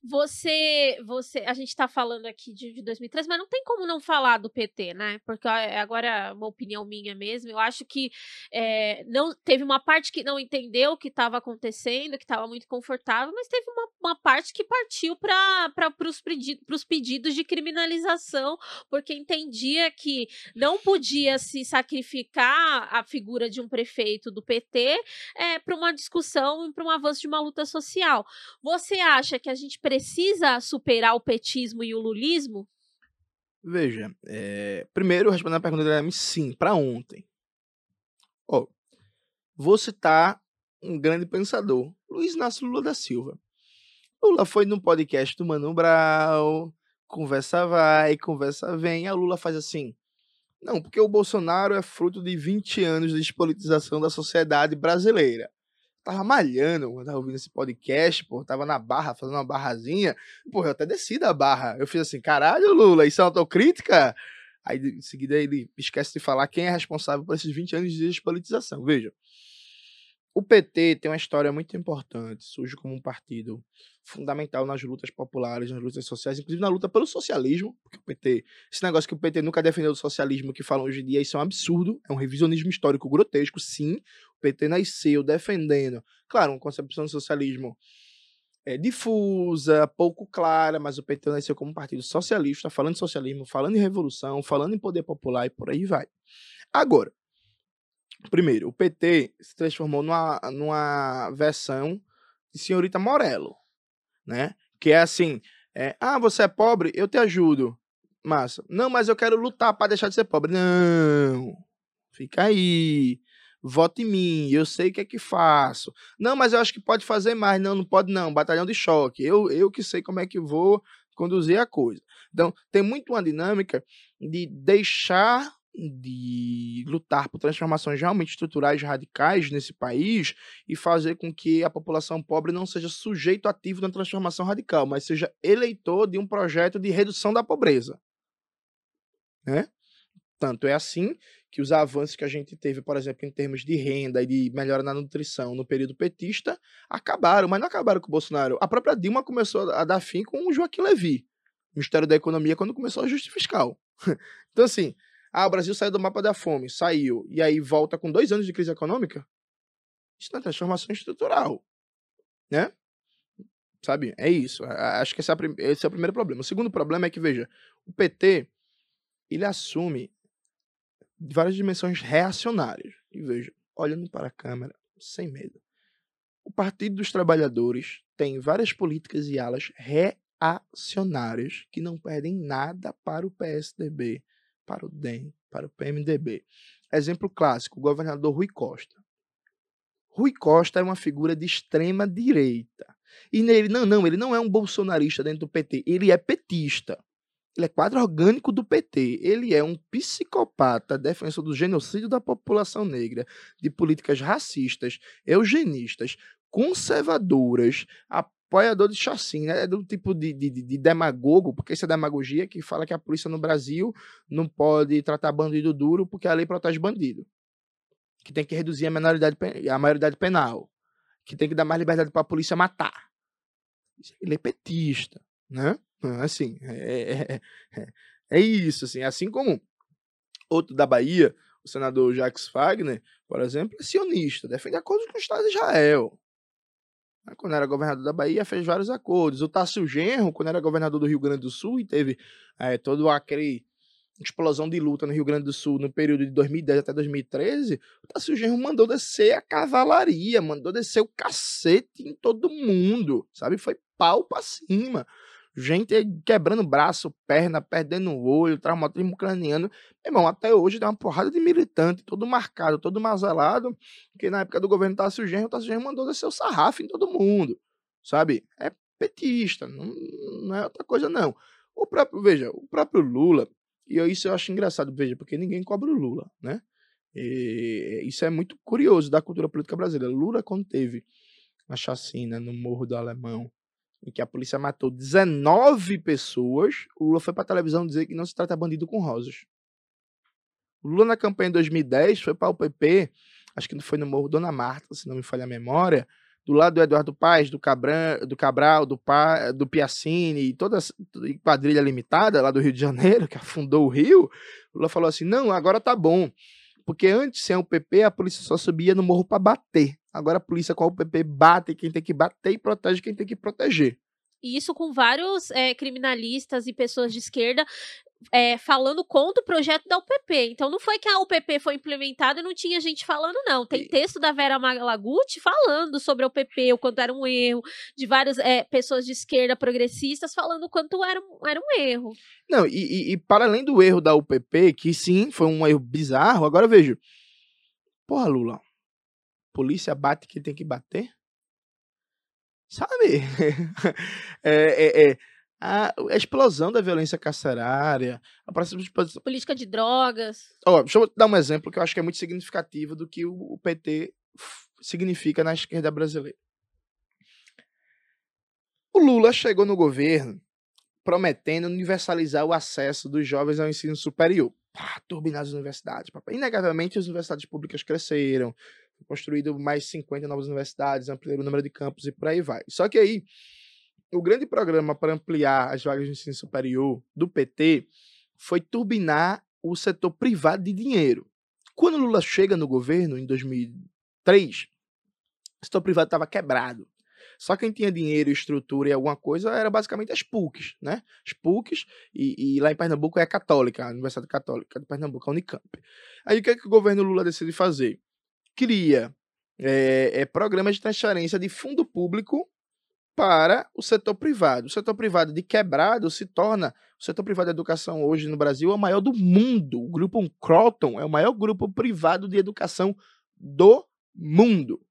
Você, você, a gente está falando aqui de, de 2013, mas não tem como não falar do PT, né? Porque agora é uma opinião minha mesmo. Eu acho que é, não teve uma parte que não entendeu o que estava acontecendo, que estava muito confortável, mas teve uma, uma parte que partiu para os pedidos, pedidos de criminalização, porque entendia que não podia se sacrificar a figura de um prefeito do PT é, para uma discussão e para um avanço de uma luta social. Você acha que a gente precisa superar o petismo e o lulismo? Veja, é... primeiro respondendo a pergunta da sim, para ontem. Ó, vou citar um grande pensador, Luiz Inácio Lula da Silva. Lula foi no podcast do Mano Brown, conversa vai, conversa vem, a Lula faz assim, não, porque o Bolsonaro é fruto de 20 anos de despolitização da sociedade brasileira. Tava malhando quando tava ouvindo esse podcast, pô, tava na barra, fazendo uma barrazinha. Pô, eu até desci da barra. Eu fiz assim, caralho, Lula, isso é autocrítica? Aí, em seguida, ele esquece de falar quem é responsável por esses 20 anos de despolitização. Veja, o PT tem uma história muito importante, surge como um partido fundamental nas lutas populares, nas lutas sociais, inclusive na luta pelo socialismo, porque o PT, esse negócio que o PT nunca defendeu do socialismo que falam hoje em dia, isso é um absurdo, é um revisionismo histórico grotesco, sim, o PT nasceu defendendo, claro, uma concepção do socialismo é, difusa, pouco clara, mas o PT nasceu como um partido socialista, falando de socialismo, falando em revolução, falando em poder popular e por aí vai. Agora, Primeiro, o PT se transformou numa, numa versão de senhorita Morello, né? Que é assim, é, ah, você é pobre, eu te ajudo. Massa. Não, mas eu quero lutar para deixar de ser pobre. Não. Fica aí. Vote em mim, eu sei o que é que faço. Não, mas eu acho que pode fazer mais. Não, não pode não. Batalhão de choque. Eu, eu que sei como é que vou conduzir a coisa. Então, tem muito uma dinâmica de deixar de lutar por transformações realmente estruturais radicais nesse país e fazer com que a população pobre não seja sujeito ativo na transformação radical, mas seja eleitor de um projeto de redução da pobreza. Né? Tanto é assim que os avanços que a gente teve, por exemplo, em termos de renda e de melhora na nutrição no período petista, acabaram, mas não acabaram com o Bolsonaro. A própria Dilma começou a dar fim com o Joaquim Levy, Ministério da Economia, quando começou a ajuste fiscal. então, assim, ah, o Brasil saiu do mapa da fome, saiu, e aí volta com dois anos de crise econômica? Isso não é transformação estrutural, né? Sabe? É isso. Acho que esse é, esse é o primeiro problema. O segundo problema é que, veja, o PT, ele assume várias dimensões reacionárias. E veja, olhando para a câmera, sem medo. O Partido dos Trabalhadores tem várias políticas e alas reacionárias que não perdem nada para o PSDB para o DEM, para o PMDB. Exemplo clássico, o governador Rui Costa. Rui Costa é uma figura de extrema direita. E nele, não, não, ele não é um bolsonarista dentro do PT, ele é petista. Ele é quadro orgânico do PT. Ele é um psicopata, defensor do genocídio da população negra, de políticas racistas, eugenistas, conservadoras, apoiador de chacina, é do tipo de, de, de, demagogo, porque isso é demagogia que fala que a polícia no Brasil não pode tratar bandido duro porque a lei protege bandido. Que tem que reduzir a, menoridade, a maioridade penal. Que tem que dar mais liberdade para a polícia matar. Ele é petista, né? Assim, é, é, é, é isso, assim. Assim como outro da Bahia, o senador Jacques Wagner, por exemplo, é sionista, defende acordos com o Estado de Israel. Né, quando era governador da Bahia, fez vários acordos. O Tássio Genro, quando era governador do Rio Grande do Sul, e teve é, todo aquele explosão de luta no Rio Grande do Sul no período de 2010 até 2013, o Tássio Genro mandou descer a cavalaria, mandou descer o cacete em todo mundo, sabe? Foi pau pra cima gente quebrando braço, perna, perdendo o olho, traumatismo craniano. Meu irmão, até hoje tem uma porrada de militante, todo marcado, todo mazelado, que na época do governo Tássio Genro, o Tássio Genro mandou descer o sarrafo em todo mundo, sabe? É petista, não, não é outra coisa não. O próprio, veja, o próprio Lula, e isso eu acho engraçado, veja, porque ninguém cobra o Lula, né? E isso é muito curioso da cultura política brasileira. Lula, quando teve a chacina no Morro do Alemão, em que a polícia matou 19 pessoas, o Lula foi para a televisão dizer que não se trata bandido com rosas. O Lula, na campanha de 2010, foi para o PP, acho que foi no Morro Dona Marta, se não me falha a memória, do lado do Eduardo Paes, do, Cabran, do Cabral, do, pa, do Piacini e toda a quadrilha limitada lá do Rio de Janeiro, que afundou o Rio, o Lula falou assim: não, agora tá bom. Porque antes, sem o PP, a polícia só subia no morro para bater. Agora a polícia com o PP bate quem tem que bater e protege quem tem que proteger. E isso com vários é, criminalistas e pessoas de esquerda é, falando contra o projeto da UPP. Então não foi que a UPP foi implementada e não tinha gente falando, não. Tem texto da Vera Malaguti falando sobre a UPP, o quanto era um erro, de várias é, pessoas de esquerda progressistas falando o quanto era, era um erro. Não, e, e, e, para além do erro da UPP, que sim, foi um erro bizarro, agora vejo. porra, Lula, polícia bate quem tem que bater? Sabe? é, é, é a, a, explosão da violência carcerária, a política de drogas. Ó, deixa eu dar um exemplo que eu acho que é muito significativo do que o, o PT significa na esquerda brasileira. O Lula chegou no governo prometendo universalizar o acesso dos jovens ao ensino superior. Ah, turbinar as universidades. Papai. Inegavelmente, as universidades públicas cresceram, construído mais 50 novas universidades, ampliaram o número de campos e por aí vai. Só que aí, o grande programa para ampliar as vagas de ensino superior do PT foi turbinar o setor privado de dinheiro. Quando Lula chega no governo, em 2003, o setor privado estava quebrado. Só quem tinha dinheiro, estrutura e alguma coisa era basicamente as PUCs, né? As PUCs, e, e lá em Pernambuco é a Católica, a Universidade Católica de Pernambuco, a Unicamp. Aí o que, é que o governo Lula decide fazer? Cria é, é, programas de transferência de fundo público para o setor privado. O setor privado de quebrado se torna. O setor privado de educação hoje no Brasil é o maior do mundo. O grupo Croton é o maior grupo privado de educação do mundo.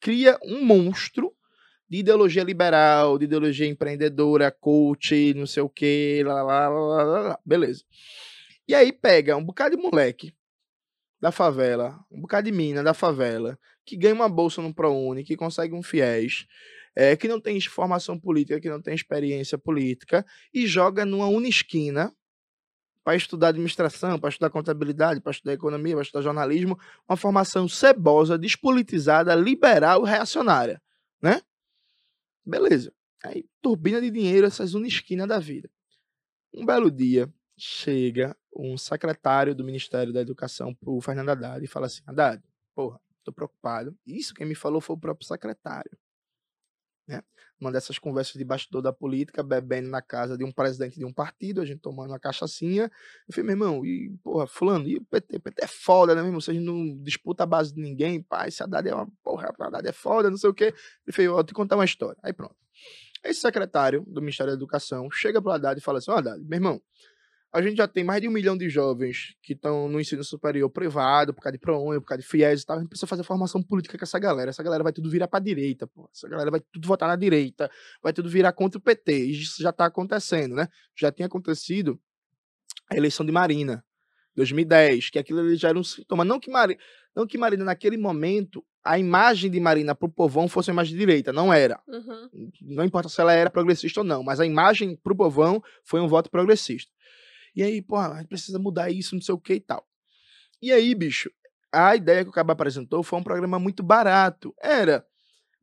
Cria um monstro de ideologia liberal, de ideologia empreendedora, coach, não sei o que, lá, lá, lá, lá, lá, beleza. E aí pega um bocado de moleque da favela, um bocado de mina da favela, que ganha uma bolsa no ProUni, que consegue um FIES, é, que não tem formação política, que não tem experiência política, e joga numa unisquina para estudar administração, para estudar contabilidade, para estudar economia, para estudar jornalismo, uma formação cebosa, despolitizada, liberal, reacionária, né? Beleza. Aí, turbina de dinheiro, essas unisquinas da vida. Um belo dia, chega um secretário do Ministério da Educação pro Fernando Haddad e fala assim, Haddad, porra, tô preocupado. Isso quem me falou foi o próprio secretário né? Uma dessas conversas de bastidor da política, bebendo na casa de um presidente de um partido, a gente tomando uma cachaçinha. Eu falei, meu irmão, e porra, fulano, e o PT? O PT é foda, né, meu irmão? Você não disputa a base de ninguém, pai, esse Haddad é uma porra, Haddad é foda, não sei o quê. Ele falou, vou te contar uma história. Aí pronto. Esse secretário do Ministério da Educação chega pro Haddad e fala assim, ó, oh, Haddad, meu irmão, a gente já tem mais de um milhão de jovens que estão no ensino superior privado, por causa de ProUni, por causa de FIES e tal. A gente precisa fazer formação política com essa galera. Essa galera vai tudo virar pra direita, pô. Essa galera vai tudo votar na direita, vai tudo virar contra o PT. E isso já tá acontecendo, né? Já tinha acontecido a eleição de Marina, 2010, que aquilo já era um sintoma. Não que, Marina, não que Marina, naquele momento, a imagem de Marina pro povão fosse uma imagem de direita. Não era. Uhum. Não importa se ela era progressista ou não, mas a imagem pro povão foi um voto progressista. E aí, pô, a gente precisa mudar isso, não sei o que e tal. E aí, bicho, a ideia que o Cabo apresentou foi um programa muito barato. Era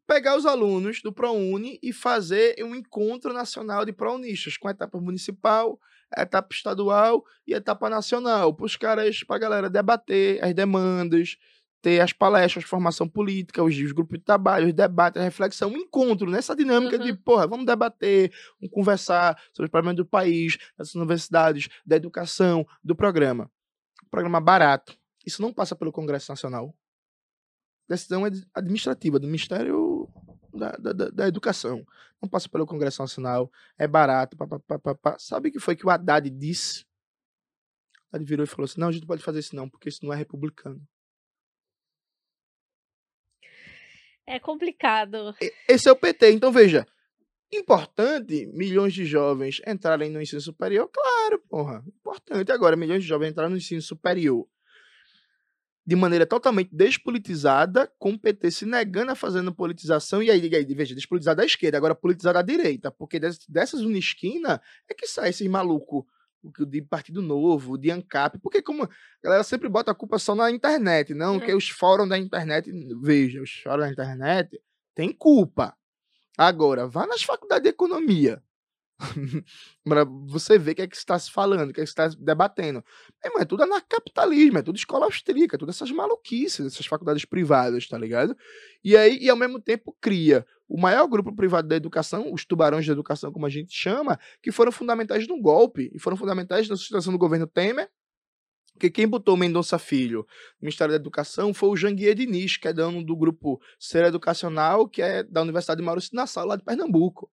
pegar os alunos do ProUni e fazer um encontro nacional de ProUnistas, com etapa municipal, etapa estadual e etapa nacional, para os caras, para a galera debater as demandas, ter as palestras, formação política, os, os, grupos de trabalho, os debates, a reflexão, um encontro nessa dinâmica uhum. de, porra, vamos debater, vamos conversar sobre os problemas do país, das universidades, da educação, do programa. Programa barato. Isso não passa pelo Congresso Nacional. Decisão administrativa do Ministério da, da, da Educação. Não passa pelo Congresso Nacional. É barato. Pá, pá, pá, Sabe o que foi que o Haddad disse? O Haddad virou e falou assim: não, a gente não pode fazer isso não, porque isso não é republicano. É complicado. Esse é o PT. Então, veja. Importante milhões de jovens entrarem no ensino superior? Claro, porra. Importante agora milhões de jovens entrarem no ensino superior de maneira totalmente despolitizada, com o PT se negando a fazendo politização, e aí, aí veja, despolitizada da esquerda, agora politizada da direita, porque dessas unisquina é que sai esse maluco de Partido Novo, de ANCAP, porque como a galera sempre bota a culpa só na internet, não é. que os fóruns da internet, veja, os fóruns da internet tem culpa. Agora, vá nas faculdades de economia, para você ver o que é que está se falando, o que é que está debatendo. É, é tudo anarcapitalismo, é tudo escola austríaca, é tudo essas maluquices, essas faculdades privadas, tá ligado? E aí, e ao mesmo tempo, cria o maior grupo privado da educação, os tubarões da educação, como a gente chama, que foram fundamentais no golpe, e foram fundamentais na sustentação do governo Temer, porque quem botou Mendonça Filho no Ministério da Educação foi o Janguier Diniz, que é dono do grupo Ser Educacional, que é da Universidade de Maurício Nassau, lá de Pernambuco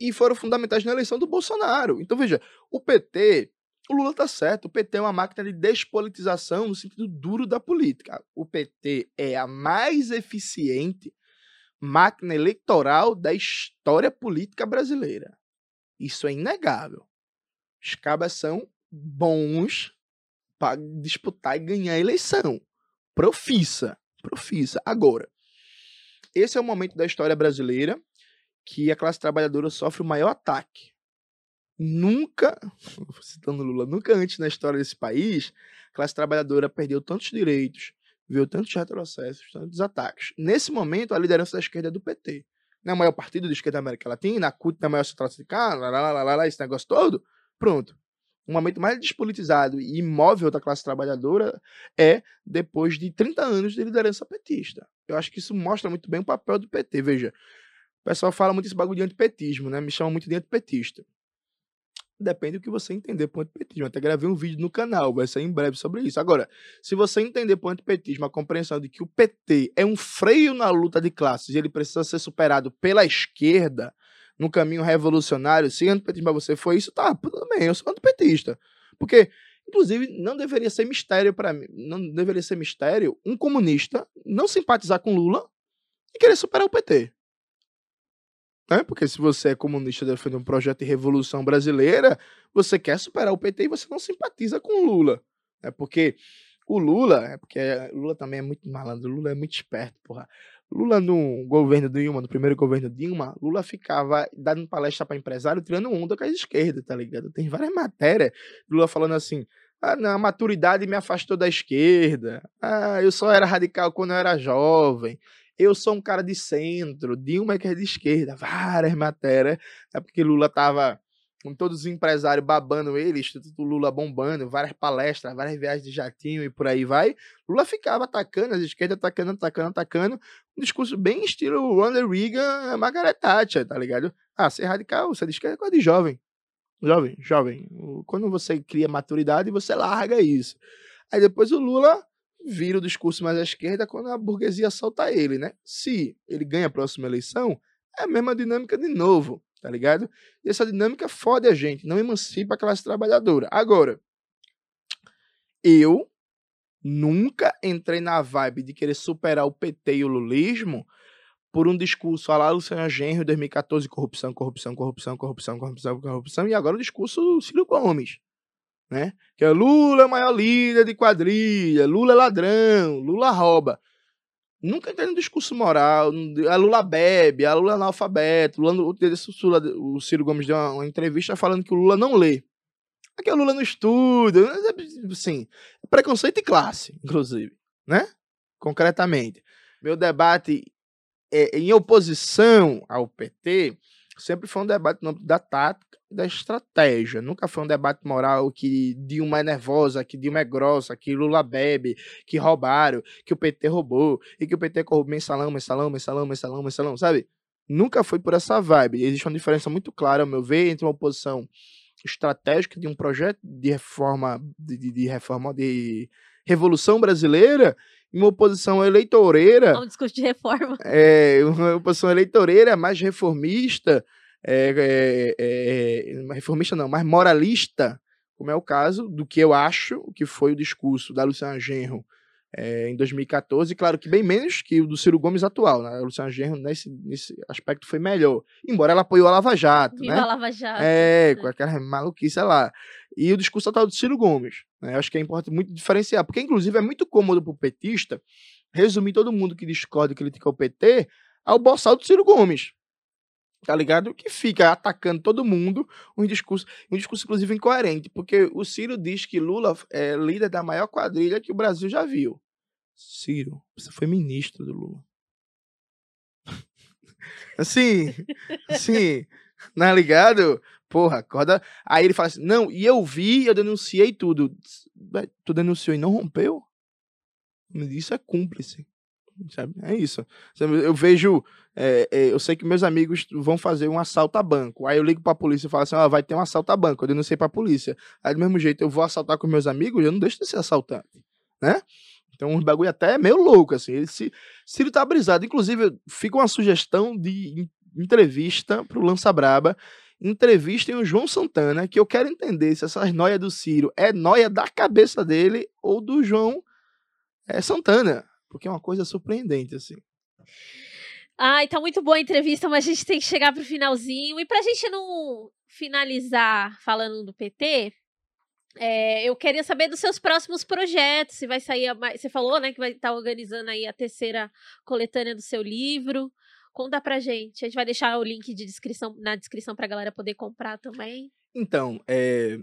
e foram fundamentais na eleição do Bolsonaro. Então, veja, o PT o Lula tá certo. O PT é uma máquina de despolitização no sentido duro da política. O PT é a mais eficiente máquina eleitoral da história política brasileira. Isso é inegável. Os cabas são bons para disputar e ganhar a eleição. Profissa, profissa. Agora, esse é o momento da história brasileira que a classe trabalhadora sofre o maior ataque. Nunca, citando Lula, nunca antes na história desse país, a classe trabalhadora perdeu tantos direitos, viu tantos retrocessos, tantos ataques. Nesse momento, a liderança da esquerda é do PT. Não é o maior partido da esquerda da América Latina, a CUT é a maior central sindical, lá, lá, lá, lá, esse negócio todo. Pronto. O momento mais despolitizado e imóvel da classe trabalhadora é depois de 30 anos de liderança petista. Eu acho que isso mostra muito bem o papel do PT. Veja, pessoal fala muito esse bagulho de antipetismo, né? Me chama muito de antipetista. Depende do que você entender por antipetismo. Eu até gravei um vídeo no canal, vai sair em breve sobre isso. Agora, se você entender por antipetismo a compreensão de que o PT é um freio na luta de classes e ele precisa ser superado pela esquerda no caminho revolucionário, se antipetismo você foi isso, tá, tudo bem, eu sou antipetista. Porque, inclusive, não deveria ser mistério para mim, não deveria ser mistério um comunista não simpatizar com Lula e querer superar o PT. Né? Porque se você é comunista defende um projeto de revolução brasileira, você quer superar o PT e você não simpatiza com o Lula. É porque o Lula, é porque Lula também é muito malandro, Lula é muito esperto, porra. Lula no governo Dilma, no primeiro governo Dilma, Lula ficava dando palestra para empresário, tirando onda com a esquerda, tá ligado? Tem várias matérias. Lula falando assim: ah, não, a maturidade me afastou da esquerda. Ah, eu só era radical quando eu era jovem eu sou um cara de centro, Dilma é que é de esquerda, várias matérias, é porque Lula tava com todos os empresários babando ele, Instituto Lula bombando, várias palestras, várias viagens de jatinho e por aí vai. Lula ficava atacando, as esquerdas atacando, atacando, atacando. Um discurso bem estilo Ronald Reagan, Margaret Thatcher, tá ligado? Ah, ser radical, ser de esquerda é coisa de jovem. Jovem, jovem. Quando você cria maturidade, você larga isso. Aí depois o Lula vira o discurso mais à esquerda quando a burguesia solta ele, né? Se ele ganha a próxima eleição, é a mesma dinâmica de novo, tá ligado? E essa dinâmica fode a gente, não emancipa a classe trabalhadora. Agora, eu nunca entrei na vibe de querer superar o PT e o lulismo por um discurso lá Luciano Genro 2014, corrupção, corrupção, corrupção, corrupção, corrupção, corrupção, e agora o discurso Ciro Gomes né? Que é Lula é o maior líder de quadrilha, Lula é ladrão, Lula rouba. Nunca entrei no discurso moral, a Lula bebe, a Lula é analfabeto, Lula, o Ciro Gomes deu uma, entrevista falando que o Lula não lê. Aqui o Lula não estuda, assim, preconceito e classe, inclusive, né? Concretamente. Meu debate é, em oposição ao PT sempre foi um debate no da tática da estratégia. Nunca foi um debate moral que Dilma é nervosa, que Dilma é grossa, que Lula bebe, que roubaram, que o PT roubou e que o PT corrompeu mensalão, mensalão, mensalão, mensalão, mensalão, sabe? Nunca foi por essa vibe. Existe uma diferença muito clara, ao meu ver, entre uma oposição estratégica de um projeto de reforma, de, de, de reforma, de revolução brasileira e uma oposição eleitoreira. Um discurso de reforma. É, uma oposição eleitoreira mais reformista, é, é, é, reformista não, mas moralista, como é o caso do que eu acho que foi o discurso da Luciana Genro é, em 2014, claro que bem menos que o do Ciro Gomes atual, né? A Luciana Genro nesse, nesse aspecto foi melhor, embora ela apoiou a Lava Jato, Viva né? a Lava Jato. É, com aquela maluquice lá. E o discurso atual do Ciro Gomes, né? Acho que é importante muito diferenciar, porque inclusive é muito cômodo para o petista resumir todo mundo que discorda e critica o PT ao boçal do Ciro Gomes tá ligado? Que fica atacando todo mundo, um discurso, um discurso inclusive incoerente, porque o Ciro diz que Lula é líder da maior quadrilha que o Brasil já viu. Ciro, você foi ministro do Lula. assim, assim, não é ligado? Porra, acorda. Aí ele fala assim: não, e eu vi, eu denunciei tudo. Tu denunciou e não rompeu? Isso é cúmplice. Sabe? É isso. Eu vejo, é, é, eu sei que meus amigos vão fazer um assalto a banco. Aí eu ligo pra polícia e falo assim: ó, vai ter um assalto a banco. Eu denunciei pra polícia. Aí do mesmo jeito eu vou assaltar com meus amigos, eu não deixo de ser assaltante, né? Então, um bagulho até é meio louco, assim. Ele se, Ciro tá brisado. Inclusive, fica uma sugestão de entrevista pro Lança Braba entrevistem o João Santana, que eu quero entender se essas noias do Ciro é noia da cabeça dele ou do João é, Santana, porque é uma coisa surpreendente, assim. Ai, tá muito boa a entrevista, mas a gente tem que chegar pro finalzinho. E pra gente não finalizar falando do PT, é, eu queria saber dos seus próximos projetos. Se vai sair. A, você falou, né, que vai estar tá organizando aí a terceira coletânea do seu livro. Conta pra gente. A gente vai deixar o link de descrição, na descrição pra galera poder comprar também. Então, é,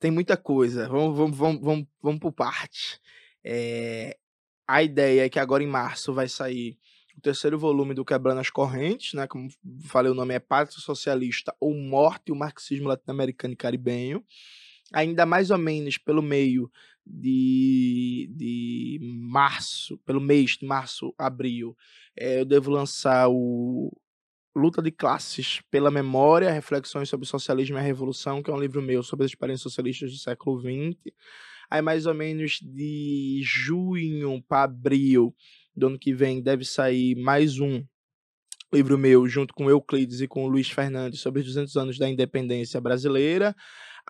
tem muita coisa. Vamos, vamos, vamos, vamos, vamos por parte. É, a ideia é que agora em março vai sair o terceiro volume do Quebrando as Correntes, né? Como falei, o nome é Pátria Socialista ou Morte, o Marxismo Latino-Americano e Caribenho. Ainda mais ou menos pelo meio de, de março, pelo mês de março, abril, é, eu devo lançar o Luta de Classes pela Memória, Reflexões sobre o Socialismo e a Revolução, que é um livro meu sobre as experiências socialistas do século XX. Aí, mais ou menos de junho para abril, do ano que vem deve sair mais um livro meu, junto com Euclides e com Luiz Fernandes, sobre os 200 anos da independência brasileira.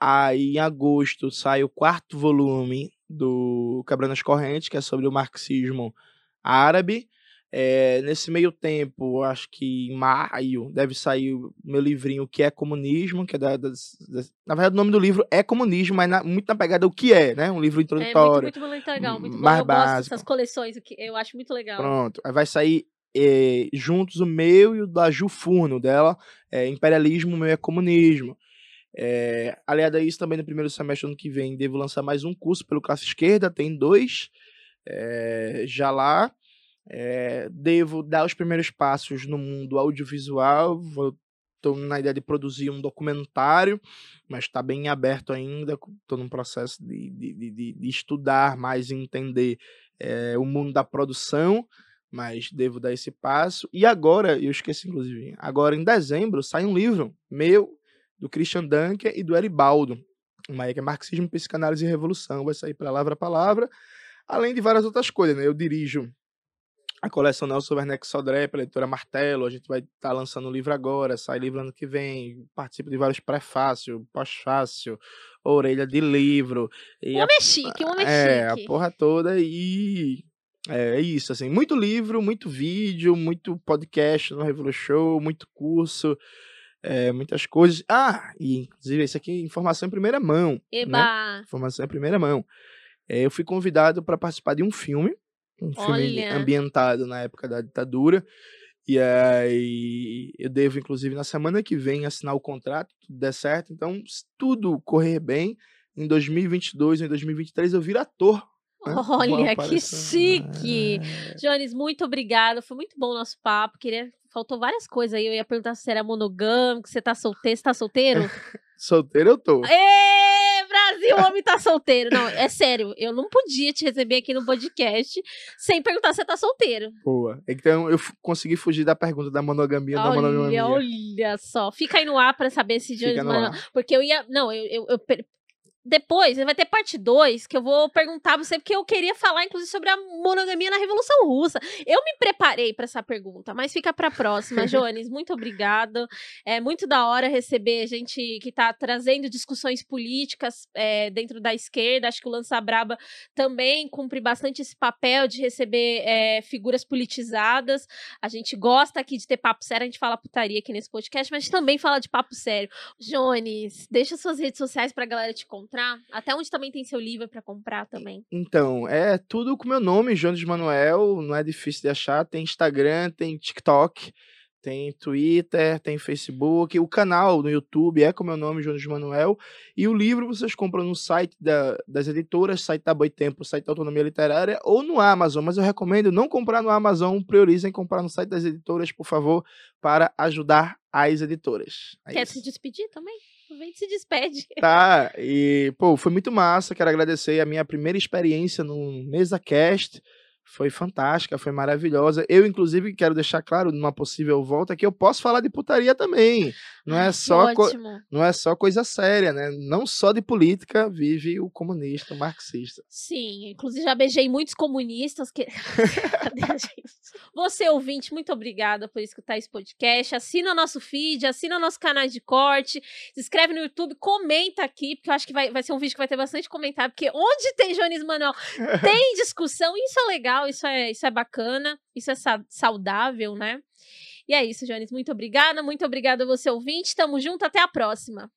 Aí, em agosto, sai o quarto volume do Quebrando as Correntes, que é sobre o marxismo árabe. É, nesse meio tempo, acho que em maio deve sair o meu livrinho Que é Comunismo, que é da, das, das, na verdade o nome do livro é Comunismo, mas na, muito na pegada do que é, né? Um livro introdutório. É muito, muito, legal, muito mais bom. Eu básico. gosto dessas coleções, eu acho muito legal. Pronto, aí vai sair é, juntos o meu e o da Ju Furno, dela, é, Imperialismo, o meu é Comunismo. É, aliado a isso, também no primeiro semestre do ano que vem, devo lançar mais um curso pelo Classe Esquerda, tem dois é, já lá. É, devo dar os primeiros passos no mundo audiovisual. Estou na ideia de produzir um documentário, mas está bem aberto ainda. Estou num processo de, de, de, de, estudar mais e entender é, o mundo da produção, mas devo dar esse passo. E agora, eu esqueci inclusive, agora em dezembro sai um livro meu, do Christian Dunker e do Eribaldo, uma que é Marxismo, Psicanálise e Revolução. Vai sair palavra a palavra, além de várias outras coisas. Né? Eu dirijo a coleção Nelson Werneck Sodré, pela editora Martelo. A gente vai estar tá lançando o livro agora, sai livro ano que vem. Participo de vários prefácio, pós-fácil, orelha de livro. E homem a, é chique, homem é, chique. É, a porra toda. E é, é isso, assim. Muito livro, muito vídeo, muito podcast no Revolu Show, muito curso. É, muitas coisas. Ah, e inclusive isso aqui é informação em primeira mão. Eba! Né? Informação em primeira mão. É, eu fui convidado para participar de um filme um filme Olha. ambientado na época da ditadura. E aí eu devo, inclusive, na semana que vem assinar o contrato, tudo der certo. Então, se tudo correr bem, em 2022 ou em 2023 eu viro ator. Né? Olha, que chique! É... Jones, muito obrigada. Foi muito bom o nosso papo. Queria... Faltou várias coisas aí. Eu ia perguntar se era monogâmico, se você tá solteiro. Você tá solteiro? solteiro eu tô. Êêê! Brasil, o homem tá solteiro. Não, é sério, eu não podia te receber aqui no podcast sem perguntar se você tá solteiro. Boa. Então eu consegui fugir da pergunta da monogamia olha, da monogamia. Olha só. Fica aí no ar pra saber se Jones. Porque eu ia. Não, eu, eu, eu depois, vai ter parte 2 que eu vou perguntar pra você, porque eu queria falar, inclusive, sobre a monogamia na Revolução Russa. Eu me preparei para essa pergunta, mas fica pra próxima, Jones. Muito obrigada. É muito da hora receber gente que tá trazendo discussões políticas é, dentro da esquerda. Acho que o Lança Braba também cumpre bastante esse papel de receber é, figuras politizadas. A gente gosta aqui de ter papo sério, a gente fala putaria aqui nesse podcast, mas a gente também fala de papo sério. Jones, deixa suas redes sociais pra galera te contar encontrar? Até onde também tem seu livro para comprar também? Então, é tudo com meu nome, Jones Manuel, não é difícil de achar. Tem Instagram, tem TikTok, tem Twitter, tem Facebook. O canal no YouTube é com meu nome, Jones Manuel. E o livro vocês compram no site da, das editoras, site da Boitempo, site da Autonomia Literária, ou no Amazon. Mas eu recomendo não comprar no Amazon, priorizem comprar no site das editoras, por favor, para ajudar as editoras. É Quer isso. se despedir também? Vem se despede. Tá, e, pô, foi muito massa. Quero agradecer a minha primeira experiência no MesaCast. Foi fantástica, foi maravilhosa. Eu, inclusive, quero deixar claro, numa possível volta, que eu posso falar de putaria também. Não é só, co não é só coisa séria, né? Não só de política vive o comunista, o marxista. Sim, inclusive já beijei muitos comunistas. Que... Você, ouvinte, muito obrigada por escutar esse podcast. Assina o nosso feed, assina o nosso canal de corte, se inscreve no YouTube, comenta aqui, porque eu acho que vai, vai ser um vídeo que vai ter bastante comentário, porque onde tem Jones Manuel tem discussão, isso é legal, isso é, isso é bacana, isso é saudável, né? E é isso, Jones. Muito obrigada. Muito obrigada você, ouvinte. Tamo junto. Até a próxima.